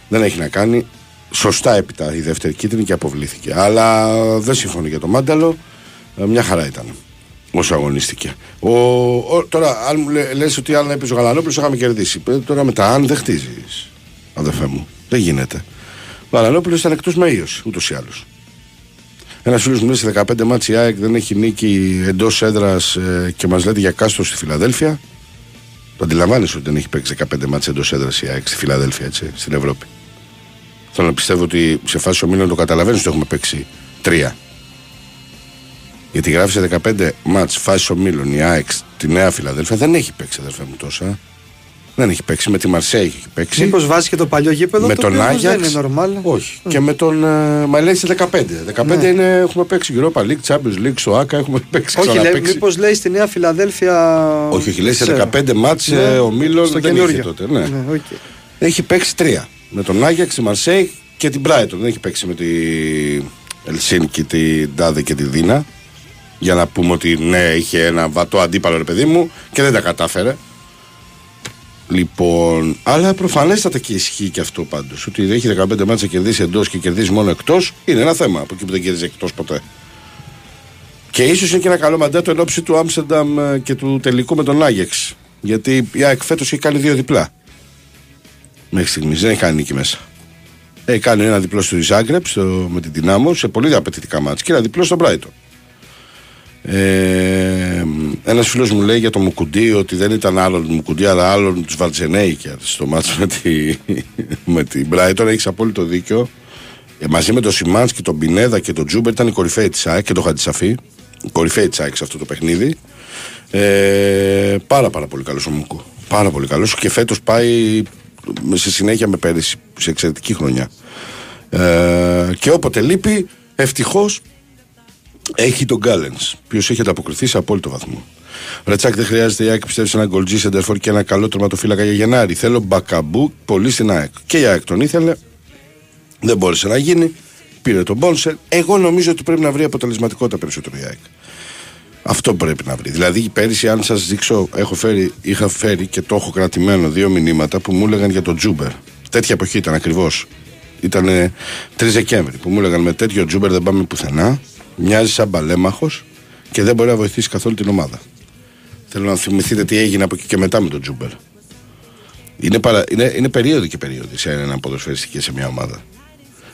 δεν έχει να κάνει. Σωστά έπειτα η δεύτερη κίτρινη και αποβλήθηκε. Αλλά δεν συμφωνεί για το μάνταλο. Ε, Μια χαρά ήταν όσο αγωνίστηκε. Ο, ο, τώρα, αν μου λέ, λες ότι αν έπαιζε ο Γαλανόπουλος, είχαμε κερδίσει. Ε, Τώρα μετά, αν δεν χτίζεις, αδερφέ μου, δεν γίνεται. Ο Γαλανόπουλος ήταν εκτός με ίωση, ούτως ή άλλως. Ένας φίλος μου λέει σε 15 μάτς η ΑΕΚ δεν έχει νίκη εντός έδρας και μας λέτε για κάστρο στη Φιλαδέλφια. Το αντιλαμβάνεσαι ότι δεν έχει παίξει 15 μάτς εντός έδρας η ΑΕΚ στη Φιλαδέλφια, έτσι, στην Ευρώπη. Θέλω να πιστεύω ότι σε φάση ομίλων το καταλαβαίνεις ότι έχουμε παίξει τρία. Γιατί γράφεις σε 15 ματς φάση ομίλων η ΑΕΚ τη Νέα Φιλαδέλφια δεν έχει παίξει αδερφέ μου τόσα. Δεν έχει παίξει. Με τη Μαρσέη έχει παίξει.
Μήπως βάζει και το παλιό γήπεδο
με
το
τον
οποίο όμως
Άγιαξ;
Δεν είναι normal.
Όχι. Και με τον. ε, Μα λέει σε 15. 15
Ναι.
είναι, έχουμε παίξει Europa League, Champions League, στο ΟΑΚΑ έχουμε παίξει.
Όχι, λέει,
ξαναπαίξει.
μήπως λέει στη Νέα Φιλαδέλφια.
Όχι, όχι, λέει σε
ξέρω.
15 ματς
Ναι,
ε, ομίλων
στο
δεν
καινούριο.
είχε τότε. Ναι.
Ναι, οκ.
Έχει παίξει τρία. Με τον Άγιαξ, τη Μαρσέη και την Brighton. Δεν έχει παίξει με τη Ελσίνκη, την Τάδε και τη Δίνα. Για να πούμε ότι ναι, είχε ένα βατό αντίπαλο ρε παιδί μου και δεν τα κατάφερε. Λοιπόν, αλλά προφανέστατα και ισχύει και αυτό πάντως. Ότι έχει 15 μάτσα κερδίσει εντός και κερδίζει μόνο εκτός είναι ένα θέμα από εκεί που δεν κερδίζει εκτός ποτέ. Και ίσως είναι και ένα καλό μαντάτο εν ώψη του Άμστερνταμ ε, και του τελικού με τον Άγιεξ. Γιατί η ΑΕΚ φέτος έχει κάνει δύο διπλά. Μέχρι στιγμής δεν έχει κάνει νίκη μέσα. Έχει κάνει ένα διπλό στο Ιζάγκρεπ στο, με την Δυνάμω σε πολύ απαιτητικά μάτια και ένα διπλό στο Μπράιτον. Ε, Ένας φίλος μου λέει για το Μουκουντί ότι δεν ήταν άλλον Μουκουντί αλλά άλλον του Βαλτζενέικερ στο μάτσο με, τη, με την Μπράιτον. Έχεις απόλυτο δίκιο. Ε, μαζί με τον Σιμάνσκι, τον Πινέδα και τον Τζούμπερ ήταν η κορυφαίοι της ΑΕΚ και το Χατζησαφή. Η κορυφαίοι της ΑΕΚ σε αυτό το παιχνίδι. Ε, πάρα πάρα πολύ καλός ο Μουκου. Πάρα πολύ καλός και φέτος πάει σε συνέχεια με πέρυσι σε εξαιρετική χρονιά. Ε, και όποτε λείπει, ευτυχώς έχει τον Γκάλεν, ο οποίο έχει ανταποκριθεί σε απόλυτο βαθμό. Ρετσάκ δεν χρειάζεται η ΑΕΚ πιστεύεις σε ένα γκολτζή σεντερφόρ και ένα καλό τερματοφύλακα για Γενάρη. Θέλω μπακαμπού πολύ στην ΑΕΚ. Και η ΑΕΚ τον ήθελε, δεν μπόρεσε να γίνει. Πήρε τον Μπόνσερ. Εγώ νομίζω ότι πρέπει να βρει αποτελεσματικότητα περισσότερο η ΑΕΚ. Αυτό πρέπει να βρει. Δηλαδή, πέρυσι, αν σας δείξω, έχω φέρει, είχα φέρει και το έχω κρατημένο δύο μηνύματα που μου έλεγαν για τον Τζούμπερ. Τέτοια εποχή ήταν ακριβώς. Ήταν 3 Δεκέμβρη που μου έλεγαν με τέτοιο Τζούμπερ δεν πάμε πουθενά. Μοιάζει σαν παλαίμαχος και δεν μπορεί να βοηθήσει καθόλου την ομάδα. Θέλω να θυμηθείτε τι έγινε από εκεί και μετά με τον Τζούμπερ. Είναι, παρα, είναι, είναι περίοδοι και περίοδοι σε έναν ποδοσφαιριστή και σε μια ομάδα.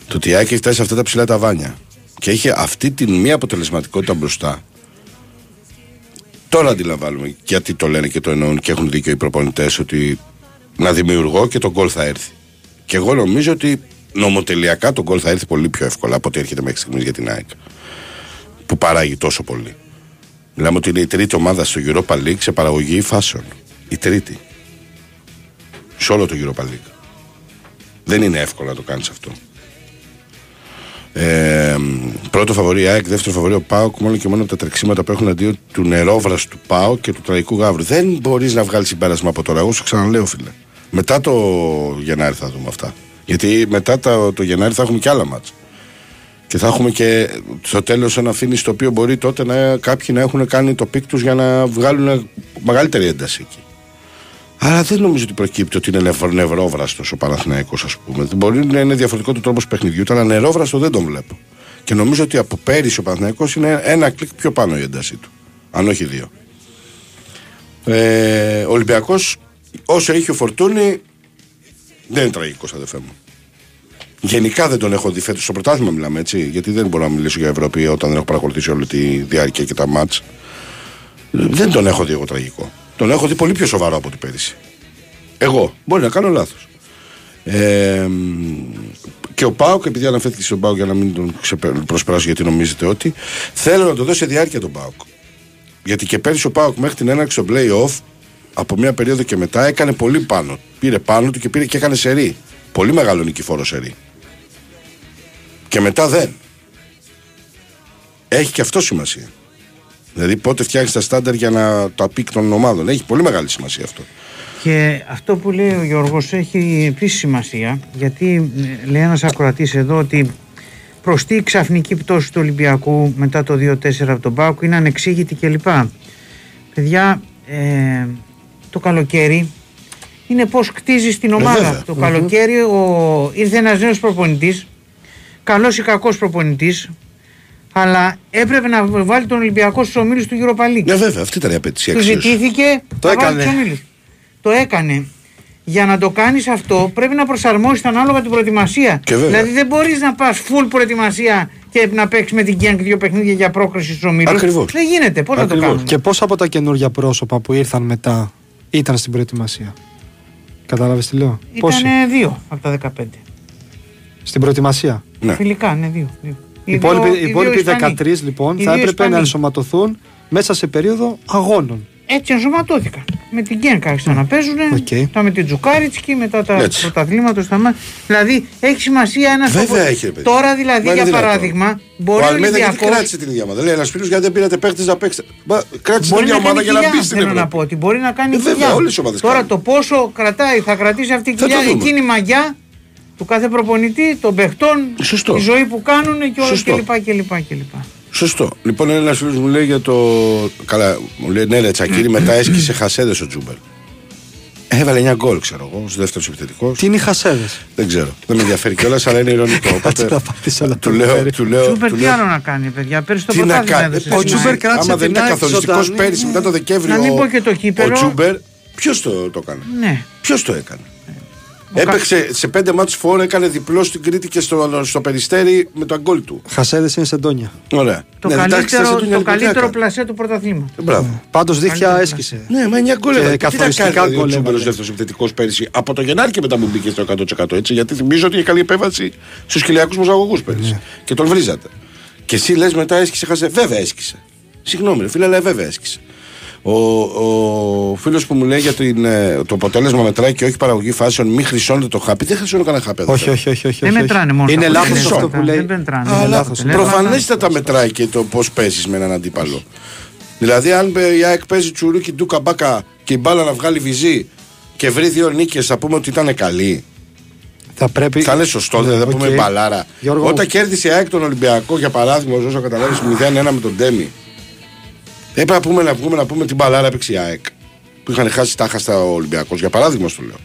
Το ότι η ΑΕΚ έχει φτάσει σε αυτά τα ψηλά ταβάνια και έχει αυτή την μία αποτελεσματικότητα μπροστά Τώρα αντιλαμβάνουμε γιατί το λένε και το εννοούν και έχουν δίκιο οι προπονητές ότι να δημιουργώ και το γκολ θα έρθει. Και εγώ νομίζω ότι νομοτελειακά το γκολ θα έρθει πολύ πιο εύκολα από ό,τι έρχεται μέχρι στιγμής για την ΑΕΚ. Που παράγει τόσο πολύ. Μιλάμε ότι είναι η τρίτη ομάδα στο Europa League σε παραγωγή φάσεων. Η τρίτη. Σε όλο το Europa League. Δεν είναι εύκολο να το κάνεις αυτό. Ε, πρώτο φαβορή ΑΕΚ, δεύτερο φαβορή ο ΠΑΟΚ, μόνο και μόνο από τα τρεξίματα που έχουν εναντίον του νερόβραστου του ΠΑΟΚ και του τραγικού γάβρου. Δεν μπορείς να βγάλεις συμπέρασμα από τώρα. Εγώ σου ξαναλέω, φίλε. Μετά το Γενάρη θα δούμε αυτά. Γιατί μετά το, το Γενάρη θα έχουμε και άλλα μάτσα. Και θα έχουμε και στο τέλος ένα φίνις το οποίο μπορεί τότε να, κάποιοι να έχουν κάνει το peak τους για να βγάλουν μεγαλύτερη ένταση εκεί. Αλλά δεν νομίζω ότι προκύπτει ότι είναι νευ- νευρόβραστος ο Παναθυναϊκό, ας πούμε. Μπορεί να είναι διαφορετικό το τρόπος παιχνιδιού, του, αλλά νερόβραστο δεν τον βλέπω. Και νομίζω ότι από πέρυσι ο Παναθυναϊκό είναι ένα κλικ πιο πάνω η έντασή του. Αν όχι δύο. Ε, ο Ολυμπιακός, όσο έχει ο Φορτούνη, δεν είναι τραγικός, αδερφέ μου. Γενικά δεν τον έχω δει φέτος στο πρωτάθλημα, μιλάμε έτσι. Γιατί δεν μπορώ να μιλήσω για Ευρώπη όταν δεν έχω παρακολουθήσει όλη τη διάρκεια και τα μάτς. Δεν τον έχω δει εγώ τραγικό. Τον έχω δει πολύ πιο σοβαρό από την πέρυσι. Εγώ. Μπορεί να κάνω λάθος. Ε, μ, και ο Πάοκ, επειδή αναφέρθηκε στον Πάοκ για να μην τον ξεπε- προσπεράσω γιατί νομίζετε ότι, θέλω να το δώσει διάρκεια τον Πάοκ. Γιατί και πέρυσι ο Πάοκ μέχρι την έναρξη στο play-off, από μια περίοδο και μετά, έκανε πολύ πάνω. Πήρε πάνω του και πήρε και έκανε σερή. Πολύ μεγάλο νικηφόρο σερή. Και μετά δεν. Έχει και αυτό σημασία. Δηλαδή πότε φτιάχνεις τα στάνταρ για να τα peak των ομάδων. Έχει πολύ μεγάλη σημασία αυτό.
Και αυτό που λέει ο Γιώργος έχει επίσης σημασία γιατί ε, λέει ένας ακροατής εδώ ότι προς τι η ξαφνική πτώση του Ολυμπιακού μετά το 2-4 από τον ΠΑΟΚ είναι ανεξήγητη κλπ. Παιδιά, ε, το καλοκαίρι είναι πώς κτίζεις την ομάδα.
βέβαια.
το καλοκαίρι ο, ήρθε ένας νέος προπονητής, καλός ή κακός προπονητής, αλλά έπρεπε να βάλει τον Ολυμπιακό στους ομίλους του Europa League.
Ναι, βέβαια, αυτή ήταν η απέτηση.
Του
αξίως.
ζητήθηκε
Το
να βάλει
έκανε.
τους ομίλους. Το έκανε. Για να το κάνεις αυτό πρέπει να προσαρμόσεις ανάλογα την προετοιμασία.
Και βέβαια.
Δηλαδή δεν μπορείς να πας full προετοιμασία και να παίξεις με την Γκένκ δύο παιχνίδια για πρόκριση στους ομίλους.
Ακριβώς.
Δεν γίνεται. Πώς να το
Ακριβώς.
κάνουμε;
Και πόσα από τα καινούργια πρόσωπα που ήρθαν μετά ήταν στην προετοιμασία; Κατάλαβες τι λέω; Πόσοι;
Ήταν δύο από τα 15.
Στην προετοιμασία;
Ναι.
Φιλικά, ναι, δύο. δύο.
Οι
δύο-
υπόλοιποι, οι
δύο
υπόλοιποι
Ισπανοί.
13 λοιπόν
Οι
θα
δύο
έπρεπε να
Ισπανοί.
ενσωματωθούν μέσα σε περίοδο αγώνων.
Έτσι ενσωματώθηκαν. Με την Γκένκ άρχισαν να παίζουν.
Οκ.
Μετά με την Τζουκάριτσκι, μετά τα
Έτσι.
πρωταθλήματα στα μάτια. Δηλαδή έχει σημασία ένας
Βέβαια έχει, ρε παιδί.
Τώρα δηλαδή
Μα είναι
για
δυνατόν.
παράδειγμα μπορεί
ο
ο
Αλμέδα γιατί
Ολυμπιακός
κράτησε την ίδια ομάδα. Λέει ένας φίλος γιατί δεν πήρατε παίχτε να παίξετε. Μα κράτησε την
Μπορεί
ίδια
να
ομάδα
κάνει
για να
κοιλιά,
μπει στην
θέλω να
Ευρώπη.
πω ότι μπορεί να κάνει
Ε, βέβαια,
κοιλιά.
όλες οι ομάδες
Τώρα
κάνουν.
το πόσο κρατάει, θα κρατήσει αυτή η
Θα το
κοιλιά,
δούμε.
εκείνη η μαγιά του κάθε προπονητή, των παιχτών,
Σωστό.
τη ζωή που κάνουν και όλα
Σωστό.
κλπ. κλπ, κλπ.
Σωστό. Λοιπόν, ένα φίλος μου λέει για το. Καλά, μου λέει ναι, ρε Τσακίρι, μετά έσκησε χασέδες ο Τζούμπερ. Έβαλε 9 γκολ, ξέρω εγώ, ως δεύτερος επιθετικός.
Τι είναι οι χασέδες;
Δεν ξέρω. Δεν με ενδιαφέρει κιόλας, αλλά είναι ηρωνικό.
Κάτσε
Οπότε,
να πατήσω όλα
του
τα
λέω,
ενδιαφέρει.
του λέω,
Τζούμπερ
του
τι
λέω,
άλλο να κάνει, παιδιά; Πέρυσι το
Τι να
πρωτάθλημα
κάνει.
έδωσε.
Ο
στην
Τζούμπερ
ΑΕΚ.
κράτησε
Άμα δεν
την
ήταν
ΑΕΚ
καθοριστικό
ζωντανή.
πέρυσι μετά το Δεκέμβριο.
Να μην
ο-
πω και το κύπελο.
Ο Τζούμπερ, ποιος το, το έκανε;
Ναι.
Ποιος το έκανε; Έπαιξε σε πέντε μάτς φόρ, έκανε διπλό στην Κρήτη και στο, στο Περιστέρι με τον γκολ του.
Χασέδε είναι σε ντόνια.
Ωραία.
Το
Ναι, εντάξει,
καλύτερο,
θα σε
το
δουν
καλύτερο
Ολυμπιακά.
πλασέ του πρωταθλήματος.
Ε, Μπράβο.
Πάντως δίχτυα
Καλύτερα
έσκησε.
Ναι, μα 9 γκολ
Και
έβαλε.
καθοριστικά
Τι να κάνει,
γκολ
ο Τζούμπερος
έβαλε.
δεύτερος επιθετικός πέρυσι; Από το Γενάρη και μετά μου μπήκε στο 100% έτσι. Γιατί θυμίζω ότι είχε καλή επέμβαση στους χιλιακού μοσαγωγού πέρυσι.
Ναι.
Και τον βρίζατε. Και εσύ λες μετά έσκησε, χασε. Βέβαια έσκησε. Συγγνώμη, ρε φίλε, αλλά βέβαια έσκησε. Ο, ο φίλος που μου λέει για την, ε, το αποτέλεσμα μετράει και όχι παραγωγή φάσεων, μη χρυσώνεται το χάπι. Δεν χρυσώνω κανένα χάπι. εδώ
Όχι,
πέρα.
όχι, όχι. όχι,
Δεν
όχι.
μετράνε μόνο
Είναι
τα
λάθος
αποτελέσματα.
αυτό που λέει.
Δεν μετράνε.
Είναι
Αλλά
λάθος.
προφανές-
Προφανέστατα μετράει και το πώς παίζεις με έναν αντίπαλο. Δηλαδή, αν ε, η ΑΕΚ παίζει τσουρούκι ντούκα μπάκα και η μπάλα να βγάλει βυζί και βρει δύο νίκες, θα πούμε ότι ήταν καλή.
Θα πρέπει.
Θα είναι σωστό, δεν θα
Οκ.
πούμε μπαλάρα.
Γιώργο,
Όταν κέρδισε η ΑΕΚ τον Ολυμπιακό, για παράδειγμα, όσο καταλάβεις 0-1 με τον Ντέμι. Έπρεπε να πούμε, να πούμε, να πούμε την μπαλάρα έπαιξε η ΑΕΚ. Που είχαν χάσει τάχα στα Ολυμπιακός, για παράδειγμα, σου λέω.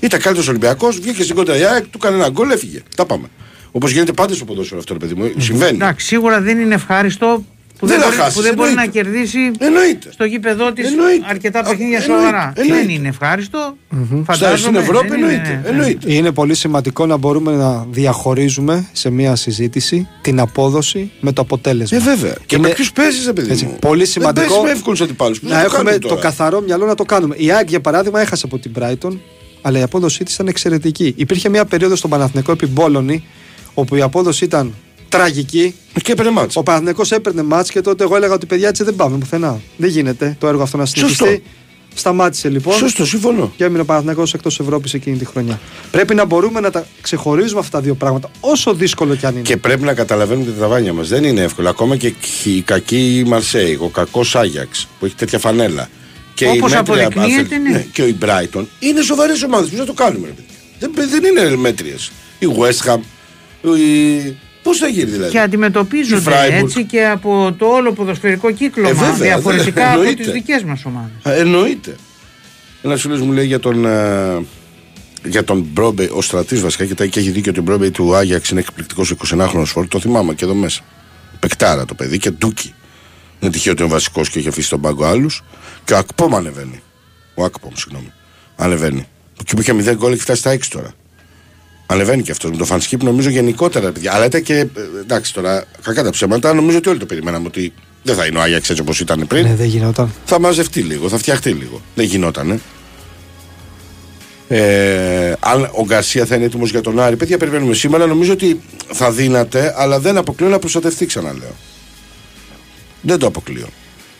Ήταν καλύτερος Ολυμπιακός, βγήκε στην κόντρα η ΑΕΚ, του έκανε ένα γκολ, έφυγε. Τα πάμε. Όπως γίνεται πάντα στο ποδόσφαιρο αυτό, ρε παιδί μου. Συμβαίνει.
Εντάξει, σίγουρα δεν είναι ευχάριστο Που
Δεν
δεν,
θα
μπορεί,
χάσεις,
που δεν μπορεί να
εννοείται.
κερδίσει
Εννοείται.
στο γήπεδό της
Εννοείται.
αρκετά
Α,
παιχνίδια
εννοείται,
σοβαρά. Δεν
εννοείται.
είναι ευχάριστο.
Στα-
Φαντάζομαι.
Στην Ευρώπη
δεν είναι,
εννοείται.
ναι.
εννοείται.
Είναι πολύ σημαντικό να μπορούμε να διαχωρίζουμε σε μια συζήτηση την απόδοση με το αποτέλεσμα.
Ε, βέβαια. Και
Είναι-
με ποιους παίζεις, παιδί
Έτσι,
μου;
πολύ σημαντικό
Δεν παίζεις με εύκολους αντιπάλους.
να έχουμε το καθαρό μυαλό να το κάνουμε. Η ΑΕΚ, για παράδειγμα, έχασε από την Brighton, αλλά η απόδοσή της ήταν εξαιρετική. Υπήρχε μια περίοδο στον Παναθηναϊκό επί Μπόλωνη, όπου η απόδοση ήταν τραγική.
Και έπαιρνε μάτσα.
Ο Παναθηναϊκός έπαιρνε μάτς και τότε εγώ έλεγα ότι παιδιά έτσι δεν πάμε πουθενά. Δεν γίνεται το έργο αυτό να συνεχιστεί.
Σωστό.
Σταμάτησε λοιπόν.
Σωστό, συμφωνώ.
Και έμεινε ο Παναθηναϊκός εκτός Ευρώπης εκείνη τη χρονιά. Πρέπει να μπορούμε να τα ξεχωρίζουμε αυτά τα δύο πράγματα, όσο δύσκολο κι αν είναι.
Και πρέπει να καταλαβαίνουμε τα ταβάνια μας. Δεν είναι εύκολο. Ακόμα και η κακή Μαρσέη, ο κακός Άγιαξ που έχει τέτοια φανέλα. Και
Όπως
η μέτρια,
αποδεικνύεται,
αν θέλει-
ναι.
Και ο Brighton είναι σοβαρές ομάδες. Πώς να το κάνουμε, ρε παιδιά. Δεν, δεν είναι μέτριες. Η West Ham. Η... Πώς θα γίνει δηλαδή;
Και
Η
αντιμετωπίζονται
Freiburg.
έτσι και από το όλο ποδοσφαιρικό κύκλωμα
Ε, βέβαια,
διαφορετικά
βέβαια,
από
εννοείται.
τις δικές μας ομάδες.
Α, Εννοείται. Ένας φίλος μου λέει για τον. ε, για τον Μπρόμπε, ο στρατής βασικά, και, τα- και έχει δίκιο ότι ο Μπρόμπε του Άγιαξ είναι εκπληκτικός 29χρονο φόρ. Το θυμάμαι και εδώ μέσα. Πεκτάρα το παιδί και ντούκι. Είναι τυχαίο ότι είναι βασικός και έχει αφήσει τον πάγκο άλλους. Και ο Ακπόμ ανεβαίνει. Ο Ακπόμ, συγγνώμη. Ανεβαίνει. Εκεί που είχε 0 γκολ έχει φτάσει στα 6 τώρα. Ανεβαίνει και αυτός. Με το φανσκίπ νομίζω γενικότερα. ρε παιδιά. Αλλά ήταν και. ε, Εντάξει τώρα, κακά τα ψέματα. Νομίζω ότι όλοι το περιμέναμε ότι δεν θα είναι ο Άγιαξ έτσι όπως ήταν πριν
Ναι, δεν γινόταν.
θα μαζευτεί λίγο, θα φτιαχτεί λίγο. Δεν γινότανε. Ε, αν ο Γκαρσία θα είναι έτοιμος για τον Άρη, παιδιά, περιμένουμε σήμερα. Νομίζω ότι θα δύναται, αλλά δεν αποκλείω να προστατευτεί, ξαναλέω. Δεν το αποκλείω.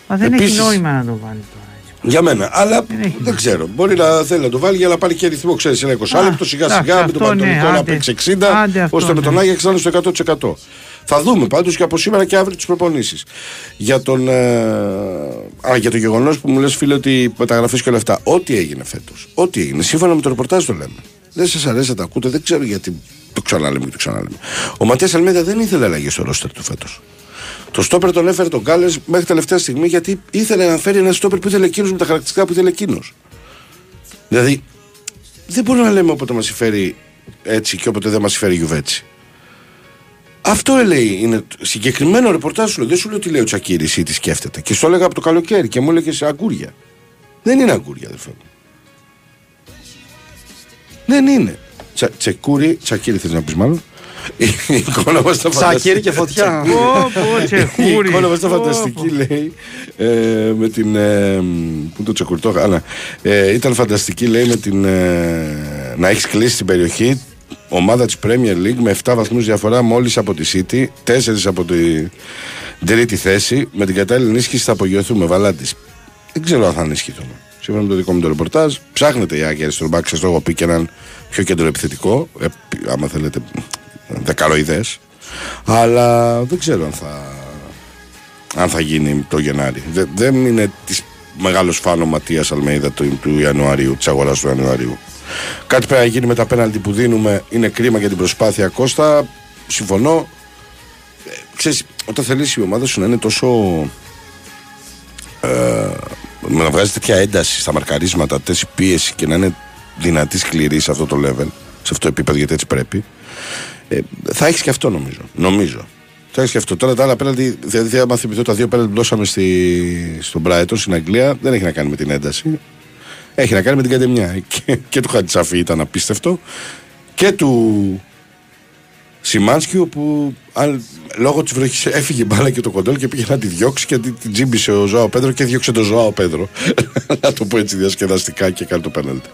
Μα δεν
Επίσης-
έχει νόημα να το βάλει τώρα έτσι.
Για μένα. Αλλά
Δεν έχει
δεν ξέρω. Μπορεί να θέλει να το βάλει για να πάρει και ρυθμό. Ξέρεις, ένα 20
Α,
λεπτό σιγά
εντάξει,
σιγά με τον
αυτό ναι,
Παντονικό να
άντε.
παίξει 60,
Άντε αυτό,
ώστε με τον
ναι.
Άγιαξ να είναι στο 100%. Θα δούμε πάντως και από σήμερα και αύριο τις προπονήσεις. Για τον. Ε, α, για το γεγονός που μου λες, φίλε, ότι μεταγραφές και όλα αυτά. Ό,τι έγινε φέτος. Ό,τι έγινε. Σύμφωνα με το ρεπορτάζ το λέμε. Δεν σας αρέσει να τα ακούτε, δεν ξέρω γιατί το ξαναλέμε και το ξαναλέμε. Ο Ματίας Αλμέδα δεν ήθελε αλλαγή στο ρόστερ του φέτος. Το στόπερ τον έφερε τον Κάλε μέχρι τελευταία στιγμή γιατί ήθελε να φέρει ένα στόπερ που ήθελε εκείνος με τα χαρακτηριστικά που ήθελε εκείνος. Δηλαδή, δεν μπορούμε να λέμε όποτε μας συμφέρει έτσι και όποτε δεν μας συμφέρει γιουβέτσι. Αυτό λέει, είναι συγκεκριμένο ρεπορτάζ σου λέω. Δεν σου λέω τι λέει ο Τσακύρης ή τι σκέφτεται. Και στο έλεγα από το καλοκαίρι και μου έλεγες σε αγκούρια. Δεν είναι αγκούρια, αδερφέ μου. Δεν είναι. Τσα, τσεκούρι, τσακύρι θες να πεις μάλλον; Η εικόνα μας ήταν
Τσακίρι και φωτιά.
Πω, πω,
η
τσεχούρι.
εικόνα μας ήταν
Πω,
φανταστική,
πω.
λέει. Ε, με την. Ε, πού το τσεκουρτό, αλλά. Ε, ήταν φανταστική, λέει, με την. Ε, να έχεις κλείσει την περιοχή. Ομάδα της Premier League με 7 βαθμούς διαφορά μόλις από τη City, 4 από την τρίτη θέση. Με την κατάλληλη ενίσχυση θα απογειωθούμε. Βαλάντης. Δεν ξέρω αν θα ενισχυθούμε. Σύμφωνα με το δικό μου το ρεπορτάζ, ψάχνετε η Άγια στον μπακ, σα το έχω πει και έναν πιο κέντρο επιθετικό. Ε, άμα θέλετε, δεκαροειδές. Αλλά δεν ξέρω αν θα, αν θα γίνει το Γενάρη. Δε- δεν είναι της μεγάλος φάνο Ματίας Αλμέιδα του, του Ιανουαρίου, της αγοράς του Ιανουαρίου. Κάτι πρέπει να γίνει με τα πέναλτι που δίνουμε. Είναι κρίμα για την προσπάθεια Κώστα. Συμφωνώ. Ε, ξέρεις, όταν θελήσεις η ομάδα σου να είναι τόσο. Ε, να βγάζει τέτοια ένταση στα μαρκαρίσματα, τέτοια πίεση και να είναι δυνατή, σκληρή σε αυτό το level, σε αυτό το επίπεδο, γιατί έτσι πρέπει. Ε, θα έχεις και αυτό νομίζω. Νομίζω. Θα έχεις και αυτό. Τώρα τα άλλα πέναλτι, δηλαδή, άμα θυμηθώ τα δύο πέναλτι που δώσαμε στη, στον Brighton στην Αγγλία, δεν έχει να κάνει με την ένταση. Έχει να κάνει με την κατεμιά. <laughs> Και, και του Χατζησαφή ήταν απίστευτο. Και του Σιμάνσκι, όπου αν, λόγω της βροχής έφυγε μπάλα και το κοντόλ και πήγε να τη διώξει και την, την τζίμπησε ο Ζωάο Πέδρο και διώξε τον Ζωάο Πέδρο. <laughs> να το πω έτσι διασκεδαστικά και κάνει το πέναλτι.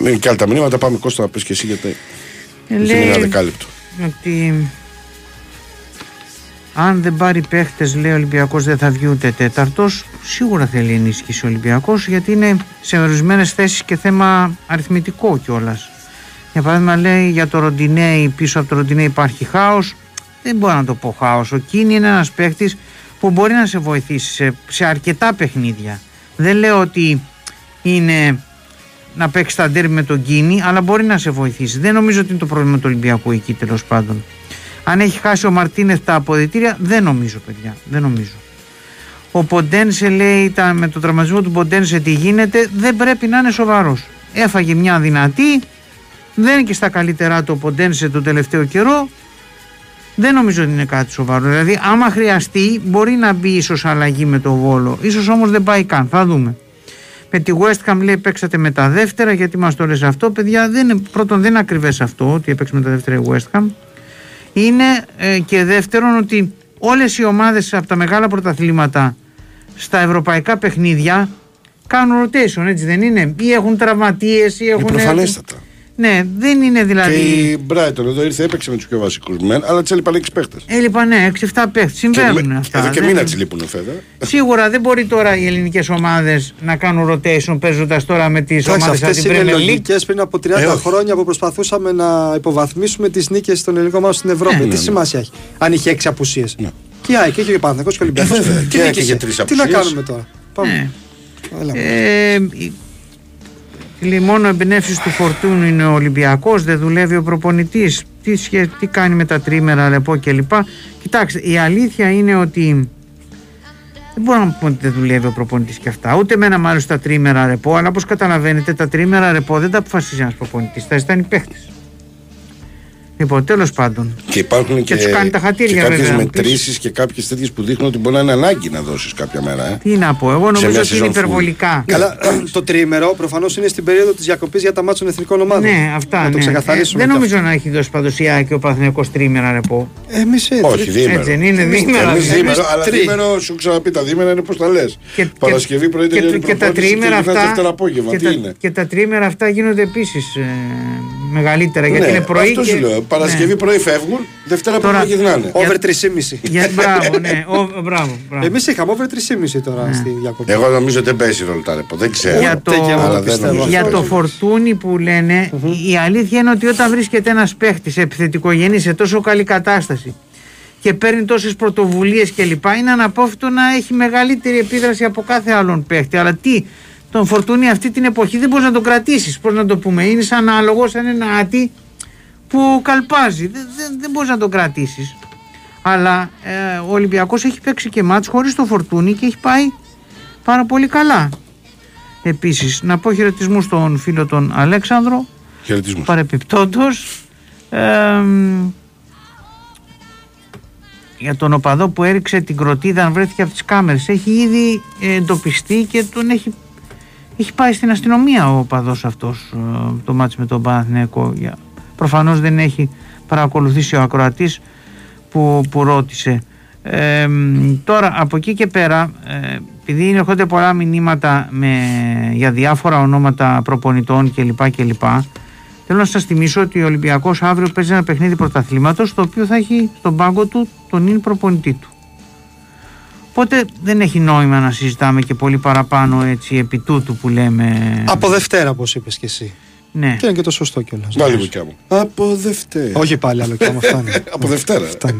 Είναι και άλλα τα μηνύματα. Πάμε Κώστα να πεις και εσύ γιατί.
Ε,
Είχε μείνει ένα
Λέει
δεκάλεπτο.
ότι αν δεν πάρει παίχτες λέει ο Ολυμπιακός δεν θα βγει ούτε τέταρτος σίγουρα θέλει ενίσχυση ο Ολυμπιακός γιατί είναι σε ορισμένες θέσεις και θέμα αριθμητικό κιόλας. Για παράδειγμα λέει για το Ροντινέι πίσω από το Ροντινέι υπάρχει χάος δεν μπορώ να το πω χάος ο Κίνη είναι ένας παίχτης που μπορεί να σε βοηθήσει σε, σε αρκετά παιχνίδια δεν λέω ότι είναι να παίξει τα ντέρμπι με τον Κίνη, αλλά μπορεί να σε βοηθήσει. Δεν νομίζω ότι είναι το πρόβλημα του Ολυμπιακού εκεί τέλος πάντων. Αν έχει χάσει ο Μαρτίνεθ τα αποδητήρια, δεν νομίζω, παιδιά. Δεν νομίζω. Ο Ποντένσε λέει τα, με το τραυματισμό του Ποντένσε τι γίνεται, δεν πρέπει να είναι σοβαρός. Έφαγε μια δυνατή, δεν είναι και στα καλύτερά του ο Ποντένσε τον τελευταίο καιρό Δεν νομίζω ότι είναι κάτι σοβαρό. Δηλαδή, άμα χρειαστεί, μπορεί να μπει ίσως αλλαγή με το βόλο. σω όμως δεν πάει καν. Θα δούμε. Με τη West Ham λέει παίξατε με τα δεύτερα, γιατί μας το λες αυτό. Παιδιά, δεν είναι, πρώτον δεν είναι ακριβές αυτό ότι έπαιξε με τα δεύτερα η West Ham. Είναι ε, και δεύτερον ότι όλες οι ομάδες από τα μεγάλα πρωταθλήματα στα ευρωπαϊκά παιχνίδια κάνουν rotation, έτσι δεν είναι; Ή έχουν τραυματίες ή
Είναι
έχουν.
προφανέστατα.
Ναι, δεν είναι δηλαδή.
Και η Brighton εδώ ήρθε, έπαιξε με τους πιο βασικούς μεν, αλλά της έλειπαν 6 παίχτες.
Έλειπα, ναι, 6-7 παίχτες. Συμβαίνουν αυτά.
Εδώ και
δεν-
μήνα τη λείπουν φέτα.
Σίγουρα δεν μπορεί τώρα οι ελληνικές ομάδες να κάνουν rotation παίζοντας τώρα με τις
Εντάξει,
ομάδες από
αυτέ
την
είναι
Premier League.
λογικέ πριν από 30
Ε, όχι.
χρόνια που προσπαθούσαμε να υποβαθμίσουμε τις νίκες των ελληνικών ομάδων στην Ευρώπη.
ναι,
Τι
ναι.
σημασία έχει, αν είχε έξι απουσίες.
Ναι.
Και η ΑΕΚ, και ο Παναθηναϊκός και ο Ολυμπιακό.
Ε, βέβαια. Και η ΑΕΚ είχε τρεις
Τι να
απουσίες.
κάνουμε τώρα. Πάμε.
Ναι.
Έλα.
Ε, η- λέει, μόνο εμπνεύσει του φορτούνου είναι ο Ολυμπιακός, δεν δουλεύει ο προπονητής. Τι, σχέ- τι κάνει με τα τρίμερα, λεπό κλπ. Κοιτάξτε, η αλήθεια είναι ότι δεν μπορούμε να πούμε ότι δεν δουλεύει ο προπονητής και αυτά. Ούτε με ένα μάλιστα τα τρίμερα ρεπό, αλλά όπως καταλαβαίνετε, τα τρίμερα ρεπό δεν τα αποφασίζει ένας προπονητής. Τα ζητάνε οι παίχτε. Λοιπόν, τέλος πάντων.
Και υπάρχουν και,
τους κάνει τα χατήρια,
και κάποιες
βέβαια, να πεις.
μετρήσεις και κάποιες τέτοιες που δείχνουν ότι μπορεί να είναι ανάγκη να δώσεις κάποια μέρα. Ε.
Τι να πω, εγώ νομίζω
μια
ότι είναι
season full.
υπερβολικά.
Καλά, <clears throat> το τρίμερο προφανώς είναι στην περίοδο της διακοπής για τα μάτια των εθνικών ομάδων.
Ναι, αυτά.
Να το
ναι.
ξεκαθαρίσουμε.
Ε, δεν
και
νομίζω να έχει δώσει παντοσιά και ο Παθηναϊκός τρίμερα ρεπό.
Εμείς
Όχι, διήμερο.
Έτσι δεν είναι, διήμερα.
Εμείς
δηλαδή.
διήμερο, αλλά
τρει.
διήμερο σου ξαναπεί τα διήμερα είναι πώς τα λες.
Και-
Παρασκευή πρωί
και,
τελειώνει η
και, τα
προπόνηση
τρίμερα
ξεκινάς
αυτά,
Δευτέρα απόγευμα.
και,
Τι
τα,
είναι;
και τα τρίμερα αυτά γίνονται επίσης ε, μεγαλύτερα γιατί
Ναι,
είναι πρωί.
αυτό
και,
σου λέω. Παρασκευή
ναι.
πρωί φεύγουν, Δευτέρα
Τώρα-
πρωί γυρνάνε.
Over 3,5.
Για, <laughs> μπράβο, ναι. Ο, μπράβο, μπράβο.
Εμείς είχαμε over 3,5 τώρα στη διακοπή.
Εγώ νομίζω ότι δεν παίζει ρόλο τα ρεπό. Δεν ξέρω.
Για το,
Ούτε και εγώ
Αλλά δεν
πιστεύω.
νομίζω.
για
ότι
το
παίζει.
φορτούνι που λένε, η αλήθεια είναι ότι όταν βρίσκεται ένας παίχτης επιθετικογενής σε τόσο καλή κατάσταση και παίρνει τόσες πρωτοβουλίες κλπ., είναι αναπόφευκτο να έχει μεγαλύτερη επίδραση από κάθε άλλον παίχτη. Αλλά τι, τον φορτούνι αυτή την εποχή δεν μπορείς να τον κρατήσεις. Πώς να το πούμε, είναι σαν άλογο, σαν ένα άτι που καλπάζει. Δεν, δεν, δεν μπορείς να τον κρατήσεις. Αλλά ε, ο Ολυμπιακός έχει παίξει και μάτς χωρίς το φορτούνι και έχει πάει πάρα πολύ καλά. Επίσης, να πω χαιρετισμούς στον φίλο τον Αλέξανδρο,
Χαιρετισμούς.
παρεπιπτόντος, εμ, για τον οπαδό που έριξε την κροτίδα αν βρέθηκε από τις κάμερες. Έχει ήδη ε, εντοπιστεί και τον έχει, έχει πάει στην αστυνομία ο οπαδός αυτός ε, το μάτς με τον Παναθηναϊκό. Για- Προφανώς δεν έχει παρακολουθήσει ο ακροατής που, που ρώτησε. Ε, μ, τώρα από εκεί και πέρα ε, επειδή έρχονται πολλά μηνύματα με, για διάφορα ονόματα προπονητών κλπ. κλπ θέλω να σας θυμίσω ότι ο Ολυμπιακός αύριο παίζει ένα παιχνίδι πρωταθλήματος το οποίο θα έχει στον πάγκο του τον είναι προπονητή του. Οπότε δεν έχει νόημα να συζητάμε και πολύ παραπάνω έτσι επί τούτου που λέμε.
Από Δευτέρα, όπως είπες και εσύ.
Ναι.
Και είναι και το σωστό κιόλας.
Πάλι δικιά μου. Από Δευτέρα.
Όχι πάλι άλλο και άμα φτάνει. <laughs>
Από Δευτέρα.
Φτάνει.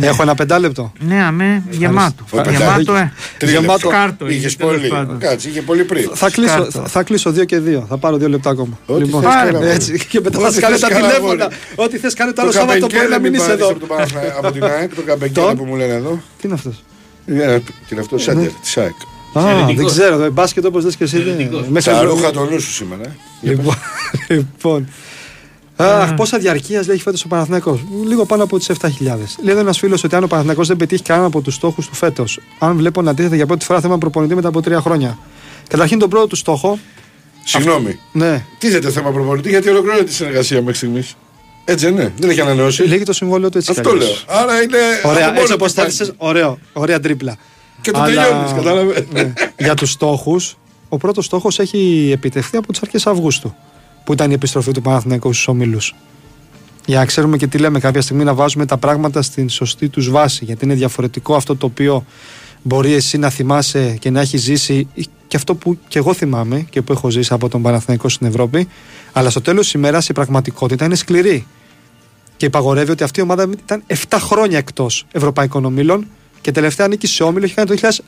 Έχω ένα πεντάλεπτο.
Ναι, αμέ, γεμάτο.
Ωραία.
Γεμάτο, ε.
Τρία
Γεμάτο.
λεπτό.
Σκάρτο
Είχε
είχε, τέλος
πολύ.
πάντων.
Κάτσε, είχε πολύ πριν.
Θα κλείσω,
Σκάρτο.
θα, θα κλείσω δύο και δύο. Θα πάρω δύο λεπτά ακόμα.
Ό,τι θες,
Πάρε,
καλά,
Έτσι,
αγόρι.
και μετά θα
Ό,τι
σου κάνω
θες,
τα
καλά,
τηλέφωνα.
αγόρι.
Ό,τι θες κάνω το
Το
άλλο Σάββατο πρωί
καμπεκέλα
να μην
μην
είσαι
πάρεις
εδώ.
από το Παναθα- Από την ΑΕΚ, το καμπεκέλα
Τον.
που μου λένε εδώ.
Τι είναι αυτός;
Ε, Τι είναι αυτό, Σάντερ, της ΑΕΚ.
Α, δεν ξέρω. το Μπάσκετ όπως λες και εσύ. δεν- Μέσα
Τα
στο-
ρούχα του νου σου σήμερα. ε.
Λοιπόν. <laughs> λοιπόν. Αχ, πόσα διαρκείας λέει έχει φέτος ο Παναθηναϊκός Λίγο πάνω από τις 7.000. Λέει εδώ ένας φίλος ότι αν ο Παναθηναϊκός δεν πετύχει κανένα από τους στόχους του φέτος, αν βλέπω να τίθεται για πρώτη φορά θέμα προπονητή μετά από τρία χρόνια. Καταρχήν τον πρώτο του στόχο.
Συγγνώμη.
Ναι,
Τίθεται θέμα προπονητή γιατί ολοκληρώνεται τη συνεργασία μέχρι στιγμής. Έτσι δεν είναι. Δεν έχει ανανεώσει.
λέγει το συμβόλαιο του έτσι. κι
Αυτό
αλλιώς.
λέω. Άρα είναι.
Ωραία,
από μόνο
έτσι όπως
του
τα
υπάρχει.
έθεσε, ωραίο. Ωραία τρίπλα.
Και το
Αλλά-
τελειώνεις, κατάλαβες.
Ναι. Για τους στόχους, ο πρώτος στόχος έχει επιτευχθεί από τις αρχές Αυγούστου, που ήταν η επιστροφή του Παναθηναϊκού στους ομίλους. Για να ξέρουμε και τι λέμε κάποια στιγμή να βάζουμε τα πράγματα στην σωστή τους βάση. Γιατί είναι διαφορετικό αυτό το οποίο μπορεί εσύ να θυμάσαι και να έχεις ζήσει και αυτό που και εγώ θυμάμαι και που έχω ζήσει από τον Παναθηναϊκό στην Ευρώπη. Αλλά στο τέλος της ημέρας η πραγματικότητα είναι σκληρή. Και υπαγορεύει ότι αυτή η ομάδα ήταν 7 χρόνια εκτός Ευρωπαϊκών Ομίλων και τελευταία νίκη σε όμιλο είχε κάνει το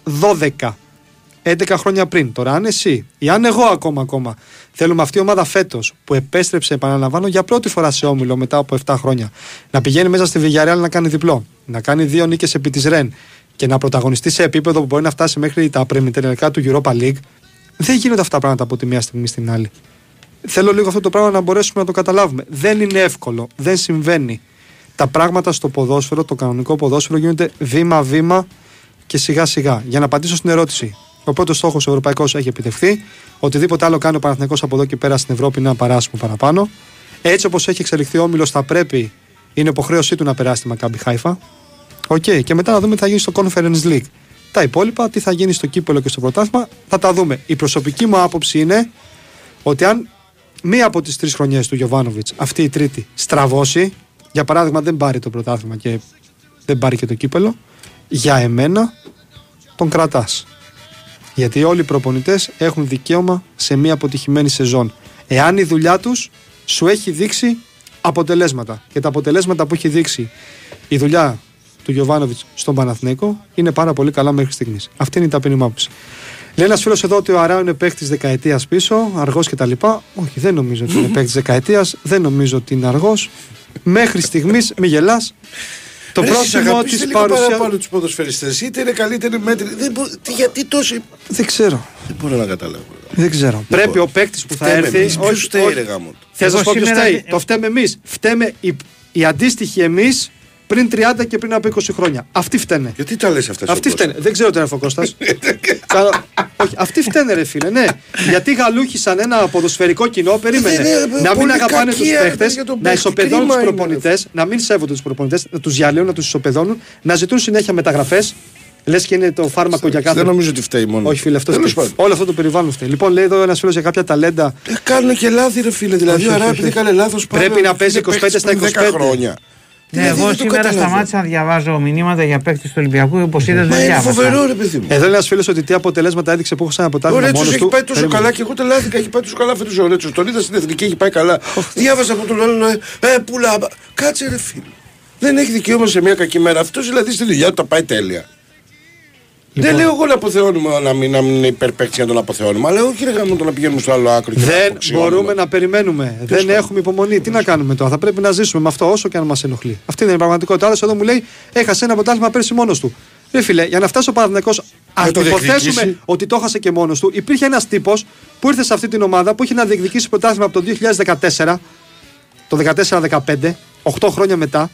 2012. 11 χρόνια πριν. Τώρα, αν εσύ ή αν εγώ ακόμα, ακόμα θέλουμε αυτή η ομάδα φέτος που επέστρεψε, επαναλαμβάνω, για πρώτη φορά σε όμιλο μετά από 7 χρόνια, να πηγαίνει μέσα στη Villarreal να κάνει διπλό, να κάνει δύο νίκες επί της Ρεν και να πρωταγωνιστεί σε επίπεδο που μπορεί να φτάσει μέχρι τα πρεμιτερικά του Europa League, δεν γίνονται αυτά τα πράγματα από τη μία στιγμή στην άλλη. Θέλω λίγο αυτό το πράγμα να μπορέσουμε να το καταλάβουμε. Δεν είναι εύκολο, δεν συμβαίνει. τα πράγματα στο ποδόσφαιρο, το κανονικό ποδόσφαιρο γίνονται βήμα-βήμα και σιγά-σιγά. Για να απαντήσω στην ερώτηση. Ο πρώτος στόχος ευρωπαϊκός έχει επιτευχθεί. Οτιδήποτε άλλο κάνει ο Παναθηναϊκός από εδώ και πέρα στην Ευρώπη είναι ένα παράσημο παραπάνω. Έτσι όπως έχει εξελιχθεί ο όμιλος, θα πρέπει, είναι υποχρέωσή του να περάσει τη Μακάμπι Χάιφα. Οκ, και μετά να δούμε τι θα γίνει στο Conference League. Τα υπόλοιπα, τι θα γίνει στο κύπελο και στο πρωτάθλημα, θα τα δούμε. Η προσωπική μου άποψη είναι ότι αν μία από τις τρεις χρονιές του Γιωβάνοβιτς, αυτή η τρίτη, στραβώσει, για παράδειγμα δεν πάρει το πρωτάθλημα και δεν πάρει και το κύπελο, για εμένα τον κρατάς. Γιατί όλοι οι προπονητές έχουν δικαίωμα σε μία αποτυχημένη σεζόν. Εάν η δουλειά τους σου έχει δείξει αποτελέσματα. Και τα αποτελέσματα που έχει δείξει η δουλειά του Γιωβάνοβιτς στον Παναθηναϊκό είναι πάρα πολύ καλά μέχρι στιγμής. Αυτή είναι η ταπεινή μου άποψη. Λέει ένας φίλος εδώ ότι ο Αράου είναι παίκτης δεκαετίας πίσω, αργός κτλ. Όχι, δεν νομίζω ότι είναι <laughs> παίκτης δεκαετίας, δεν νομίζω ότι είναι αργός. Μέχρι στιγμής, μη γελάς. Το
Ρε, εσείς
πρόσημο
αγαπήστε
της
λίγο
παρουσία.
παραπάνω τους ποδοσφαιριστές. Είτε είναι καλοί είτε είναι μέτρη. Δεν μπο- τι- γιατί τόσοι.
Δεν ξέρω.
Δεν μπορώ να καταλάβω.
Δεν ξέρω. Πρέπει ο παίκτης που θα
Φταίμε
έρθει.
εμείς. Ποιος φταίει, ρε γάμο του;
Θες να
Εγώ
σου πω ποιος
σήμερα-
φταίει; Το φταίμε εμείς. Φταίμε οι, οι αντίστοιχοι εμείς πριν 30 και πριν από 20 χρόνια. Αυτοί φταίνε.
Γιατί τα λες αυτά
Αυτοί φταίνε. Δεν ξέρω τι είναι ο Κώστα. <laughs> Όχι, αυτοί φταίνε, ρε φίλε, ναι. Γιατί γαλούχησαν ένα ποδοσφαιρικό κοινό, περίμενε.
Δεν είναι,
να μην
πολύ
αγαπάνε τους
κακία,
παίχτες,
ρε, για τον
να
παίχτη.
ισοπεδώνουν
Κρίμα
τους
είναι,
προπονητές, να μην σέβονται τους προπονητές, να τους διαλύουν, να τους ισοπεδώνουν, να ζητούν συνέχεια μεταγραφές. Λες και είναι το φάρμακο για κάθε.
Δεν νομίζω ότι φταίει μόνο.
Όχι, φίλε, αυτός
Τέλος
φταίει.
πάντων.
Όλο αυτό το περιβάλλον φταίει. Λοιπόν, λέει εδώ ένας φίλος για κάποια ταλέντα.
Ε, κάνουν και λάθη, ρε φίλε. Δηλαδή,
Όχι,
ο
όχι,
Αρά
όχι.
επειδή έκανε λάθος.
Πρέπει να παίζει 25 στα 25.
χρόνια.
Ναι,
Δηλαδή,
εγώ
δεν το
σήμερα
καταλαβαίνω.
σταμάτησα να διαβάζω μηνύματα για παίκτη του Ολυμπιακού. Όπως είδες, δεν
Μα είναι
διάβασα.
φοβερό, ρε παιδί μου.
Εδώ λέει ένας φίλος ότι τι αποτελέσματα έδειξε που έχω σαν
Ο
αποτέλεσμα
Ρέτσο
μόνος
έχει
του.
πάει τόσο
Περίμενε.
καλά και εγώ τελάθηκα. Έχει πάει τόσο καλά φέτος ο Ρέτσος. Τον είδα στην εθνική, έχει πάει καλά. Διάβασα από τον άλλον. Ε, ε, πουλά. Κάτσε, ρε φίλε. Δεν έχει δικαίωμα σε μια κακή μέρα. Αυτός δηλαδή στη δουλειά του τα πάει τέλεια. Δεν λέω εγώ να αποθεώνουμε να μην, να μην είναι υπερπαίχτη για να τον αποθεώνουμε, αλλά όχι ρε γάμο το να πηγαίνουμε στο άλλο άκρο. και να
Δεν
αποξιώνουμε.
μπορούμε να περιμένουμε. Δεν έχουμε υπομονή. Τι να κάνουμε τώρα. Θα πρέπει να ζήσουμε με αυτό όσο και αν μας ενοχλεί. Αυτή είναι η πραγματικότητα. Άλλος εδώ μου λέει έχασε ένα πρωτάθλημα πέρσι μόνος του. Ρε φίλε, για να φτάσει ο Παναθηναϊκός, ας
το
υποθέσουμε
διεκδικήσει.
ότι το έχασε και μόνος του, υπήρχε ένας τύπος που ήρθε σε αυτή την ομάδα που είχε να διεκδικήσει πρωτάθλημα από το 2014, το 14-15, 8 χρόνια μετά.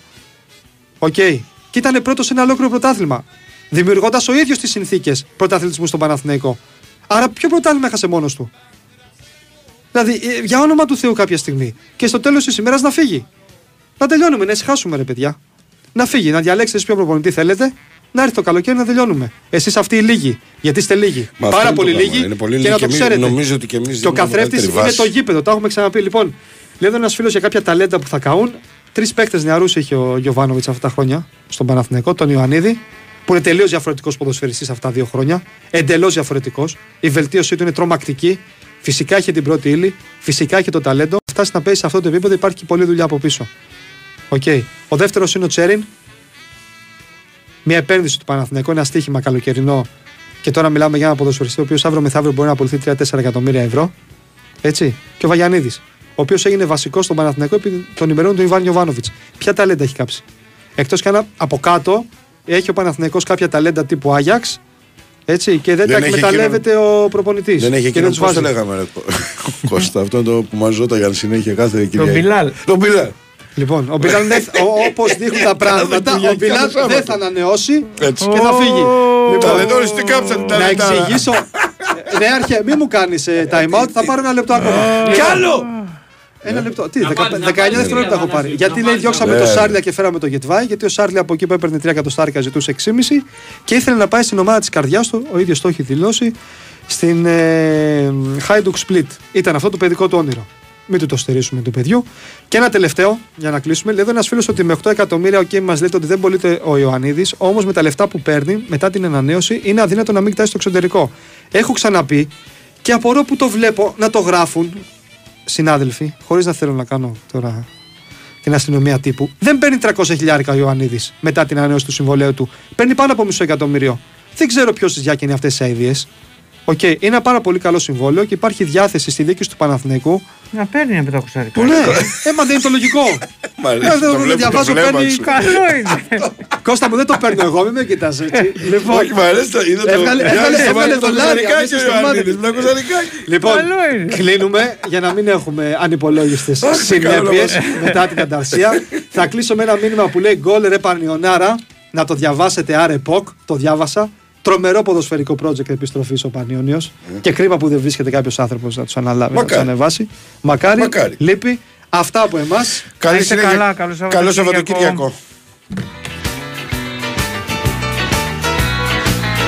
Οκ. Και ήταν πρώτος σε ένα ολόκληρο πρωτάθλημα. Δημιουργώντας ο ίδιος τις συνθήκες πρωταθλητισμού στον Παναθηναϊκό. Άρα, ποιο πρωτάθλημα έχασε μόνος του; Δηλαδή, ε, για όνομα του Θεού κάποια στιγμή. Και στο τέλος της ημέρας να φύγει. Να τελειώνουμε, να ησυχάσουμε, ρε παιδιά. Να φύγει, να διαλέξετε ποιο προπονητή θέλετε, να έρθει το καλοκαίρι να τελειώνουμε. Εσείς αυτοί οι λίγοι. Γιατί είστε λίγοι.
Μα αυτό
Πάρα
είναι το
πολύ
πράγμα.
λίγοι.
Είναι πολύ
και
λίγοι
να
και
το
εμείς-
ξέρετε.
νομίζω ότι και εμείς
Και ο
δίνουμε
καθρέφτης
μεγαλύτερη
είναι
βάση.
το γήπεδο. Το έχουμε ξαναπεί. Λοιπόν, λέει εδώ ένας φίλος για κάποια ταλέντα που θα καούν. Τρεις παίκτες νεαρούς είχε ο Γιωβάνοβιτς αυτά τα χρόνια στον Παναθηναϊκό, τον Ιωαννίδη, που είναι τελείως διαφορετικός ποδοσφαιριστής αυτά τα δύο χρόνια. Εντελώς διαφορετικός. Η βελτίωσή του είναι τρομακτική. Φυσικά έχει την πρώτη ύλη, φυσικά έχει το ταλέντο. Φτάσει να παίζει σε αυτό το επίπεδο υπάρχει και πολλή δουλειά από πίσω. Οκ. Ο δεύτερος είναι ο Τσέριν. Μια επένδυση του Παναθηναϊκού, ένα στοίχημα καλοκαιρινό. Και τώρα μιλάμε για ένα ποδοσφαιριστή ο οποίος αύριο μεθαύριο μπορεί να πουληθεί 3-4 εκατομμύρια ευρώ. Έτσι. Και ο Βαγιανίδης, ο οποίος έγινε βασικός στον Παναθηναϊκό επί των ημερών του Ιβάν Γιοβάνοβιτς. Ποια ταλέντα έχει κάψει. Εκτός κι αν από κάτω έχει ο Παναθηναϊκός κάποια ταλέντα τύπου Άγιαξ. Έτσι, και δεν,
Δεν
τα
έχει
εκμεταλλεύεται ο προπονητής.
Δεν έχει
και
εκείνο
τους
πώ το
βάζει.
λέγαμε, ρε Κω- <laughs> Κώστα. Αυτό το που μαζόταν συνέχεια κάθε Κυριακή.
Μπιλάλ.
Τον Μπιλάλ.
Λοιπόν, ο Μπιλάλ όπως δείχνουν τα <laughs> πράγματα, ο
Κυριακή,
Μπιλάλ
κάθε Σάββατο.
δεν θα ανανεώσει
Έτσι.
και θα φύγει. Λοιπόν,
Ταλεντώνεις, τι κάψατε τα
να
λεπτά.
εξηγήσω. Ναι, αρχαία, μην μου κάνεις time out, θα πάρω ένα λεπτό ακόμα.
Κι άλλο!
Ένα λεπτό. Τι, δεκα- 19 δευτερόλεπτα έχω πάρει. Γιατί λέει διώξαμε
Ναι.
το Σάρλια και φέραμε το Γετβάη, γιατί ο Σάρλια από εκεί που έπαιρνε 3 εκατοστάρικα ζητούσε 6,5 και ήθελε να πάει στην ομάδα της καρδιάς του, ο ίδιος το έχει δηλώσει, στην ε, Hajduk Split. Ήταν αυτό το παιδικό του όνειρο. Μην του το στερήσουμε του παιδιού. Και ένα τελευταίο, για να κλείσουμε. Λέει εδώ ένας φίλος ότι με 8 εκατομμύρια, OK, μας λέτε ότι δεν πωλείται ο Ιωαννίδης, όμως με τα λεφτά που παίρνει μετά την ανανέωση είναι αδύνατο να μην κοιτάσει στο εξωτερικό. Έχω ξαναπεί και απορώ που το βλέπω να το γράφουν συνάδελφοι, χωρίς να θέλω να κάνω τώρα την αστυνομία τύπου, δεν παίρνει 300 χιλιάρικα ο Ιωαννίδης μετά την ανανέωση του συμβολέου του. Παίρνει πάνω από μισό εκατομμύριο. Δεν ξέρω ποιος τι διάκαινε αυτές τις αειδίε. Οκ, είναι ένα πάρα πολύ καλό συμβόλαιο και υπάρχει διάθεση στη δίκη του Παναθηναϊκού.
Να παίρνει ένα πεντακοσάρικο.
Ναι, ε, μα δεν είναι το λογικό. <laughs>
Μ' αρέσει,
Ε,
το
δεν-
βλέπω
δεν
το
διαβάζω,
βλέμμα
παίρνει.
σου.
Καλό είναι. <laughs>
Κώστα μου δεν το παίρνω εγώ, μην με κοιτάς έτσι. <laughs> λοιπόν,
Όχι, μ' αρέσει το. Είδα το.
Έβγαλε- έβγαλε-
Μοιάζει
έβγαλε
το
το λάδι,
κοζαρικάκι
αμέσως
ο
στο
Ιωαννίδης,
μάτι.
με κοζαρικάκι.
Λοιπόν,
Καλό είναι.
κλείνουμε για να μην έχουμε ανυπολόγιστες
Αχ, τι καλό
συνέπειες
μας.
μετά την ανταρσία. Θα κλείσω με ένα μήνυμα που λέει γκολ ρε Πανιονάρα. Να το διαβάσετε άρε ποκ. Το διάβασα. Τρομερό ποδοσφαιρικό project επιστροφής ο Πανιόνιος. Και κρίμα που δεν βρίσκεται κάποιος άνθρωπος να τους αναλάβει, να τους
Μακάρι.
ανεβάσει. Μακάρι.
Μακάρι.
Λείπει. Αυτά από εμάς.
Καλή
είστε
συνέχεια.
καλά, καλό
Καλό
Σαββατοκύριακο.
Σαββατοκύριακο.